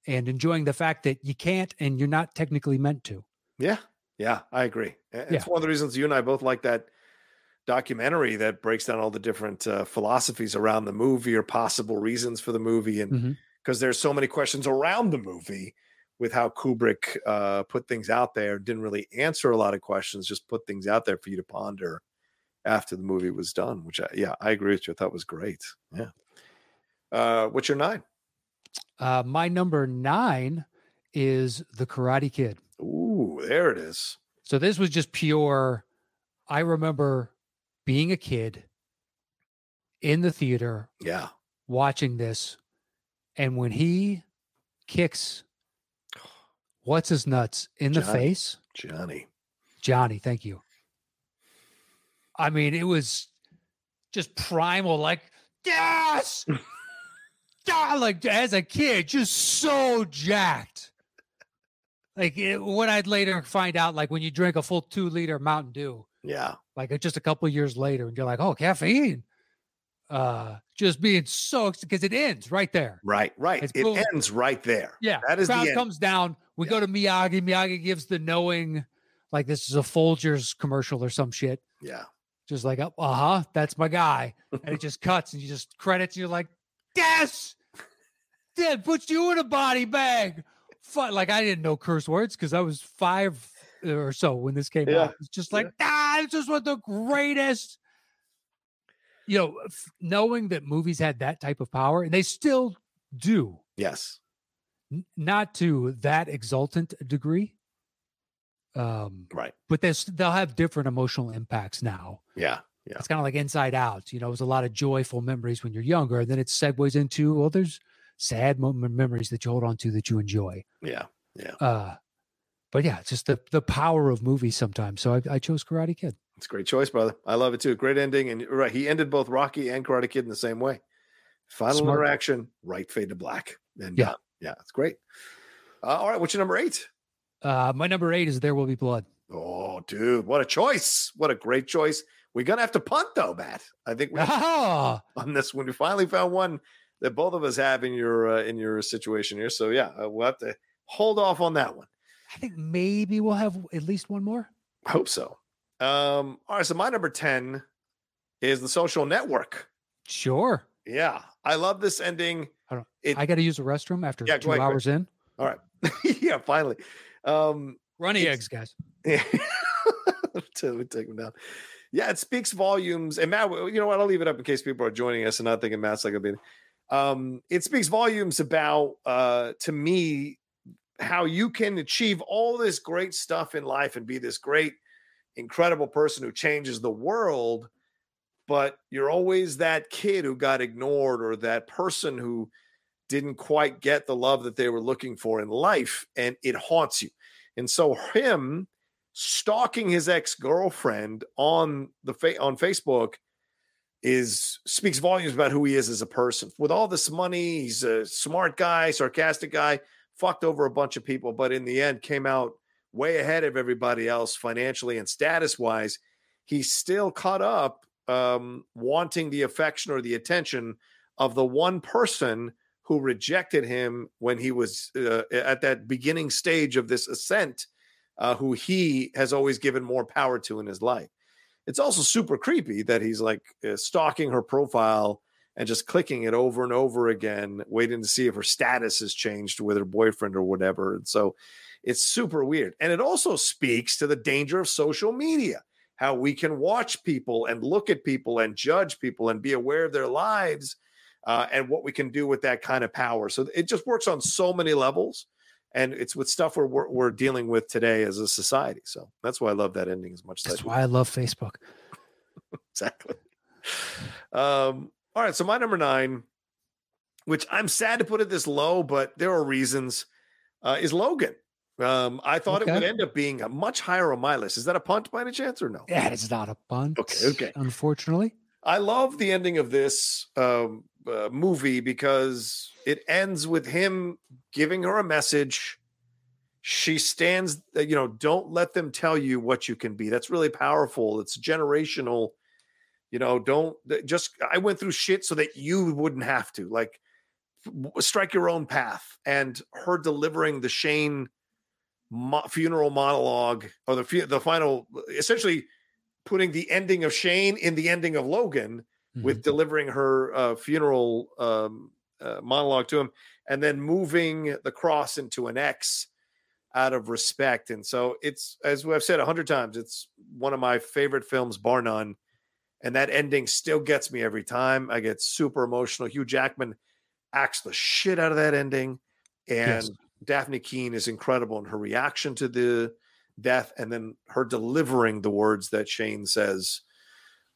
and enjoying the fact that you can't, and you're not technically meant to. Yeah, yeah, I agree. It's Yeah. one of the reasons you and I both like that documentary that breaks down all the different uh, philosophies around the movie or possible reasons for the movie, and because there's so many questions around the movie with how Kubrick uh, put things out there, didn't really answer a lot of questions, just put things out there for you to ponder after the movie was done. Which, I, yeah, I agree with you. I thought was great. Yeah. Uh, what's your nine? Uh, my number nine is The Karate Kid. Ooh, there it is. So this was just pure. I remember being a kid in the theater Yeah. watching this, and when he kicks what's his nuts in the face, Johnny. Johnny, thank you. I mean, it was just primal, like yes, like as a kid, just so jacked. Like it, what I'd later find out, like when you drink a full two liter Mountain Dew, Yeah. like uh, just a couple years later, and you're like, oh, caffeine. Uh, just being so because it ends right there. Right. Right. It's it boom. ends right there. Yeah, That is the crowd end. comes down. We go to Miyagi. Miyagi gives the knowing, like this is a Folgers commercial or some shit. Yeah. Just like, uh huh, that's my guy, and it just cuts, and you just credits, and you're like, yes, did puts you in a body bag. Like I didn't know curse words because I was five or so when this came Yeah. out. It's just like, ah, it's just one of the greatest. You know, f- knowing that movies had that type of power, and they still do Yes. n- not to that exultant degree um Right. but they'll have different emotional impacts now Yeah. Yeah. it's kind of like inside out you know it's a lot of joyful memories when you're younger and then it segues into well there's sad mo- memories that you hold on to that you enjoy Yeah. uh but yeah it's just the the power of movies sometimes so i, I chose karate kid It's a great choice, brother. I love it too. Great ending. And right. He ended both Rocky and Karate Kid in the same way. Final Smart. interaction, right fade to black. And Yeah. yeah. Yeah. It's great. Uh, all right. What's your number eight? uh my number eight is there will be blood Oh, dude. What a choice. What a great choice. We're going to have to punt though, Matt. I think we ah, on this one. We finally found one that both of us have in your uh, in your situation here. So yeah, uh, we'll have to hold off on that one. i think maybe we'll have at least one more Hope so. Um, all right, so my number 10 is the social network. sure Yeah, I love this ending. I don't- It, i gotta use the restroom after Yeah, two ahead, hours in all right. yeah, finally. Um, runny eggs guys Yeah. Let me take them down. Yeah, it speaks volumes. And Matt, you know what? I'll leave it up in case people are joining us and not thinking Matt's like a bit. Um, it speaks volumes about uh to me how you can achieve all this great stuff in life and be this great, incredible person who changes the world, but you're always that kid who got ignored or that person who didn't quite get the love that they were looking for in life, and it haunts you. And so him stalking his ex-girlfriend on the fa- on Facebook is speaks volumes about who he is as a person. With all this money, he's a smart guy, sarcastic guy, fucked over a bunch of people, but in the end came out way ahead of everybody else financially and status-wise. He's still caught up um, wanting the affection or the attention of the one person who rejected him when he was uh, at that beginning stage of this ascent uh, who he has always given more power to in his life. It's also super creepy that he's like uh, stalking her profile and just clicking it over and over again, waiting to see if her status has changed with her boyfriend or whatever. And so it's super weird. And it also speaks to the danger of social media, how we can watch people and look at people and judge people and be aware of their lives uh, and what we can do with that kind of power. So it just works on so many levels and it's with stuff we're, we're, we're dealing with today as a society. So that's why I love that ending as much as That's why I love Facebook. exactly. Um, all right, so my number nine, which I'm sad to put it this low, but there are reasons, uh, is Logan. Um, I thought it would end up being a much higher on my list. Is that a punt by any chance or no? That is not a punt. Okay, okay. Unfortunately. I love the ending of this um, uh, movie because it ends with him giving her a message. She stands, uh, you know, don't let them tell you what you can be. That's really powerful. It's generational. You know, don't just, I went through shit so that you wouldn't have to. Like, strike your own path. And her delivering the Shane mo- funeral monologue or the, the final, essentially putting the ending of Shane in the ending of Logan with delivering her uh, funeral um, uh, monologue to him, and then moving the cross into an X out of respect. And so it's, as I've said a hundred times, it's one of my favorite films, bar none. And that ending still gets me every time. I get super emotional. Hugh Jackman acts the shit out of that ending, and Yes. Dafne Keen is incredible in her reaction to the death, and then her delivering the words that Shane says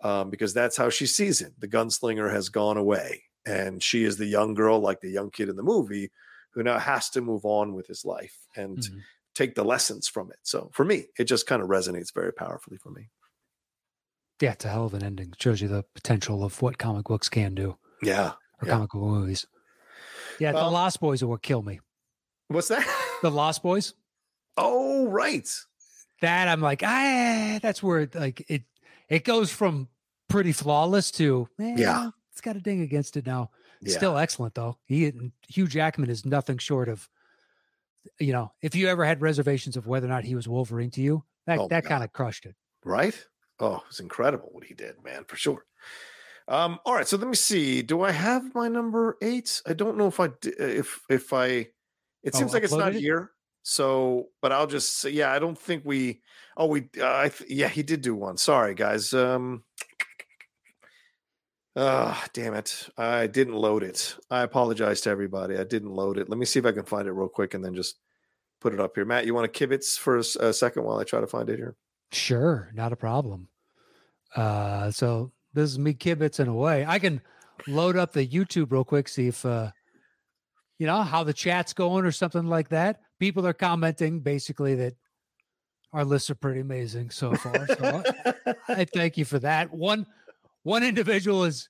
um, because that's how she sees it. The gunslinger has gone away, and she is the young girl, like the young kid in the movie, who now has to move on with his life and Mhm. take the lessons from it. So for me, it just kind of resonates very powerfully for me. Yeah, it's a hell of an ending. Shows you the potential of what comic books can do Yeah. or Yeah. comic book movies. Yeah, the Lost Boys are what kill me. What's that? The Lost Boys. Oh, right. That I'm like, ah, that's where it, like it it goes from pretty flawless to eh, Yeah. it's got a ding against it now. Yeah. Still excellent though. He Hugh Jackman is nothing short of, you know, if you ever had reservations of whether or not he was Wolverine to you, that Oh, that kind of crushed it. right? Oh, it's incredible what he did, man, for sure. Um, all right, so let me see. Do I have my number eight? I don't know if I if if I. It Oh, seems like it's not it? here. So, but I'll just say, yeah, I don't think we. Oh, we. Uh, I th- yeah, he did do one. Sorry, guys. Um. Ah, damn it! I didn't load it. I apologize to everybody. I didn't load it. Let me see if I can find it real quick and then just put it up here. Matt, you want to kibitz for a second while I try to find it here? Sure, not a problem. Uh, so this is me kibitzing away. I can load up the YouTube real quick, see if uh, you know how the chat's going or something like that. People are commenting basically that our lists are pretty amazing so far. So I, I thank you for that. One one individual is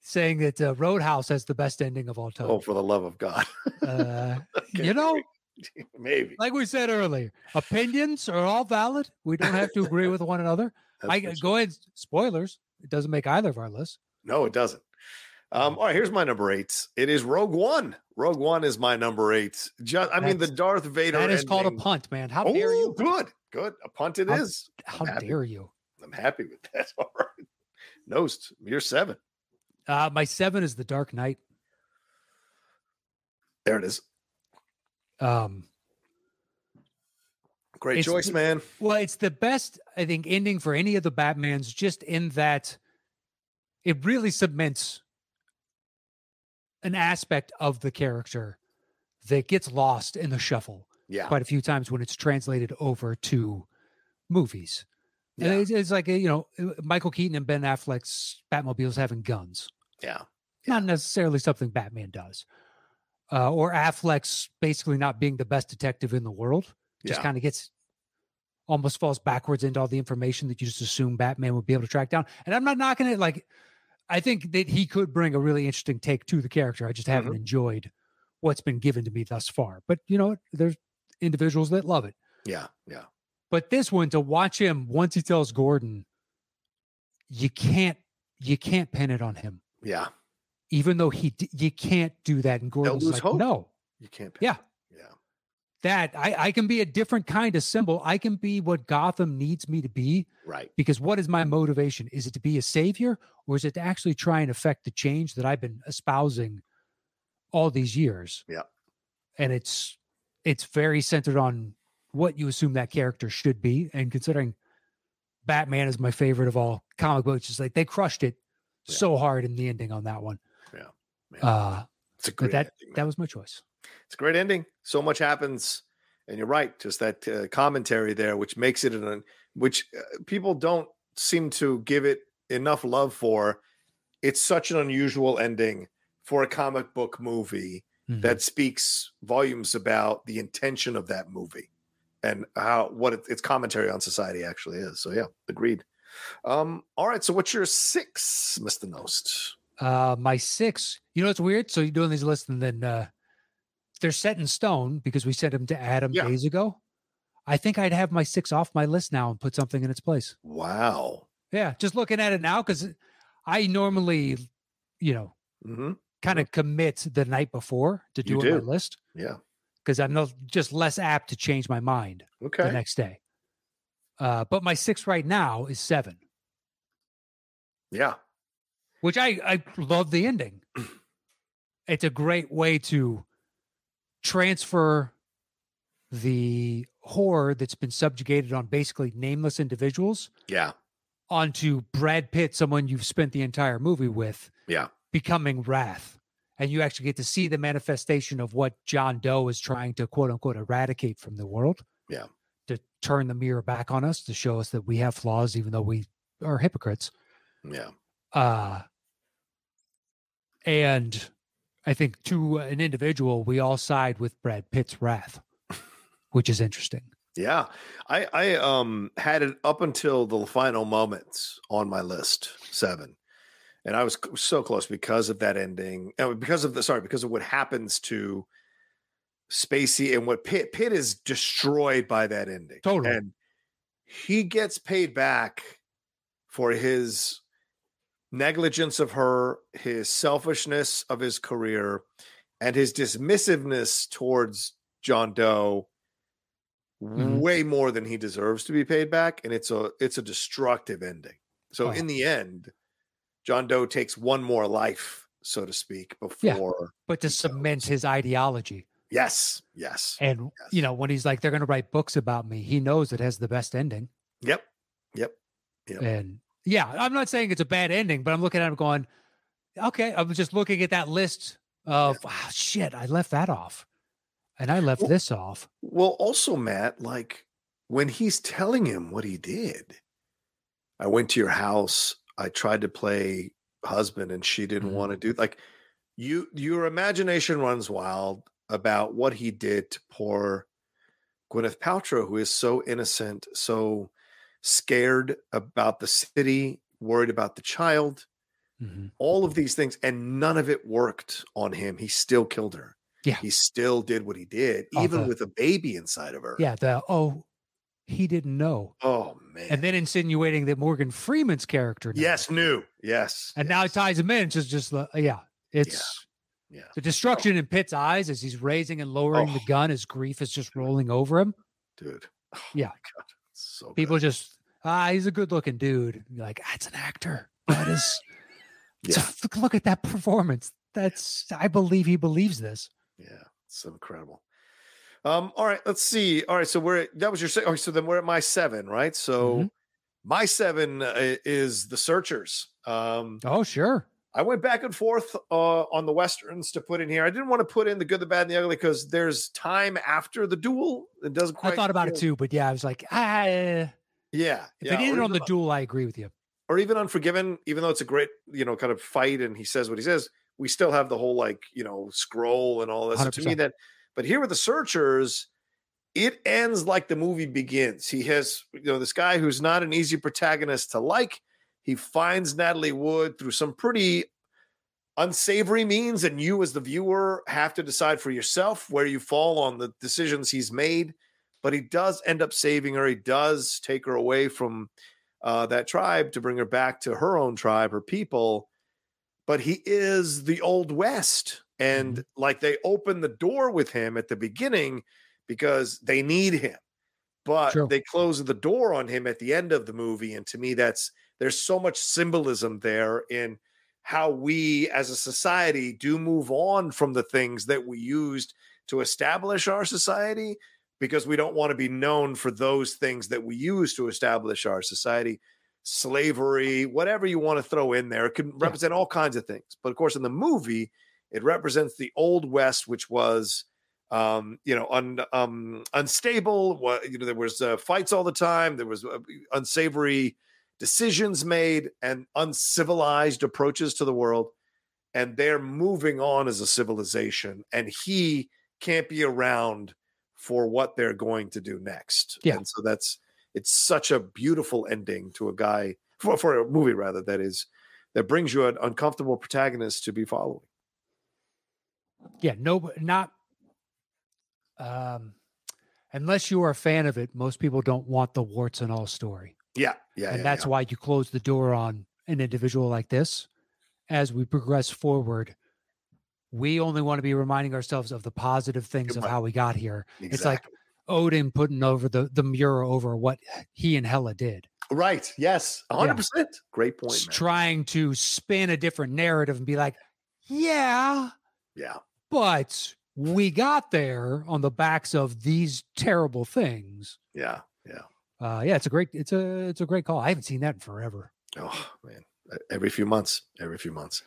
saying that uh, Roadhouse has the best ending of all time. Oh, for the love of God! Uh, Okay, you know, maybe. like we said earlier, opinions are all valid. We don't have to agree with one another. That's I go ahead. Spoilers. It doesn't make either of our lists. No, it doesn't. Um, all right, here's my number eight. It is Rogue One. Rogue One is my number eight. Just, I mean, the Darth Vader. That is called a punt, man. How Oh, dare you? good, good. A punt it is. How, dare you? I'm happy with that. All right. Knost, you're seven. Uh, my seven is the Dark Knight. There it is. Um, Great It's choice, man. well, it's the best, I think, ending for any of the Batmans, just in that it really cements an aspect of the character that gets lost in the shuffle Yeah. quite a few times when it's translated over to movies. And it's, it's like, you know, uh, Michael Keaton and Ben Affleck's Batmobiles having guns. Yeah. not necessarily something Batman does. Uh, or Affleck's basically not being the best detective in the world. Just Yeah. kind of gets almost falls backwards into all the information that you just assume Batman would be able to track down. And I'm not knocking it. Like, I think that he could bring a really interesting take to the character. I just haven't Mm-hmm. enjoyed what's been given to me thus far. But you know, what? there's individuals that love it. Yeah. Yeah. But this one to watch him once he tells Gordon, you can't you can't pin it on him. Yeah. Even though he you can't do that. And Gordon's like, hope. no, You can't. Yeah. That I, I can be a different kind of symbol. I can be what Gotham needs me to be Right. because what is my motivation? Is it to be a savior or is it to actually try and affect the change that I've been espousing all these years? Yeah. And it's it's very centered on what you assume that character should be. And considering Batman is my favorite of all comic books, it's like they crushed it Yeah. so hard in the ending on that one. Yeah. Yeah. Uh but great that ending, that was my choice. It's a great ending. So much happens, and you're right. Just that uh, commentary there, which makes it an which uh, people don't seem to give it enough love for. It's such an unusual ending for a comic book movie Mhm. that speaks volumes about the intention of that movie and how what it, its commentary on society actually is. So yeah, agreed. Um, all right. So what's your six, Mister Knost? Uh, my six. You know what's weird? So you're doing these lists, and then uh, they're set in stone because we sent them to Adam Yeah. days ago. I think I'd have my six off my list now and put something in its place. Wow. Yeah, just looking at it now because I normally, you know, hmm kind of commit the night before to do, doing my list Yeah. because I'm no, just less apt to change my mind okay. the next day. Uh, but my six right now is seven. Yeah. Which I I love the ending. It's a great way to transfer the horror that's been subjugated on basically nameless individuals Yeah. onto Brad Pitt, someone you've spent the entire movie with, Yeah. becoming Wrath. And you actually get to see the manifestation of what John Doe is trying to quote unquote eradicate from the world. Yeah. To turn the mirror back on us, to show us that we have flaws, even though we are hypocrites. Yeah. Uh and i think to an individual we all side with brad pitt's wrath which is interesting Yeah. I I um had it up until the final moments on my list, 7. And I was so close because of that ending. uh, Because of the sorry, because of what happens to Spacey and what Pitt Pitt is destroyed by that ending. Totally. And he gets paid back for his negligence of her, his selfishness of his career, and his dismissiveness towards John Doe Mhm. way more than he deserves to be paid back. And it's a it's a destructive ending. So Oh. in the end, John Doe takes one more life, so to speak, Yeah. before but to cement his ideology. yes, yes. And Yes. you know, when he's like, they're going to write books about me, he knows it has the best ending. Yep. Yep. Yep. And yeah, I'm not saying it's a bad ending, but I'm looking at him going, okay. I was just looking at that list of wow, shit. I left that off, and I left Well- this off. Well, also, Matt, like when he's telling him what he did, I went to your house. I tried to play husband, and she didn't Mhm. want to do like you. Your imagination runs wild about what he did to poor Gwyneth Paltrow, who is so innocent, so scared about the city, worried about the child, Mhm. all of these things, and none of it worked on him. He still killed her. Yeah. He still did what he did, Oh, even the- with a baby inside of her. Yeah. The oh, he didn't know, Oh man. and then insinuating that Morgan Freeman's character. knew. yes, new. Yes. And now it ties him in. It's just, just yeah, it's Yeah. the destruction in Pitt's eyes as he's raising and lowering the Oh. gun. His grief is just rolling over him. Dude. Oh, Yeah. God. So People good. just ah, he's a good looking dude. You're like, that's an actor. That is. Yeah. look- look at that performance. That's. I believe he believes this. Yeah. It's incredible. Um, all right, let's see. All right, so we're at, that was your okay, so then we're at my seven, right? So Mhm. my seven uh, is the searchers. Um, Oh, sure. I went back and forth uh, on the westerns to put in here. I didn't want to put in the good, the bad, and the ugly because there's time after the duel. It doesn't quite. I thought about you it too, but yeah, I was like, ah. If Yeah, it yeah, ended or on the duel, I agree with you. or even Unforgiven, even though it's a great, you know, kind of fight and he says what he says, we still have the whole like, you know, scroll and all this. So to me, that, but here with the searchers, it ends like the movie begins. He has, you know, this guy who's not an easy protagonist to like. He finds Natalie Wood through some pretty unsavory means, and you, as the viewer, have to decide for yourself where you fall on the decisions he's made. But he does end up saving her. He does take her away from uh, that tribe to bring her back to her own tribe, her people. But he is the Old West. And like they open the door with him at the beginning because they need him. But True. they close the door on him at the end of the movie. And to me, that's there's so much symbolism there in how we as a society do move on from the things that we used to establish our society because we don't want to be known for those things that we use to establish our society slavery whatever you want to throw in there it can represent all kinds of things. But of course in the movie it represents the old west which was um you know un, um unstable what you know there was uh, fights all the time there was uh, unsavory decisions made and uncivilized approaches to the world and they're moving on as a civilization and he can't be around for what they're going to do next Yeah. and so that's it's such a beautiful ending to a guy for, for a movie rather that is that brings you an uncomfortable protagonist to be following Yeah, no, not um, unless you are a fan of it. Most people don't want the warts and all story, yeah yeah and yeah, that's yeah. why you close the door on an individual like this. As we progress forward, we only want to be reminding ourselves of the positive things of how we got here. It's like Odin putting over the the mural over what he and Hela did, right yes 100% great point man. trying to spin a different narrative and be like, yeah, yeah but we got there on the backs of these terrible things. yeah yeah Uh, yeah, it's a great, it's a, it's a great call. I haven't seen that in forever. Oh man, every few months, every few months.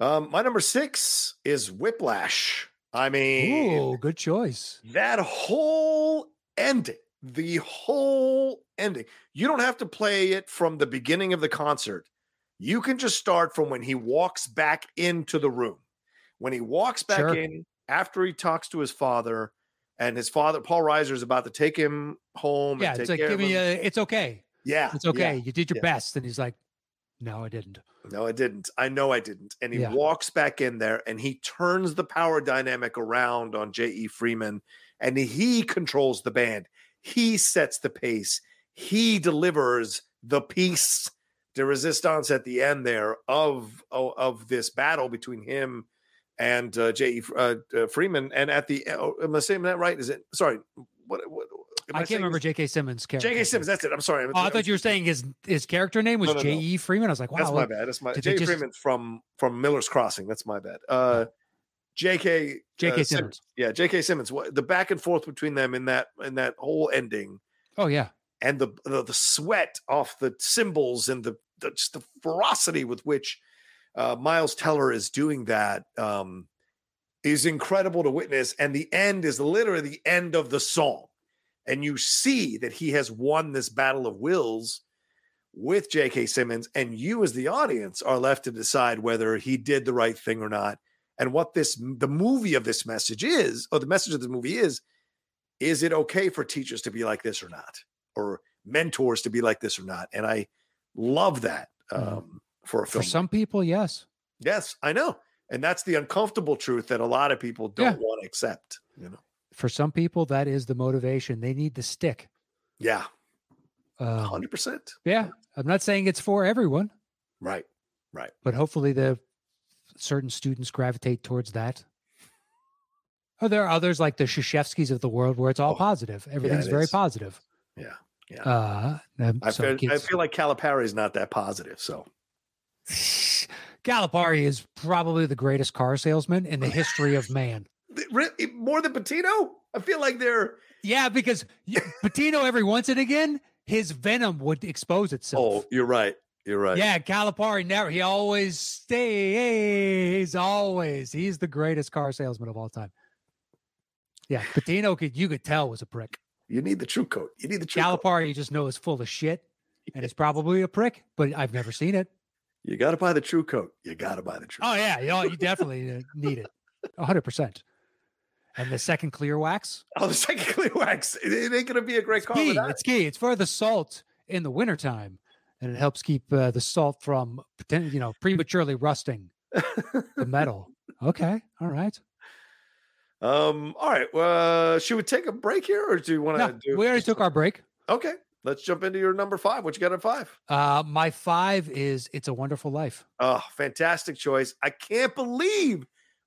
Um, my number six is Whiplash. I mean, Ooh, good choice. that whole ending, the whole ending. You don't have to play it from the beginning of the concert. You can just start from when he walks back into the room. When he walks back Sure. in after he talks to his father, and his father, Paul Reiser, is about to take him home. Yeah, and it's like care of giving a, it's okay. yeah, It's yeah. okay. You did your yeah. best. And he's like, No, I didn't. No, I didn't. I know I didn't. And he Yeah. walks back in there and he turns the power dynamic around on J.E. Freeman and he controls the band. He sets the pace. He delivers the piece de resistance at the end there of of, of this battle between him and uh, J.E. Uh, uh, Freeman. And at the oh, am I saying that right? Is it sorry? What, what am I can't remember J.K. Simmons' character. J.K. Simmons. That's it. I'm sorry. Oh, I thought you were saying his his character name was No, no, no. J.E. Freeman. I was like, wow. That's my bad. That's my J.E. just- Freeman's from from Miller's Crossing. That's my bad. Uh, J.K. J.K. uh, Simmons. Yeah, J.K. Simmons. What the back and forth between them in that in that whole ending, Oh yeah. and the the, the sweat off the cymbals and the, the just the ferocity with which uh, Miles Teller is doing that um, is incredible to witness. And the end is literally the end of the song, and you see that he has won this battle of wills with J.K. Simmons, and you as the audience are left to decide whether he did the right thing or not, and what this the movie of this message is, or the message of the movie is. Is it okay for teachers to be like this or not, or mentors to be like this or not? And I love that Mhm. um, for a film. For some people, yes. yes, I know, and that's the uncomfortable truth that a lot of people don't Yeah. want to accept. You know, For some people, that is the motivation. They need the stick. yeah, Um, hundred percent, yeah. I'm not saying it's for everyone, right. Right. But hopefully the certain students gravitate towards that. Oh, there are others like the Krzyzewskis of the world where it's all Oh, positive. Everything's it very is. positive. Yeah, yeah. Uh, I so feel, I feel like Calipari is not that positive. So Calipari is probably the greatest car salesman in the history of man. More than Pitino, I feel like they're Yeah, because Pitino every once and again, his venom would expose itself. Oh, you're right. You're right. Yeah, Calipari never. He always stays. Always. He's the greatest car salesman of all time. Yeah, Pitino could you could tell was a prick. You need the TruCoat. You need the TruCoat. Calipari, you just know is full of shit, and it's probably a prick. But I've never seen it. You got to buy the TruCoat. You got to buy the true. Oh yeah, you know you definitely uh, need it, hundred percent. And the second clear wax, Oh, the second clear wax. It, it ain't gonna be a great it's car key. It's key. It's for the salt in the wintertime, and it helps keep uh, the salt from you know prematurely rusting the metal. Okay, all right. um. All right. Uh, should we take a break here, or do you want to No, do? we already took our break. Okay. Let's jump into your number five. What you got at five? Uh, my five is "It's a Wonderful Life." Oh, fantastic choice. I can't believe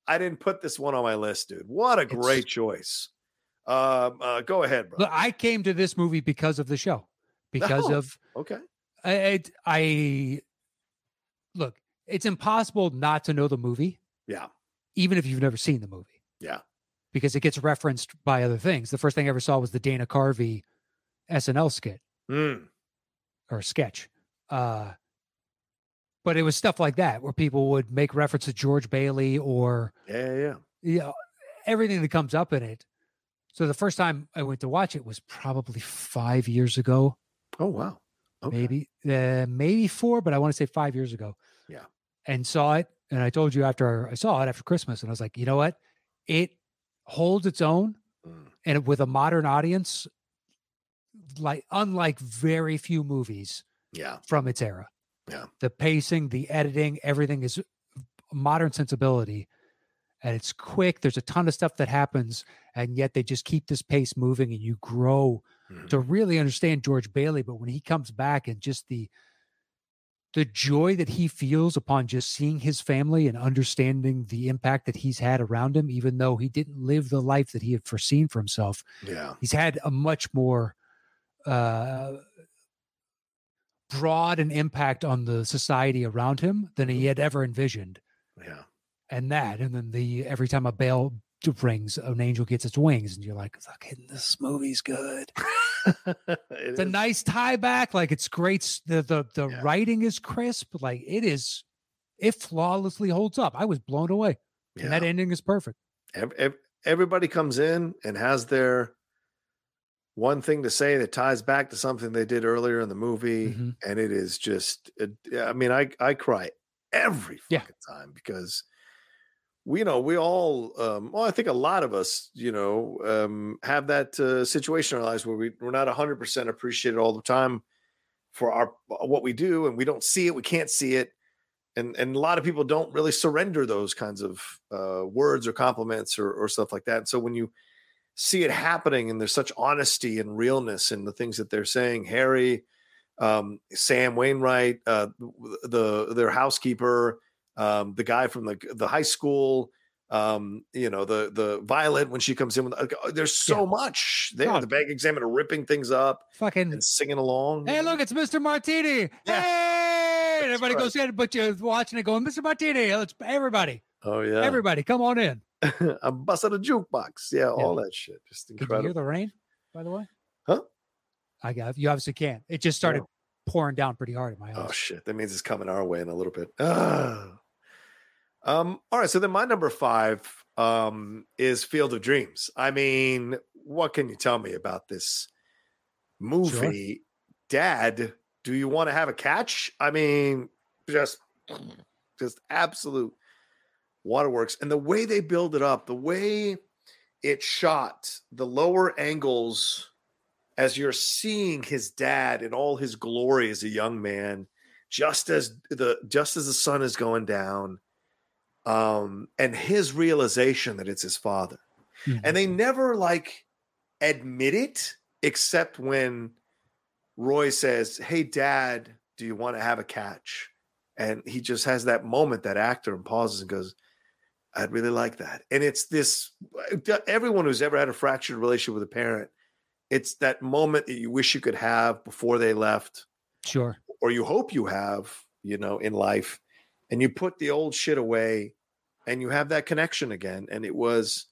I didn't put this one on my list, dude. What a It's- great choice. Um, uh, go ahead, bro. I came to this movie because of the show, because Oh. of Okay. I, I, I look. It's impossible not to know the movie, Yeah. even if you've never seen the movie. Yeah. because it gets referenced by other things. The first thing I ever saw was the Dana Carvey SNL skit Mm. or sketch. Uh, but it was stuff like that where people would make reference to George Bailey or Yeah. Yeah. you know, everything that comes up in it. So the first time I went to watch it was probably five years ago, Oh wow. Okay. maybe uh, maybe four, but I want to say five years ago. Yeah. and saw it, and I told you after I saw it after Christmas, and I was like, you know what, it holds its own, Mm. and with a modern audience, like unlike very few movies Yeah. from its era. Yeah. the pacing, the editing, everything is modern sensibility. And it's quick. There's a ton of stuff that happens, and yet they just keep this pace moving, and you grow Mhm. to really understand George Bailey. But when he comes back and just the the joy that he feels upon just seeing his family and understanding the impact that he's had around him, even though he didn't live the life that he had foreseen for himself, Yeah. he's had a much more uh, broad an impact on the society around him than he had ever envisioned. Yeah. And that, and then the every time a bell rings, an angel gets its wings, and you're like, "Fucking, this movie's good." It It's a nice tie back. Like it's great. The the the Yeah. writing is crisp. Like it is. It flawlessly holds up. I was blown away, and that ending is perfect. Ev- ev- everybody comes in and has their one thing to say that ties back to something they did earlier in the movie Mhm. and it is just it, i mean i i cry every Yeah. fucking time because we you know we all um well i think a lot of us you know um have that uh, situation in our lives where we, we're not 100% appreciated all the time for our what we do, and we don't see it, we can't see it, and and a lot of people don't really surrender those kinds of uh, words or compliments or, or stuff like that. And so when you see it happening, and there's such honesty and realness in the things that they're saying, Harry, um, Sam Wainwright, uh, the their housekeeper, um, the guy from the the high school um you know the the violet when she comes in with uh, there's so Yeah. much there Oh. the bank examiner ripping things up Fucking and singing along Hey, look, it's Mr. Martini. Yeah. Hey, and everybody right. goes in, but you're watching it going, Mr. Martini. Let's everybody, oh yeah everybody, come on in. i'm busting a jukebox yeah, all that shit just Can you hear the rain, by the way? Huh? I got you. Obviously can't. It just started pouring down pretty hard in my house. oh shit that means it's coming our way in a little bit Ah. um all right so then my number five um is field of dreams i mean what can you tell me about this movie dad do you want to have a catch i mean just just absolute waterworks and the way they build it up the way it shot the lower angles as you're seeing his dad in all his glory as a young man just as the just as the sun is going down um and his realization that it's his father Mhm. and they never like admit it except when Roy says, "Hey, Dad, do you want to have a catch?" And he just has that moment, that actor, and pauses and goes, "I'd really like that." And it's this. Everyone who's ever had a fractured relationship with a parent, it's that moment that you wish you could have before they left, Sure. or you hope you have, you know, in life, and you put the old shit away, and you have that connection again. And it was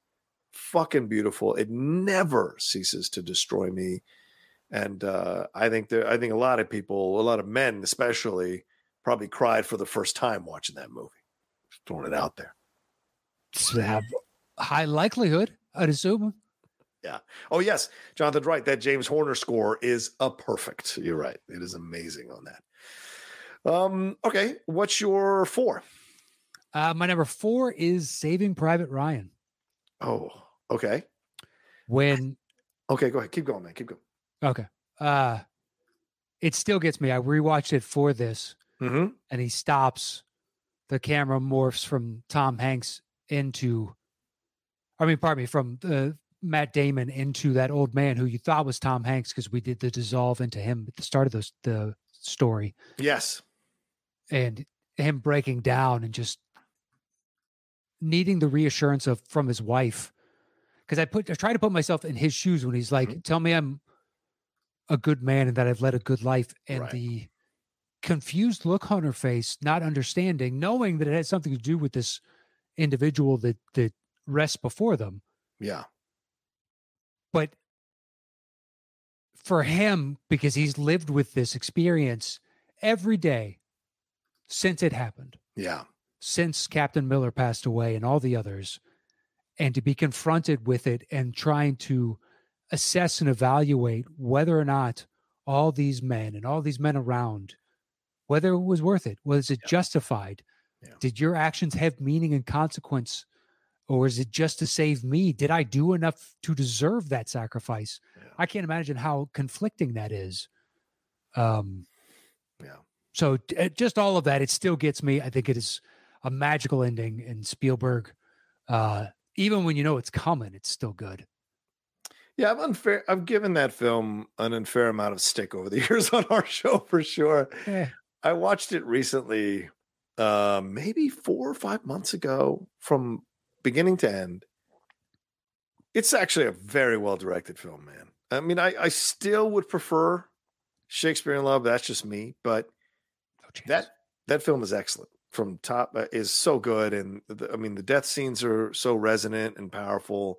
fucking beautiful. It never ceases to destroy me. And uh, I think there, I think a lot of people, a lot of men especially, probably cried for the first time watching that movie. Just throwing it out there. Have high likelihood, I'd assume. Yeah. Oh yes, Jonathan's right. That James Horner score is a perfect. You're right. It is amazing on that. Um. Okay. What's your four? Uh, my number four is Saving Private Ryan. Oh. Okay. When Okay. Go ahead. Keep going, man. Keep going. okay, uh, it still gets me. I rewatched it for this, Mm-hmm. and he stops. The camera morphs from Tom Hanks into, I mean, pardon me, from uh, Matt Damon into that old man who you thought was Tom Hanks because we did the dissolve into him at the start of the the story, Yes. and him breaking down and just needing the reassurance of from his wife. Because I put I try to put myself in his shoes when he's like, "Tell me I'm a good man and that I've led a good life," and Right. the confused look on her face, not understanding, knowing that it has something to do with this individual that that rests before them. Yeah. But for him, because he's lived with this experience every day since it happened, Yeah. since Captain Miller passed away and all the others, and to be confronted with it and trying to assess and evaluate whether or not all these men and all these men around, whether it was worth it, was it justified? Yeah. Did your actions have meaning and consequence? Or is it just to save me? Did I do enough to deserve that sacrifice? Yeah. I can't imagine how conflicting that is. Um, Yeah. so d- uh, just all of that, it still gets me. I think it is a magical ending, and Spielberg, uh, even when you know it's coming, it's still good. Yeah, I'm unfair. I've given that film an unfair amount of stick over the years on our show for sure. Eh, I watched it recently, uh, maybe four or five months ago, from beginning to end. It's actually a very well directed film, man. I mean, I, I still would prefer Shakespeare in Love. That's just me, but no that that film is excellent from top uh, is so good and the, i mean the death scenes are so resonant and powerful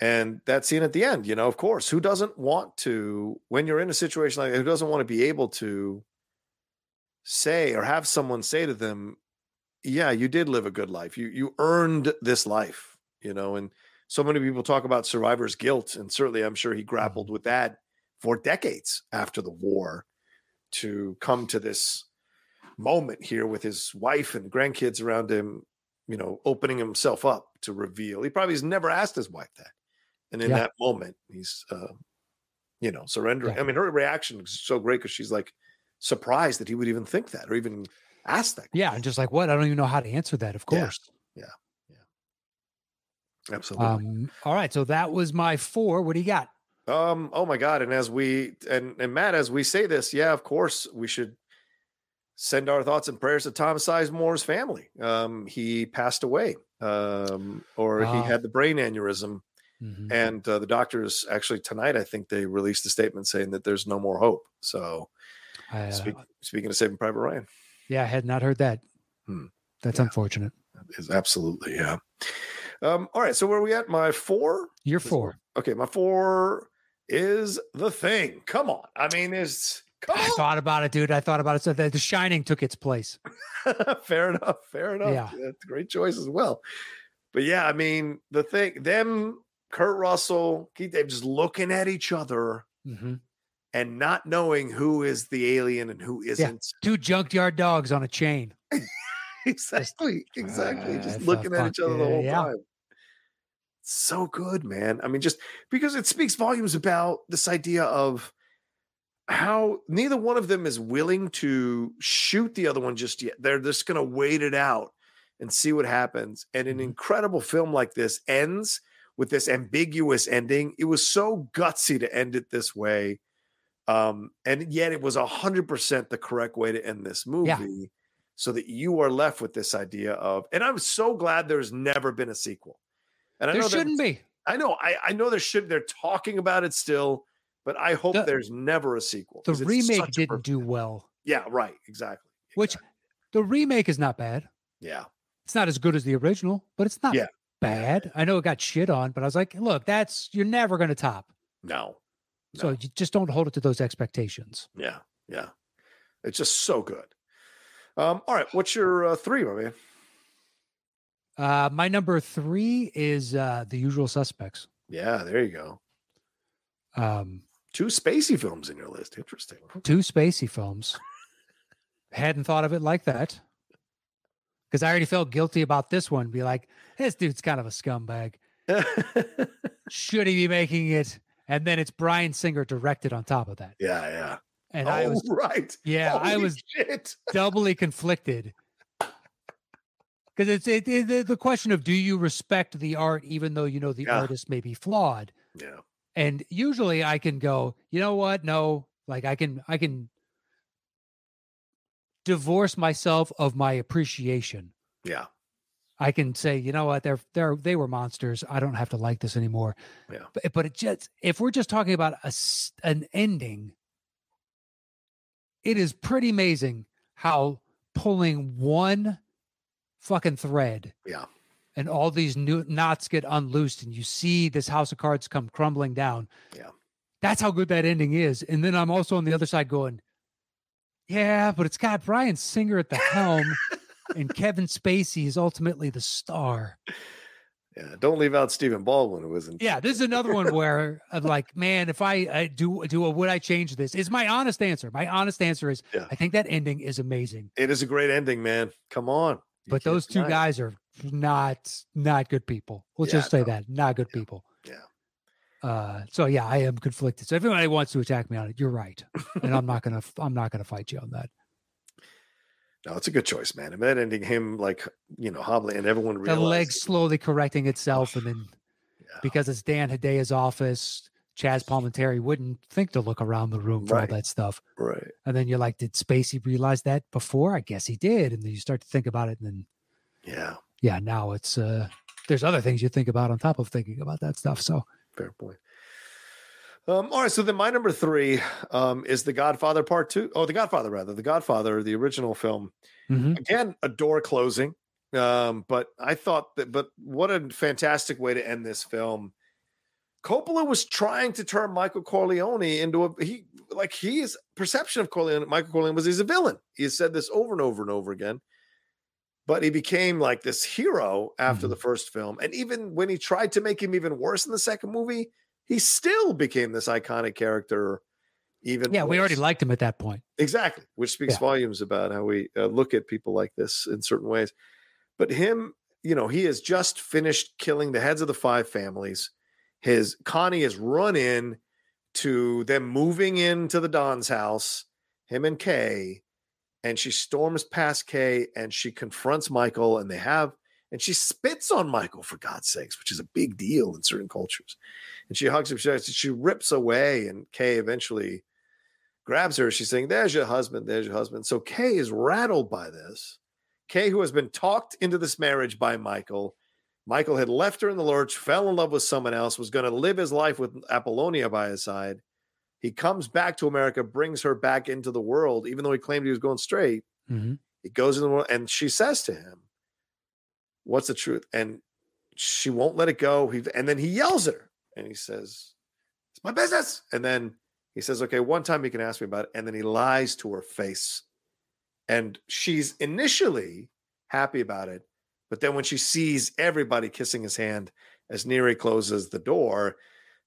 and that scene at the end you know of course who doesn't want to when you're in a situation like that who doesn't want to be able to say or have someone say to them yeah you did live a good life you you earned this life you know and so many people talk about survivor's guilt and certainly i'm sure he grappled with that for decades after the war to come to this moment here with his wife and grandkids around him, you know, opening himself up to reveal. He probably has never asked his wife that. And in Yeah. that moment, he's uh, you know, surrendering. Yeah. I mean, her reaction is so great because she's like surprised that he would even think that or even ask that. Yeah, and just like what? I don't even know how to answer that. Of course. Yeah. yeah, Absolutely. Um. All right. So that was my four. What do you got? Um, oh my God. And as we and and Matt, as we say this, yeah, of course, we should send our thoughts and prayers to Tom Sizemore's family. Um, he passed away. Um, or Ah. he had the brain aneurysm. Mhm. And uh, the doctors actually tonight, I think they released a statement saying that there's no more hope. So I, uh, speak, speaking of Saving Private Ryan, yeah, I had not heard that. Hmm. That's Yeah. unfortunate. is absolutely yeah. Um, all right, so where are we at? My four. You're four. Okay, my four is the thing. Come on, I mean, is come I thought about it, dude. I thought about it. So the, the Shining took its place. fair enough, fair enough. Yeah. That's a great choice as well. But yeah, I mean, the thing, them, Kurt Russell, Keith David, just looking at each other hmm and not knowing who is the alien and who isn't. Two junkyard dogs on a chain. exactly, exactly. Uh, just looking at each other the whole yeah. time. So good, man. I mean, just because it speaks volumes about this idea of how neither one of them is willing to shoot the other one just yet. They're just going to wait it out and see what happens. And an Mhm. incredible film like this ends with this ambiguous ending. It was so gutsy to end it this way. Um, and yet it was a hundred percent the correct way to end this movie Yeah. so that you are left with this idea of, and I'm so glad there's never been a sequel. And I There shouldn't be. I know, I, I know there should. They're talking about it still, but I hope The- there's never a sequel. The remake didn't do well. Yeah, right. Exactly. Which the remake is not bad. yeah, It's not as good as the original, but it's not Yeah. bad. I know it got shit on, but I was like, look, that's you're never going to top. no, So you just don't hold it to those expectations. yeah, yeah. It's just so good. Um, all right, what's your uh, three, my man? Uh, my number three is uh, The Usual Suspects. Yeah, there you go. Um, Two spacey films in your list. Interesting. two spacey films. Hadn't thought of it like that. Because I already felt guilty about this one. Be like, this dude's kind of a scumbag. Should he be making it? And then it's Bryan Singer directed on top of that. yeah, yeah. And oh, I was right. yeah, I was shit. doubly conflicted. Because it's it, it, the- the question of do you respect the art even though you know the Yeah. artist may be flawed? Yeah, And usually I can go, you know what? No, like I can I can divorce myself of my appreciation. yeah, I can say, you know what, they're they're they were monsters. I don't have to like this anymore. Yeah. But, but it just if we're just talking about a an ending, it is pretty amazing how pulling one fucking thread yeah, and all these new knots get unloosed and you see this house of cards come crumbling down. Yeah. That's how good that ending is. And then I'm also on the other side going, yeah, but it's got Bryan Singer at the helm and Kevin Spacey is ultimately the star. yeah. Don't leave out Stephen Baldwin, who in. Yeah, this is another one where I'm like, man, if I, I do do a, would I change this? Is my honest answer. My honest answer is Yeah. I think that ending is amazing. It is a great ending, man. Come on. You But those two it. guys are not not good people. Let's Yeah, just say no. that. Not good Yeah. people. Yeah. Uh so yeah, I am conflicted. So if anybody wants to attack me on it, you're right. And I'm not gonna I'm not gonna fight you on that. No, it's a good choice, man. And that ending, him like you know hobbling, and everyone The realized leg slowly correcting itself, and then Yeah. because it's Dan Hedaya's office, Chazz Palminteri wouldn't think to look around the room for Right. all that stuff. right. And then you're like, did Spacey realize that before? I guess he did. And then you start to think about it, and then Yeah, yeah, now it's uh there's other things you think about on top of thinking about that stuff. So fair point. Um, all right, so then my number three um, is The Godfather Part Two. Oh, The Godfather, rather, The Godfather, the original film. mhm. Again, a door closing. Um, but I thought that, but what a fantastic way to end this film. Coppola was trying to turn Michael Corleone into a he like his perception of Corleone, Michael Corleone was he's a villain. He has said this over and over and over again. But he became like this hero after Mhm. the first film. And even when he tried to make him even worse in the second movie, he still became this iconic character. Even yeah, we already liked him at that point. Exactly, which speaks Yeah. volumes about how we uh, look at people like this in certain ways. But him, you know, he has just finished killing the heads of the five families. His Connie has run in to them moving into the Don's house, him and Kay, and she storms past Kay and she confronts Michael, and they have and she spits on Michael for God's sakes, which is a big deal in certain cultures. And she hugs him, she, she rips away, and Kay eventually grabs her. She's saying, There's your husband, there's your husband. So Kay is rattled by this. Kay, who has been talked into this marriage by Michael, Michael had left her in the lurch, fell in love with someone else, was going to live his life with Apollonia by his side. He comes back to America, brings her back into the world, even though he claimed he was going straight. Mm-hmm. He goes in the world, and she says to him, What's the truth? And she won't let it go. He, and then he yells at her and he says, It's my business. And then he says, Okay, one time you can ask me about it. And then he lies to her face. And she's initially happy about it. But then when she sees everybody kissing his hand as Neri closes the door,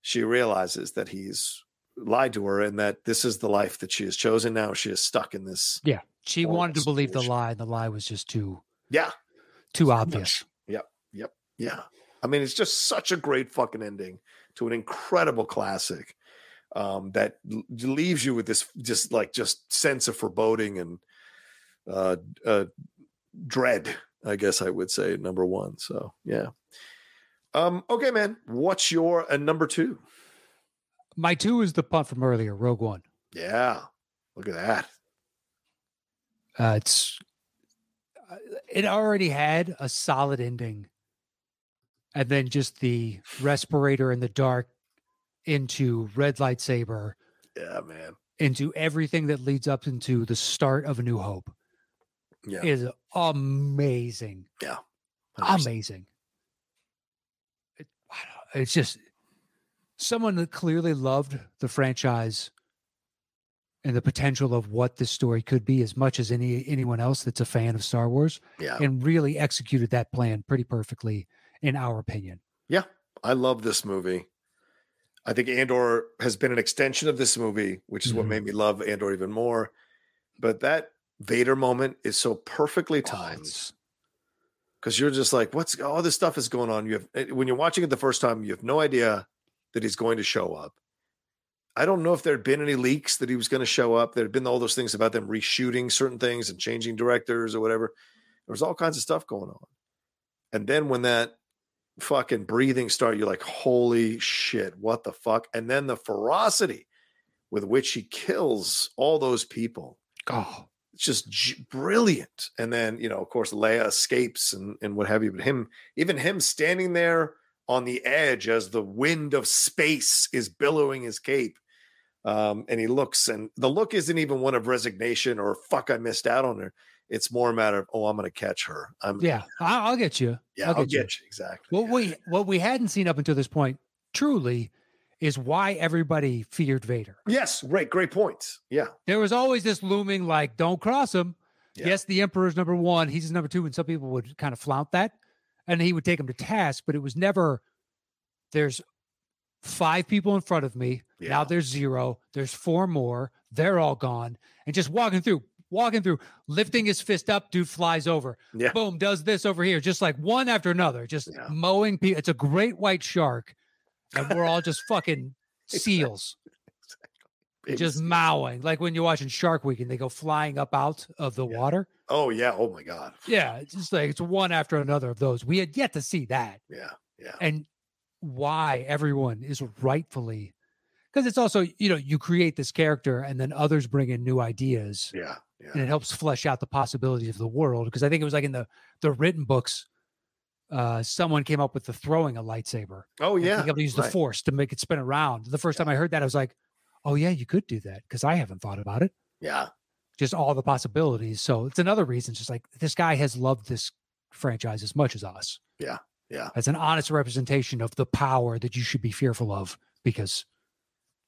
she realizes that he's lied to her and that this is the life that she has chosen. Now she is stuck in this. Yeah. She wanted to believe the lie, and the lie was just too Yeah. too Too obvious. Yep. Yep. Yeah. I mean, it's just such a great fucking ending to an incredible classic um, that l- leaves you with this just like just sense of foreboding and uh, uh, dread. I guess I would say number one. So yeah. Um, okay, man. What's your uh, number two? My two is the punt from earlier, Rogue One. Yeah. Look at that. Uh, it's uh, it already had a solid ending, and then just the respirator in the dark into red lightsaber Yeah, man. into everything that leads up into the start of A New Hope Yeah. is amazing. 100%. Amazing. It, it's just someone that clearly loved the franchise and the potential of what this story could be as much as any anyone else that's a fan of Star Wars Yeah. and really executed that plan pretty perfectly in our opinion. Yeah, I love this movie. I think Andor has been an extension of this movie, which is what Mhm. made me love Andor even more. But that Vader moment is so perfectly Oh, timed because you're just like, what's all this stuff is going on? You have eh, when you're watching it the first time, you have no idea that he's going to show up. I don't know if there had been any leaks that he was going to show up. There had been all those things about them reshooting certain things and changing directors or whatever. There was all kinds of stuff going on. And then when that fucking breathing start, you're like, holy shit, what the fuck? And then the ferocity with which he kills all those people. oh, It's just j- brilliant. And then, you know, of course, Leia escapes and, and what have you. But him, even him standing there on the edge as the wind of space is billowing his cape. Um, and he looks, and the look isn't even one of resignation or fuck, I missed out on her. It's more a matter of, oh, I'm going to catch her. I'm, yeah, I'll get you. yeah, I'll I'll, get get, you. Exactly. What yeah. we what we hadn't seen up until this point truly is why everybody feared Vader. Yes, great, great points. Yeah. There was always this looming like, don't cross him. Yeah. Yes, the Emperor's number one. He's number two, and some people would kind of flout that, and he would take him to task. But it was never. There's five people in front of me. Yeah. Now there's zero. There's four more. They're all gone, and just walking through, walking through, lifting his fist up. Dude flies over. Yeah. Boom, does this over here, just like one after another, just Yeah. mowing people. It's a great white shark, and we're all just fucking seals just mowing like when you're watching shark week and they go flying up out of the Yeah. water Oh yeah. Oh my God. yeah it's just like it's one after another of those we had yet to see that Yeah. Yeah. and why everyone is rightfully because it's also you know you create this character and then others bring in new ideas Yeah. Yeah. and it helps flesh out the possibilities of the world because i think it was like in the the written books uh someone came up with the throwing a lightsaber Oh yeah. being able to use the right. force to make it spin around the first time i heard that i was like oh yeah you could do that because i haven't thought about it Yeah. just all the possibilities. So it's another reason. It's just like this guy has loved this franchise as much as us. Yeah, yeah. As an honest representation of the power that you should be fearful of because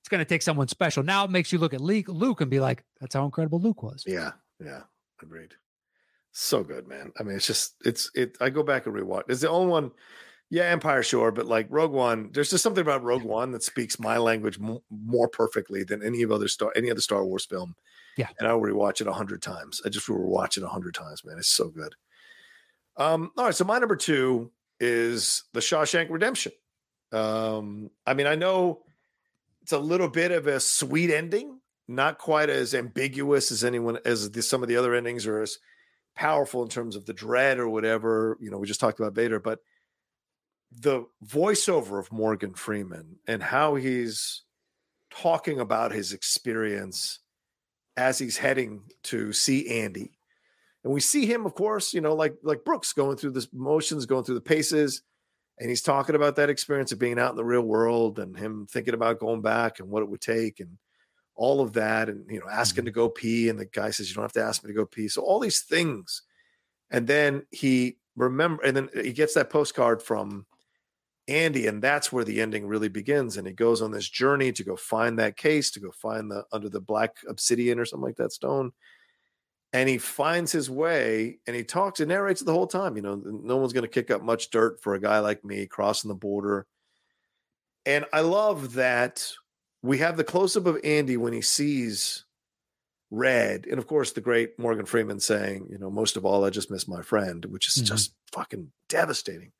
it's going to take someone special. Now it makes you look at Luke, Luke and be like, that's how incredible Luke was. Yeah. Yeah. Agreed. So good, man. I mean, it's just it's it. I go back and rewatch. It's the only one. Yeah, Empire, sure, but like Rogue One, there's just something about Rogue One that speaks my language mo- more perfectly than any of other Star any other Star Wars film. Yeah. and I'll rewatch it a hundred times. I just rewatch it a hundred times, man. It's so good. Um, all right, so my number two is the Shawshank Redemption. Um, I mean, I know it's a little bit of a sweet ending, not quite as ambiguous as anyone as the, some of the other endings or as powerful in terms of the dread or whatever. You know, we just talked about Vader, but the voiceover of Morgan Freeman and how he's talking about his experience as he's heading to see Andy. And we see him, of course, you know, like like Brooks going through the motions, going through the paces, and he's talking about that experience of being out in the real world and him thinking about going back and what it would take and all of that and you know asking Mhm. to go pee and the guy says you don't have to ask me to go pee. So all these things. And then he remember and then he gets that postcard from Andy and that's where the ending really begins and he goes on this journey to go find that case to go find the under the black obsidian or something like that stone and he finds his way and he talks and narrates the whole time you know no one's going to kick up much dirt for a guy like me crossing the border. And i love that we have the close-up of andy when he sees red and of course the great morgan freeman saying you know most of all i just miss my friend which is Mhm. just fucking devastating.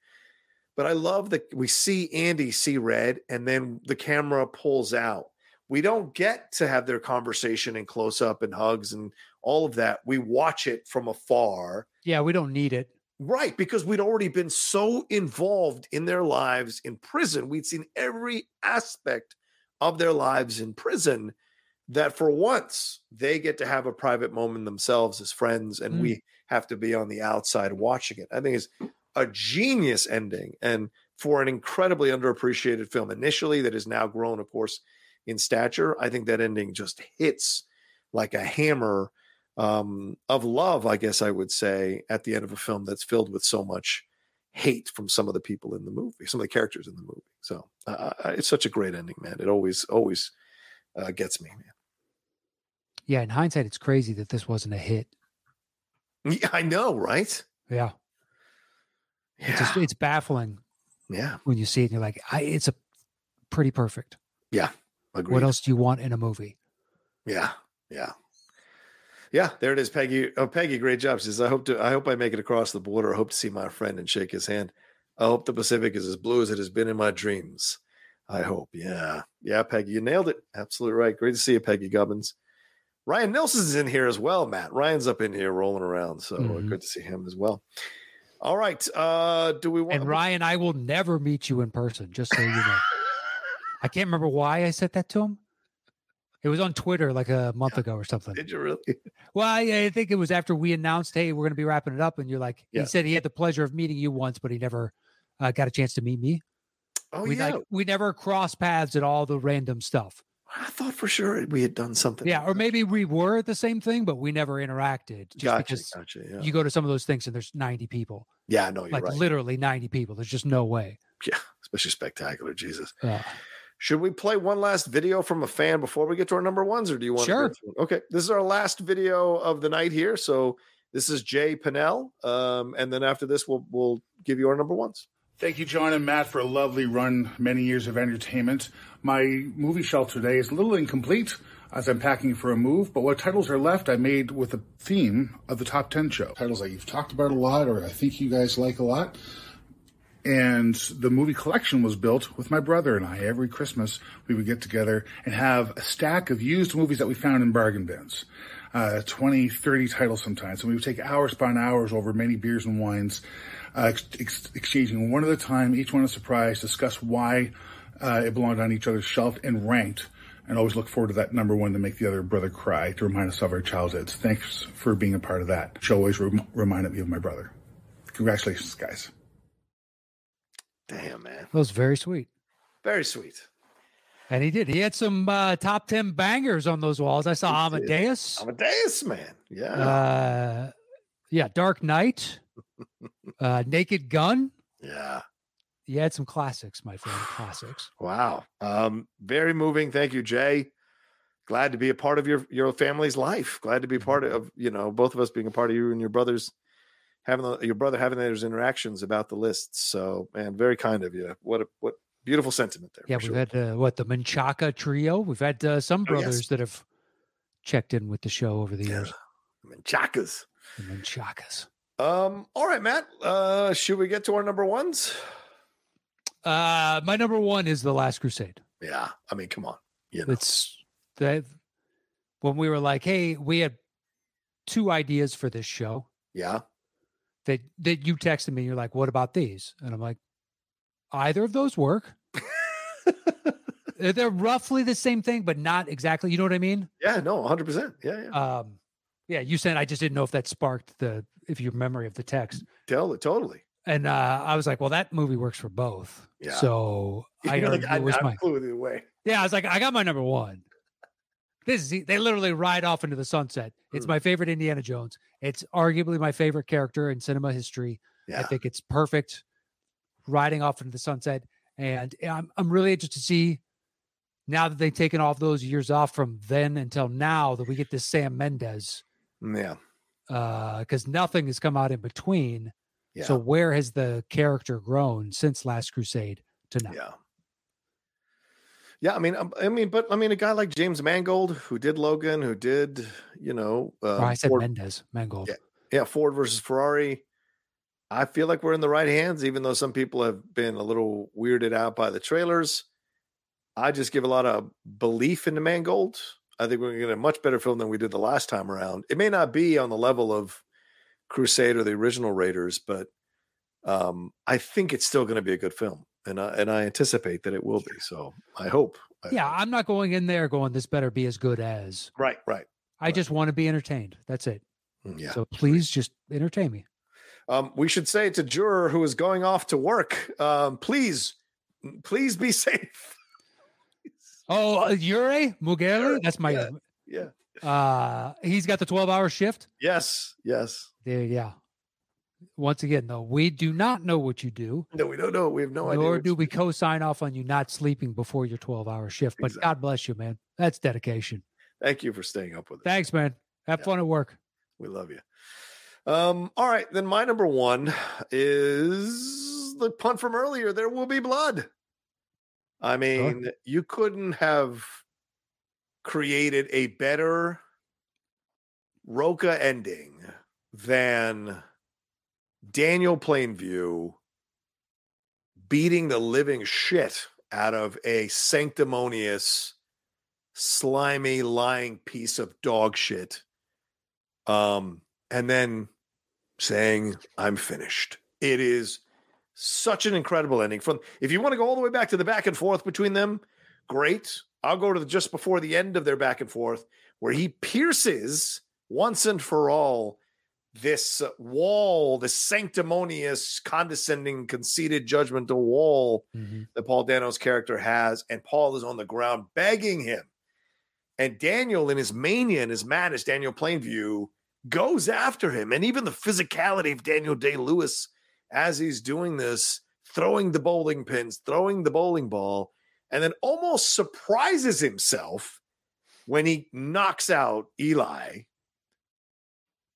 But i love that we see andy see red and then the camera pulls out. We don't get to have their conversation and close up and hugs and all of that we watch it from afar Yeah, we don't need it. Right, because we'd already been so involved in their lives in prison. We'd seen every aspect of their lives in prison that for once they get to have a private moment themselves as friends, and Mm. we have to be on the outside watching it. I think it's a genius ending and for an incredibly underappreciated film initially that has now grown, of course, in stature. I think that ending just hits like a hammer um, of love, I guess I would say, at the end of a film that's filled with so much hate from some of the people in the movie, some of the characters in the movie. So uh, it's such a great ending, man. It always, always uh, gets me, man. Yeah, in hindsight, it's crazy that this wasn't a hit. Yeah, I know, right? Yeah, Yeah, it's just it's baffling yeah. when you see it and you're like, I, it's a pretty perfect. Yeah. Agreed. What else do you want in a movie? Yeah, yeah, yeah. There it is, Peggy. Oh, Peggy, great job. She says, "I hope to. I hope I make it across the border. I hope to see my friend and shake his hand. I hope the Pacific is as blue as it has been in my dreams. I hope. Yeah, yeah, Peggy, you nailed it. Absolutely right. Great to see you, Peggy Gubbins. Ryan Nelson's in here as well. Matt Ryan's up in here rolling around, so uh, Mhm. good to see him as well. All right. Uh, do we want And Ryan, I will never meet you in person, just so you know. I can't remember why I said that to him. It was on Twitter like a month ago or something. Did you really? Well, I, I think it was after we announced, hey, we're going to be wrapping it up. And you're like, Yeah. he said he had the pleasure of meeting you once, but he never uh, got a chance to meet me. Oh we yeah. like we never crossed paths at all the random stuff. I thought for sure we had done something. Yeah, like or that. maybe we were at the same thing, but we never interacted. Just Gotcha. because Gotcha. Yeah. you go to some of those things and there's 90 people, yeah. No, you're like right. literally 90 people. There's just no way. Yeah, especially spectacular. Jesus. Uh, Should we play one last video from a fan before we get to our number ones, or do you want Sure. to? go Okay, this is our last video of the night here. So this is Jay Pinnell, um, and then after this, we'll we'll give you our number ones. Thank you, John and Matt, for a lovely run, many years of entertainment. My movie shelf today is a little incomplete as I'm packing for a move, but what titles are left I made with the theme of the top 10 show. Titles that you've talked about a lot or I think you guys like a lot. And the movie collection was built with my brother and I. Every Christmas, we would get together and have a stack of used movies that we found in bargain bins. Uh, 20, 30 titles sometimes. And we would take hours upon hours over many beers and wines, uh, ex- ex- exchanging one at a time, each one a surprise, discuss why uh, it belonged on each other's shelf and ranked. And always look forward to that number one to make the other brother cry, to remind us of our childhoods. Thanks for being a part of that. Show always rem- reminded me of my brother. Congratulations, guys. Damn, man, that was very sweet. very sweet. And he did. He had some uh, top 10 bangers on those walls. I saw He did. Amadeus. Amadeus, man. Yeah, Uh, yeah, Dark Knight, uh, Naked Gun. yeah. You had some classics, my friend. Classics. Wow. Um, very moving. Thank you, Jay. Glad to be a part of your your family's life. Glad to be part of you know both of us being a part of you and your brothers having the, your brother having those interactions about the lists. So, man, very kind of you. What a what beautiful sentiment there. Yeah, we've sure. had uh, what the Menchaca trio. We've had uh, some Oh, yes. brothers that have checked in with the show over the years. I mean, chakas. The Menchacas. Um. All right, Matt. Uh, should we get to our number ones? Uh, my number one is The Last Crusade. Yeah. I mean, come on. You know. It's that when we were like, hey, we had two ideas for this show Yeah. That that you texted me. You're like, what about these? And I'm like, either of those work. They're roughly the same thing, but not exactly. You know what I mean? Yeah. No, 100%. Yeah. Yeah. Um, yeah, you said I just didn't know if that sparked the if your memory of the text. totally. Totally. And uh, I was like, well, that movie works for both. Yeah. So I like, I, it was I'm mine. cool either way. Yeah, I was like, I got my number one. This is they literally ride off into the sunset. It's Mm. my favorite Indiana Jones. It's arguably my favorite character in cinema history. I think it's perfect riding off into the sunset. And eh, I'm I'm really interested to see now that they've taken off those years off from then until now that we get this Sam Mendes mm, Yeah. Uh, because nothing has come out in between. Yeah. So where has the character grown since Last Crusade to now? Yeah. Yeah, I mean, um, I mean, but I mean, a guy like James Mangold, who did Logan, who did, you know, uh, Oh, I said Ford, Mendes, Mangold. Yeah. yeah, Ford versus Ferrari. I feel like we're in the right hands, even though some people have been a little weirded out by the trailers. I just give a lot of belief into Mangold. I think we're going to get a much better film than we did the last time around. It may not be on the level of Crusade or the original Raiders, but um, I think it's still going to be a good film, and I, and I anticipate that it will be. So I hope. I Yeah, hope. I'm not going in there going, this better be as good as. right, right. I just want to be entertained. That's it. Mm, Yeah. So please just entertain me. Um, we should say to juror who is going off to work, um, please, please be safe. Oh, uh, Yuri Mugeri? That's my. yeah. Yeah. Uh, he's got the 12 hour shift. Yes. Yes. There, yeah. Once again, though, we do not know what you do, No, we don't know. We have no idea. nor do we co sign off on you not sleeping before your 12 hour shift. But Exactly. God bless you, man. That's dedication. Thank you for staying up with us. Thanks, man. Have Yeah. fun at work. We love you. Um, all right, then my number one is the punt from earlier. There will be blood. I mean, you couldn't have created a better Rocha ending than Daniel Plainview beating the living shit out of a sanctimonious, slimy, lying piece of dog shit um, and then saying, I'm finished. It is such an incredible ending. From if you want to go all the way back to the back and forth between them, great. I'll go to the just before the end of their back and forth, where he pierces once and for all this wall, this sanctimonious, condescending, conceited, judgmental wall mm-hmm. that Paul Dano's character has, and Paul is on the ground begging him. And Daniel, in his mania and his madness, Daniel Plainview goes after him. And even the physicality of Daniel Day Lewis as he's doing this, throwing the bowling pins, throwing the bowling ball, and then almost surprises himself when he knocks out Eli.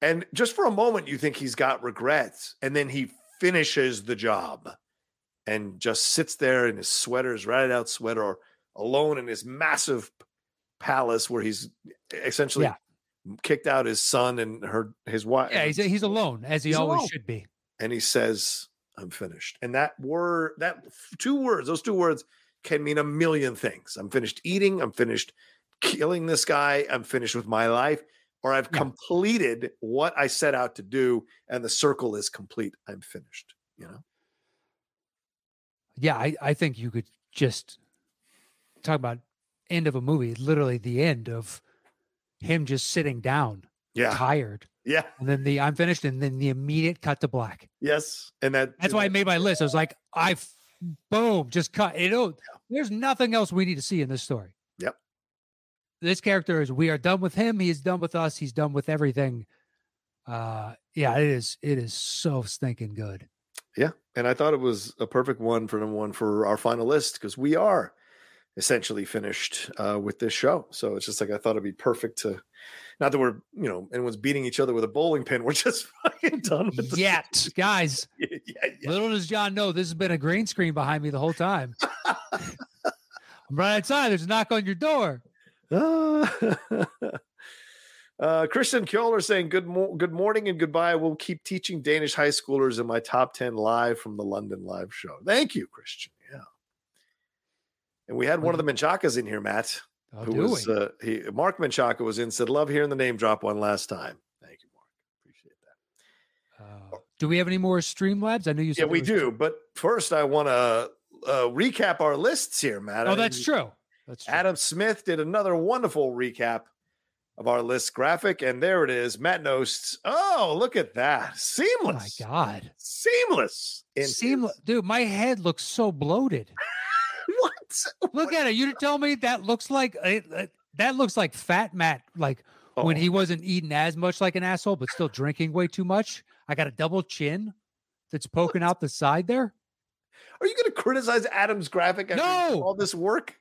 And just for a moment, you think he's got regrets. And then he finishes the job and just sits there in his sweater, his ratted out sweater, alone in his massive palace where he's essentially Yeah. kicked out his son and her his wife. Yeah, he's, he's alone, as he He's always alone. should be. and he says, "I'm finished." And that word, that two words, those two words can mean a million things. I'm finished eating. I'm finished killing this guy. I'm finished with my life, or I've Yeah. completed what I set out to do, and the circle is complete. I'm finished. You know. Yeah, I, I think you could just talk about end of a movie, literally the end of him just sitting down, Yeah. tired, Yeah. and then the I'm finished, and then the immediate cut to black. Yes. And that. That's why I made my list. I was like, I boom, just cut. You know, there's nothing else we need to see in this story. This character is we are done with him. He is done with us. He's done with everything. Uh yeah, it is it is so stinking good. Yeah, and I thought it was a perfect one for number one for our final list because we are essentially finished uh, with this show. So it's just like I thought it'd be perfect to, not that we're you know anyone's beating each other with a bowling pin. We're just fucking done with Yet, guys, yeah, yeah. little does John know this has been a green screen behind me the whole time. I'm right outside. There's a knock on your door. Uh, Christian Kjoller saying good mo- good morning and goodbye. We'll keep teaching Danish high schoolers in my top 10 live from the London live show. Thank you, Christian. Yeah. And we had one of the Menchacas in here, Matt. Oh, who was uh, he Mark Menchaca was in said love hearing the name drop one last time. Thank you, Mark. Appreciate that. Uh, do we have any more Streamlabs? I know you said Yeah, we do. But first, I want to uh, recap our lists here, Matt. Oh, I- that's true. That's true. Adam Smith did another wonderful recap of our list graphic, and there it is. Matt Knost. Oh, look at that! oh my Seamless, god. seamless. In Seamless, dude. My head looks so bloated. what? Look at it. You tell me that looks like uh, uh, that looks like Fat Matt, like when Oh. he wasn't eating as much like an asshole, but still drinking way too much. I got a double chin that's poking out the side there. Are you going to criticize Adam's graphic after No. all this work?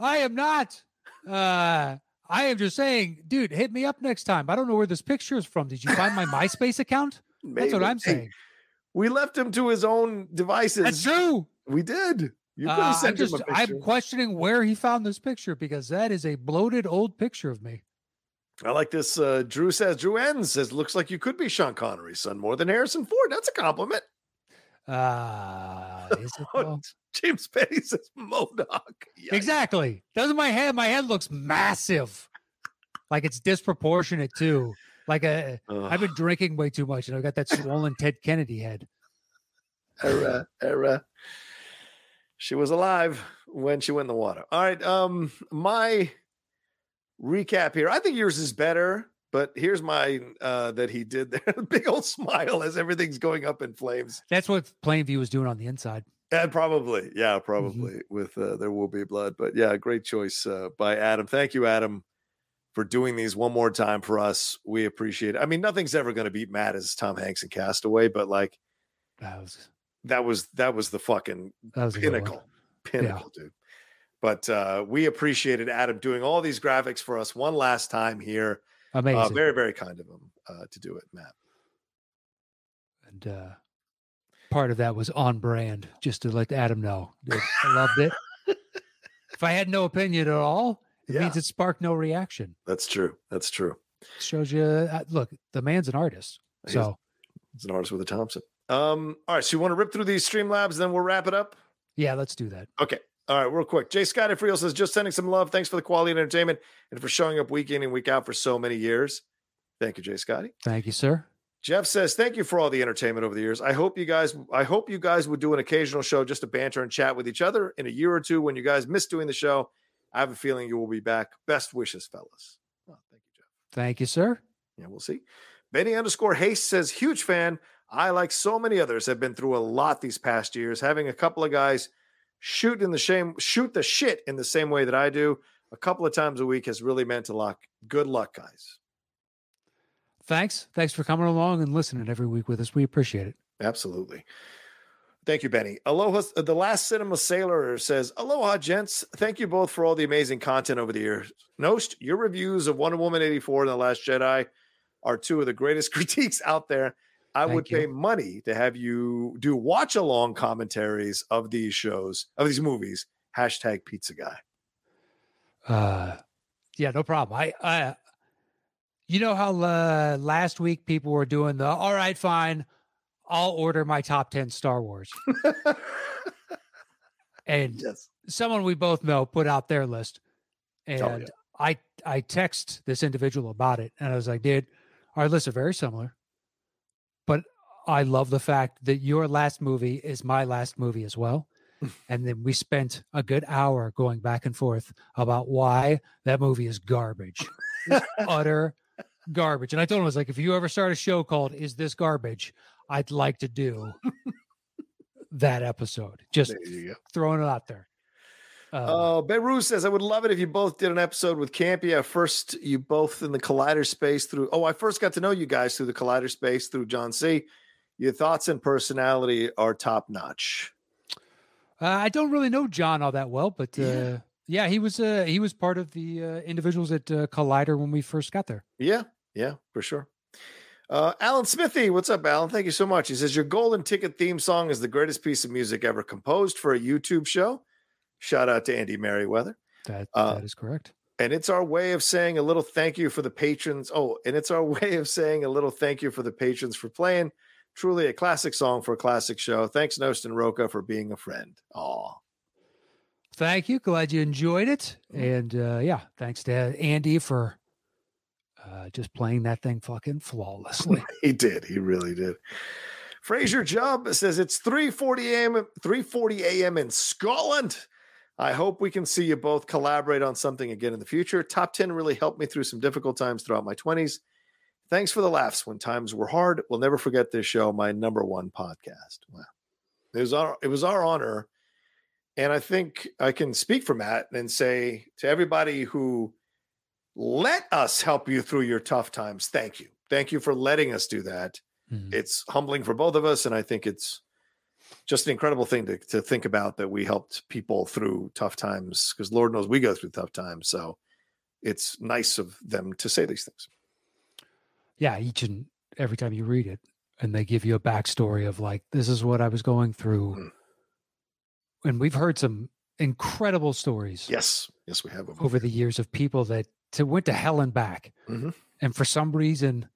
I am not. Uh, I am just saying, dude, hit me up next time. I don't know where this picture is from. Did you find my MySpace account? That's what I'm saying. we left him to his own devices. That's true. We did. You could Uh, have I'm sent just, him a picture. I'm questioning where he found this picture because that is a bloated old picture of me. I like this. Uh, Drew says, Drew N says, looks like you could be Sean Connery's son more than Harrison Ford. That's a compliment. Uh, is it though? James Petty says, Modoc. Yikes. Exactly. Doesn't my head? My head looks massive, like it's disproportionate too. Like a, I've been drinking way too much, and I've got that swollen Ted Kennedy head. era, era. She was alive when she went in the water. All right. Um, my recap here. I think yours is better, but here's my uh that he did there. Big old smile as everything's going up in flames. That's what Plainview was doing on the inside. Yeah, probably. Yeah, probably with uh, there will be blood. But yeah, great choice uh, by Adam. Thank you, Adam, for doing these one more time for us. We appreciate it. I mean, nothing's ever going to beat Matt as Tom Hanks and Castaway, but like That was that was that was the fucking was a good one. pinnacle, pinnacle, dude. But uh, we appreciated Adam doing all these graphics for us one last time here. Amazing. Uh, very, very kind of him uh, to do it, Matt. and uh, part of that was on brand, just to let Adam know. I loved it. if I had no opinion at all, it Yeah. means it sparked no reaction. That's true. That's true. shows you, uh, look, the man's an artist. He is. So He's an artist with a Thompson. Um, all right, so you want to rip through these Streamlabs, then we'll wrap it up. yeah, let's do that. Okay. All right, real quick. Jay Scott Friel says, just sending some love. Thanks for the quality entertainment and for showing up week in and week out for so many years. Thank you, Jay Scotty. Thank you, sir. Jeff says, thank you for all the entertainment over the years. I hope you guys, I hope you guys would do an occasional show just to banter and chat with each other in a year or two when you guys miss doing the show. I have a feeling you will be back. Best wishes, fellas. Oh, thank you, Jeff. Thank you, sir. Yeah, we'll see. Benny underscore Haste says, huge fan. I, like so many others, have been through a lot these past years. Having a couple of guys shoot in the same shoot the shit in the same way that I do a couple of times a week has really meant a lot. Good luck, guys. Thanks. Thanks for coming along and listening every week with us. We appreciate it. Absolutely. Thank you, Benny. Aloha. The last cinema sailor says, Aloha, gents. Thank you both for all the amazing content over the years. Knost, your reviews of Wonder Woman 84 and The Last Jedi are two of the greatest critiques out there. I Thank would you. pay money to have you do watch along commentaries of these shows, of these movies. Hashtag pizza guy. Uh, yeah, no problem. I, I, you know how uh, last week people were doing the, all right, fine, I'll order my top 10 Star Wars. and Yes. someone we both know put out their list. And Oh, yeah. I, I text this individual about it and I was like, dude, our lists are very similar. I love the fact that your last movie is my last movie as well. and then we spent a good hour going back and forth about why that movie is garbage. Utter garbage. And I told him, I was like, if you ever start a show called Is This Garbage? I'd like to do that episode. Just There you go. throwing it out there. Uh, Oh, Beirut says, I would love it if you both did an episode with Campea. First, you both in the Collider space through. Oh, I first got to know you guys through the Collider space through John C. Your thoughts and personality are top notch. Uh, I don't really know John all that well, but uh, Yeah. yeah, he was uh, he was part of the uh, individuals at uh, Collider when we first got there. Yeah, yeah, for sure. Uh, Alan Smithy, what's up, Alan? Thank you so much. He says, Your golden ticket theme song is the greatest piece of music ever composed for a YouTube show. Shout out to Andy Merriweather. That that is correct. And it's our way of saying a little thank you for the patrons. Oh, and it's our way of saying a little thank you for the patrons for playing. Truly a classic song for a classic show. Thanks, Knost and Rocha, for being a friend. Aw. thank you. Glad you enjoyed it. And uh, yeah, thanks to Andy for uh, just playing that thing fucking flawlessly. he did. He really did. Fraser Jubb says it's 3:40 a.m. 3:40 a.m. in Scotland. I hope we can see you both collaborate on something again in the future. Top 10 really helped me through some difficult times throughout my 20s. Thanks for the laughs when times were hard. We'll never forget this show, my number one podcast. Wow. It was our it was our honor. And I think I can speak for Matt and say to everybody who let us help you through your tough times, thank you. Thank you for letting us do that. Mhm. It's humbling for both of us. And I think it's just an incredible thing to, to think about that we helped people through tough times because Lord knows we go through tough times. So it's nice of them to say these things. Yeah, each and every time you read it, and they give you a backstory of like, this is what I was going through. Mm. And we've heard some incredible stories Yes. Yes, we have. over the years of people that to, went to hell and back. Mhm. And for some reason,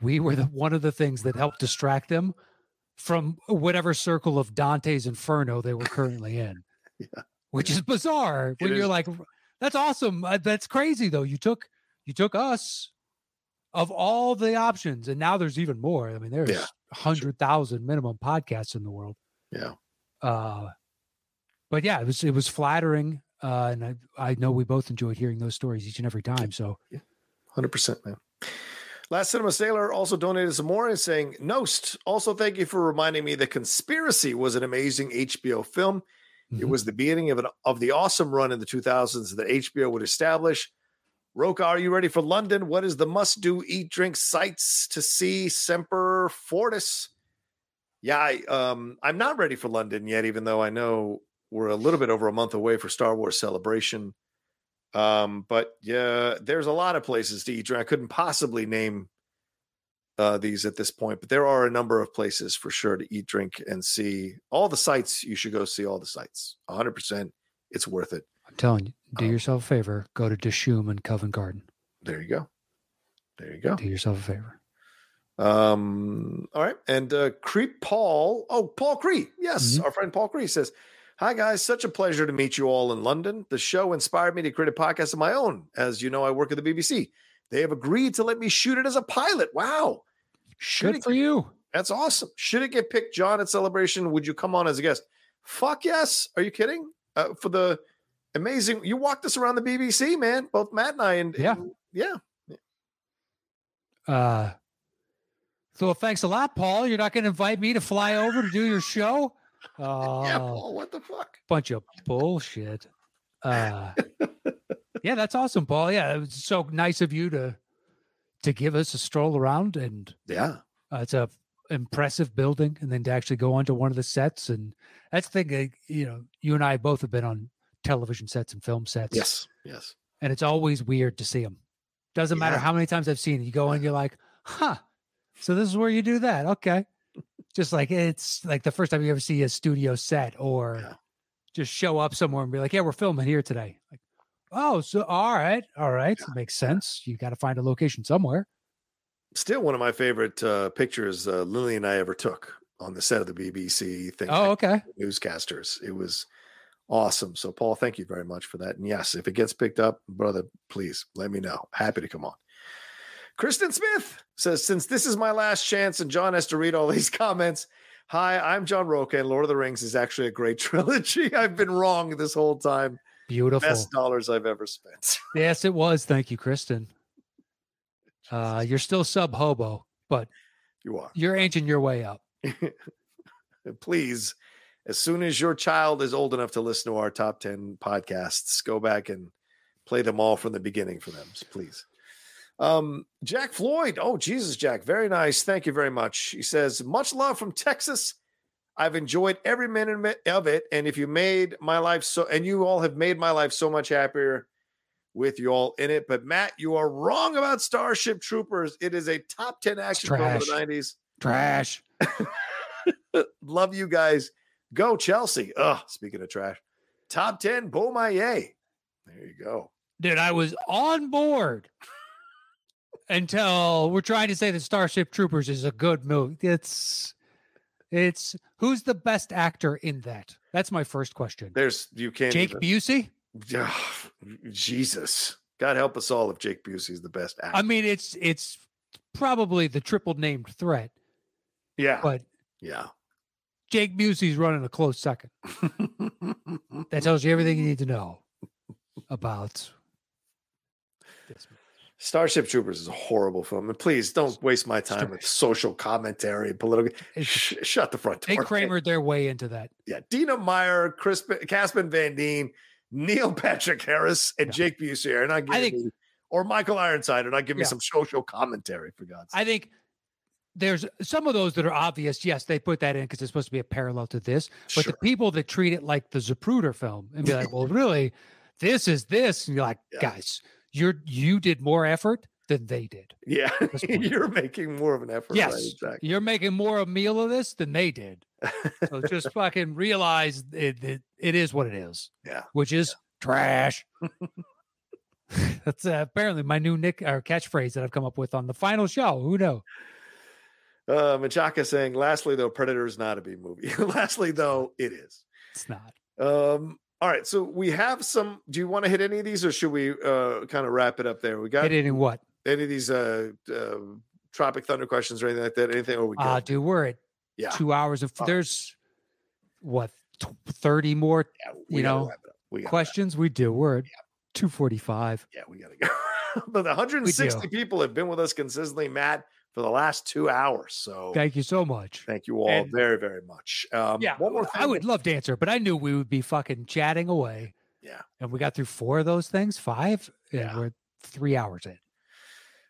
we were the one of the things that helped distract them from whatever circle of Dante's Inferno they were currently in. Yeah. Which is bizarre when It you're like, that's awesome. Uh, That's crazy though. You took you took us of all the options, and now there's even more. I mean, there's Yeah, hundred thousand minimum podcasts in the world. Yeah. Uh, but yeah, it was it was flattering, uh, and I I know we both enjoyed hearing those stories each and every time. So yeah, 100%, man. Last Cinema Sailor also donated some more and saying, Knost, also thank you for reminding me that Conspiracy was an amazing HBO film. It Mhm. was the beginning of an of the awesome run in the 2000s that HBO would establish. Rocha, are you ready for London? What is the must do eat drink sights to see? Semper Fortis. Yeah, I, um, I'm not ready for London yet, even though I know we're a little bit over a month away for Star Wars Celebration. Um, but yeah, there's a lot of places to eat drink. I couldn't possibly name uh, these at this point, but there are a number of places for sure to eat, drink, and see all the sites. You should go see all the sites. 100%. It's worth it. Telling you, do Um, yourself a favor. Go to Dishoom and Covent Garden. There you go. There you go. Do yourself a favor. Um, all right. And uh Creep Paul. Oh, Paul Cree. Yes, our friend Paul Cree says, Hi guys, such a pleasure to meet you all in London. The show inspired me to create a podcast of my own. As you know, I work at the BBC. They have agreed to let me shoot it as a pilot. Wow. Should Good it for you. That's awesome. Should it get picked, John, at Celebration? Would you come on as a guest? Fuck yes. Are you kidding? Uh, for the amazing, you walked us around the BBC, man. Both Matt and I, and Yeah. and- yeah. Uh, so thanks a lot, Paul. You're not going to invite me to fly over to do your show? Oh, yeah, Paul. What the fuck? bunch of bullshit. Uh, yeah, that's awesome, Paul. Yeah, it was so nice of you to to give us a stroll around, and Yeah. uh, it's a impressive building, and then to actually go onto one of the sets, and that's the thing. uh, You know, you and I both have been on television sets and film sets. Yes. Yes. and it's always weird to see them. Doesn't matter how many times I've seen it. You go and you're like, huh. So this is where you do that. Okay. Just like it's like the first time you ever see a studio set or Yeah. just show up somewhere and be like, yeah, we're filming here today. Like, oh, so all right. All right. Makes sense. You got to find a location somewhere. Still one of my favorite uh, pictures uh, Lily and I ever took on the set of the BBC thing. Oh, okay. Newscasters. It was awesome. So, Paul, thank you very much for that. And yes, if it gets picked up, brother, please let me know. Happy to come on. Kristen Smith says, since this is my last chance and John has to read all these comments. Hi, I'm John Rocha, and Lord of the Rings is actually a great trilogy. I've been wrong this whole time. Beautiful. Best dollars I've ever spent. Yes, it was. Thank you, Kristen. Uh, you're still sub hobo, but You are. you're inching your way up. please, as soon as your child is old enough to listen to our top 10 podcasts, go back and play them all from the beginning for them, please. Um, Jack Floyd. Oh, Jesus, Jack. Very nice. Thank you very much. He says, much love from Texas. I've enjoyed every minute of it. And if you made my life so, and you all have made my life so much happier with you all in it. But Matt, you are wrong about Starship Troopers. It is a top 10 action film of the 90s. Trash. Love you guys. Go Chelsea. Ugh, speaking of trash. Top 10, Beaumaye. There you go. Dude, I was on board until we're trying to say that Starship Troopers is a good movie. It's It's who's the best actor in that? That's my first question. There's you can't. Jake even- Busey. Ah, Jesus, God help us all if Jake Busey's the best actor. I mean, it's it's probably the triple named threat, yeah, but yeah. Jake Busey's running a close second. That tells you everything you need to know about this. Starship Troopers is a horrible film, and please don't waste my time with social commentary political. Sh- shut the front door. They. Kramer their way into that. yeah, Dina Meyer, Chris, Casper Van Dien, Neil Patrick Harris, and Yeah. Jake Busey are not giving think- me, or Michael Ironside are not giving me some social commentary for God's sake. I think there's some of those that are obvious. Yes, they put that in because it's supposed to be a parallel to this. But Sure. the people that treat it like the Zapruder film and be like, well, really, this is this. And you're like, Yeah. guys, you're you did more effort than they did. Yeah, you're making more of an effort. Yes, right? exactly. You're making more of a meal of this than they did. So just fucking realize it, it, it is what it is. Yeah. Which is trash. That's uh, apparently my new nick or catchphrase that I've come up with on the final show. Who knows? Uh, Menchaca saying, lastly, though, Predator is not a B movie. lastly, though, it is. It's not. Um, all right, so we have some. Do you want to hit any of these, or should we uh, kind of wrap it up there? We got Hitting what? any of these uh, uh, Tropic Thunder questions or anything like that? Anything? Oh, we Ah, good? dude, we're at yeah, two hours of right. there's what tw- 30 more yeah, we you know, wrap it up. We questions we do. We're at 245. Yeah, we gotta go. but the 160 people have been with us consistently, Matt, for the last two hours. So Thank you so much. thank you all And- very, very much. Um, Yeah, one more thing. I would love to answer, but I knew we would be fucking chatting away. Yeah. And we got through four of those things, five, and Yeah. we're three hours in.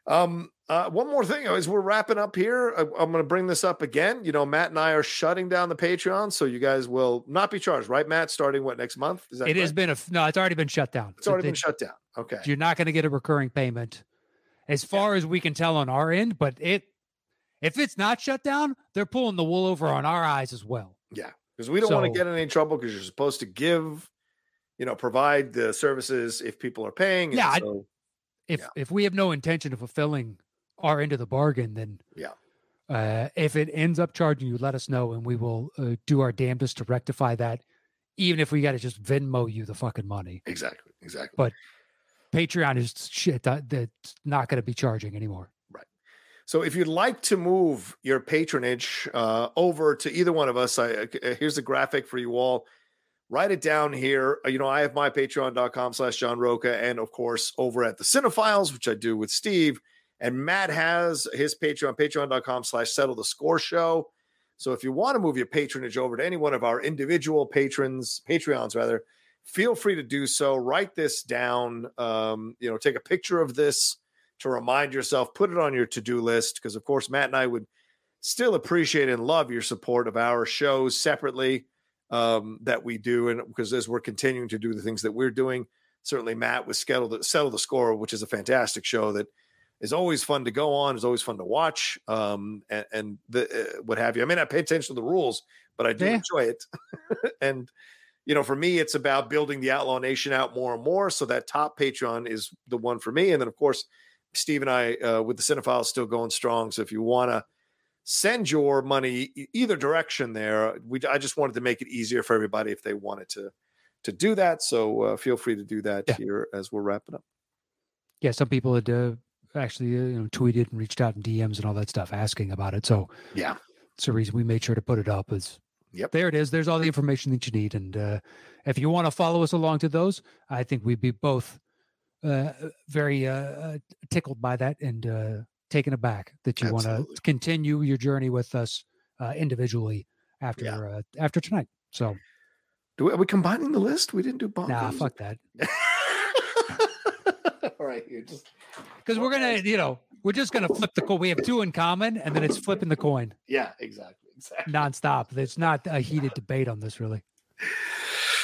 Um, uh, one more thing as we're wrapping up here, I, I'm going to bring this up again. You know, Matt and I are shutting down the Patreon, so you guys will not be charged, right, Matt? Starting what next month? Is that It has been a no, it's already been shut down. It's already been shut down. Okay. You're not going to get a recurring payment, as far as we can tell on our end. But it, if it's not shut down, they're pulling the wool over on our eyes as well. Yeah, because we don't want to get in any trouble because you're supposed to give, you know, provide the services if people are paying. and Yeah, I- If Yeah. if we have no intention of fulfilling our end of the bargain, then Yeah. Uh, if it ends up charging you, let us know, and we will uh, do our damnedest to rectify that. Even if we got to just Venmo you the fucking money. exactly, exactly. But Patreon is shit that, that's not going to be charging anymore. Right. So if you'd like to move your patronage uh, over to either one of us, I, uh, here's a graphic for you all. Write it down here. Uh, You know, I have my patreon.com slash John Rocha, and of course, over at the Cinephiles, which I do with Steve. And Matt has his Patreon, patreon.com slash settle the score show. So if you want to move your patronage over to any one of our individual patrons, Patreons rather, feel free to do so. Write this down. Um, you know, take a picture of this to remind yourself, put it on your to do list. Because, of course, Matt and I would still appreciate and love your support of our shows separately um, that we do. And because as we're continuing to do the things that we're doing, certainly Matt with Settle the, Settle the Score, which is a fantastic show that is always fun to go on, is always fun to watch, um, and, and the, uh, what have you. I may not pay attention to the rules, but I do Yeah. enjoy it. and, you know, for me, it's about building the Outlaw Nation out more and more. So that top Patreon is the one for me. And then, of course, Steve and I uh, with the Cinephiles still going strong. So if you want to send your money either direction, there, we I just wanted to make it easier for everybody if they wanted to to do that. So uh, feel free to do that Yeah. here as we're wrapping up. Yeah, some people had uh, actually uh, you know tweeted and reached out in DMs and all that stuff asking about it. So Yeah. it's the reason we made sure to put it up. Is Yep. there it is. There's all the information that you need, and uh, if you want to follow us along to those, I think we'd be both uh, very uh, uh, tickled by that and uh, taken aback that you want to continue your journey with us uh, individually after Yeah. uh, after tonight. So Do we, are we combining the list? We didn't do bonkers. nah, fuck that. All right, you just Because we're gonna, you know, we're just gonna flip the coin. We have two in common, and then it's flipping the coin yeah, exactly, exactly. nonstop. There's not a heated debate on this, really.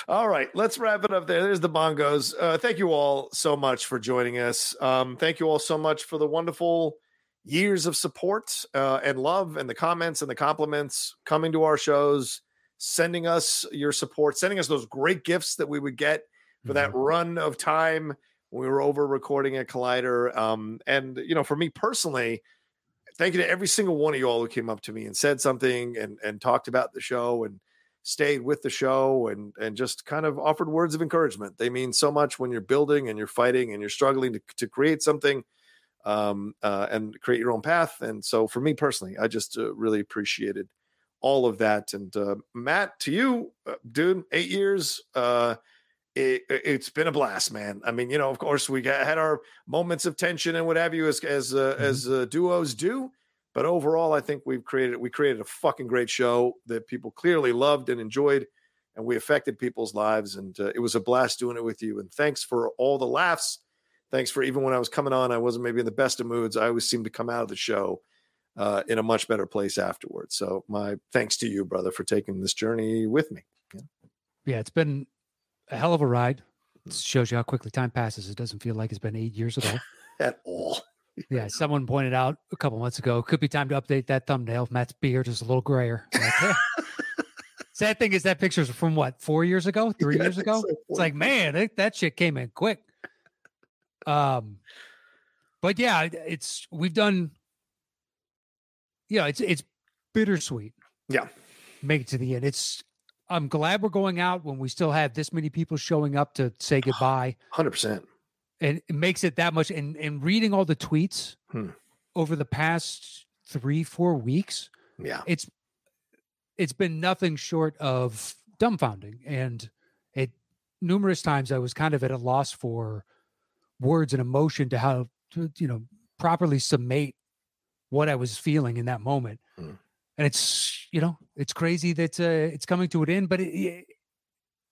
All right, let's wrap it up there. There's the bongos. Uh, thank you all so much for joining us. Um, thank you all so much for the wonderful years of support uh, and love and the comments and the compliments coming to our shows, sending us your support, sending us those great gifts that we would get for that run of time when we were over recording at Collider. Um, and you know, for me personally, thank you to every single one of you all who came up to me and said something and and talked about the show and stayed with the show and and just kind of offered words of encouragement. They mean so much when you're building and you're fighting and you're struggling to to create something um, uh, and create your own path. And so for me personally, I just uh, really appreciated all of that. And uh, Matt, to you, uh, dude, eight years. It, has been a blast, man. I mean, you know, of course, we got, had our moments of tension and what have you, as as uh, mm-hmm. as uh, duos do. But overall, I think we've created we created a fucking great show that people clearly loved and enjoyed, and we affected people's lives. And uh, it was a blast doing it with you. And thanks for all the laughs. Thanks for even when I was coming on, I wasn't maybe in the best of moods. I always seemed to come out of the show uh, in a much better place afterwards. So my thanks to you, brother, for taking this journey with me. Yeah, yeah it's been a hell of a ride. It shows you how quickly time passes. It doesn't feel like it's been eight years ago at all. yeah, someone pointed out a couple months ago. Could be time to update that thumbnail. Matt's beard is a little grayer. Sad thing is that picture's from what four years ago, three yeah, years ago. So it's like man, it, that shit came in quick. Um, but yeah, it's we've done. Yeah, it's it's bittersweet. Yeah, make it to the end. It's I'm glad we're going out when we still have this many people showing up to say goodbye. Hundred percent. And it makes it that much. And and reading all the tweets hmm. over the past three four weeks. Yeah, it's it's been nothing short of dumbfounding. And it numerous times I was kind of at a loss for words and emotion to how to you know properly summate what I was feeling in that moment. Hmm and it's you know it's crazy that uh, it's coming to an end but it,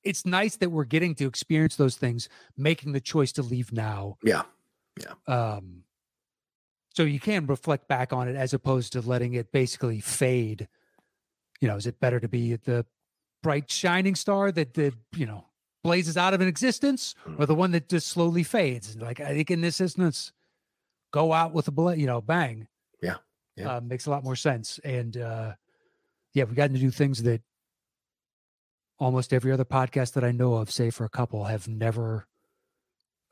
it's nice that we're getting to experience those things making the choice to leave now. Yeah yeah. Um so you can reflect back on it as opposed to letting it basically fade. You know is it better to be the bright shining star that the you know blazes out of an existence mm. or the one that just slowly fades? Like i think in this instance go out with a bl- you know bang. Yeah yeah. uh, makes a lot more sense. And uh, yeah, we've gotten to do things that almost every other podcast that I know of, say for a couple, have never,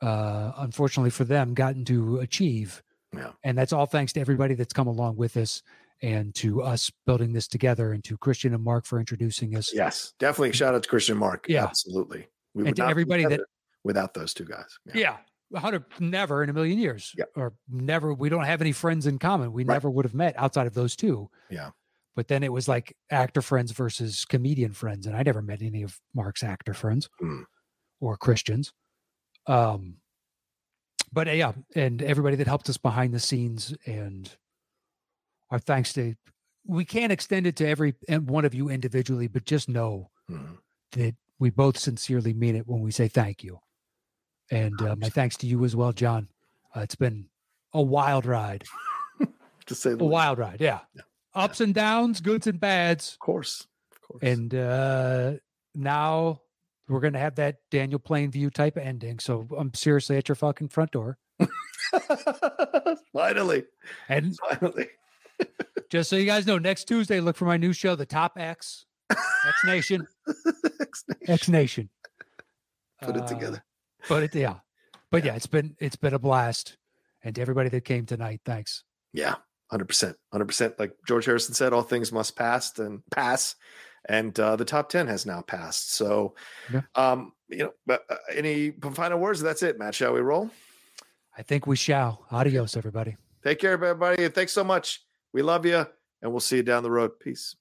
uh, unfortunately for them, gotten to achieve. Yeah. And that's all thanks to everybody that's come along with us and to us building this together and to Christian and Mark for introducing us. Yes, definitely. Shout out to Christian and Mark. Yeah. Absolutely. We and to everybody that without those two guys. Yeah. yeah hundred never in a million years. Yeah. Or never. We don't have any friends in common. We right. never would have met outside of those two. Yeah. But then it was like actor friends versus comedian friends, and I never met any of Mark's actor friends mm. or Christians. Um, but uh, yeah, and everybody that helped us behind the scenes, and our thanks to. We can't extend it to every one of you individually, but just know mm. that we both sincerely mean it when we say thank you. And uh, my thanks to you as well, John. Uh, it's been a wild ride. to say the a least. wild ride, yeah. yeah. Ups yeah. and downs, goods and bads. Of course. Of course. And uh, now we're going to have that Daniel Plainview type ending. So I'm seriously at your fucking front door. Finally. And finally. just so you guys know, next Tuesday, look for my new show, The Top X, X Nation. X Nation. Put it together but it, yeah, but yeah. yeah, it's been it's been a blast, and to everybody that came tonight, thanks. Yeah, hundred percent, hundred percent. Like George Harrison said, all things must pass and pass, and uh, the top ten has now passed. So, yeah. um, you know, but uh, any final words? That's it, Matt. Shall we roll? I think we shall. Adios, everybody. Take care, everybody. Thanks so much. We love you, and we'll see you down the road. Peace.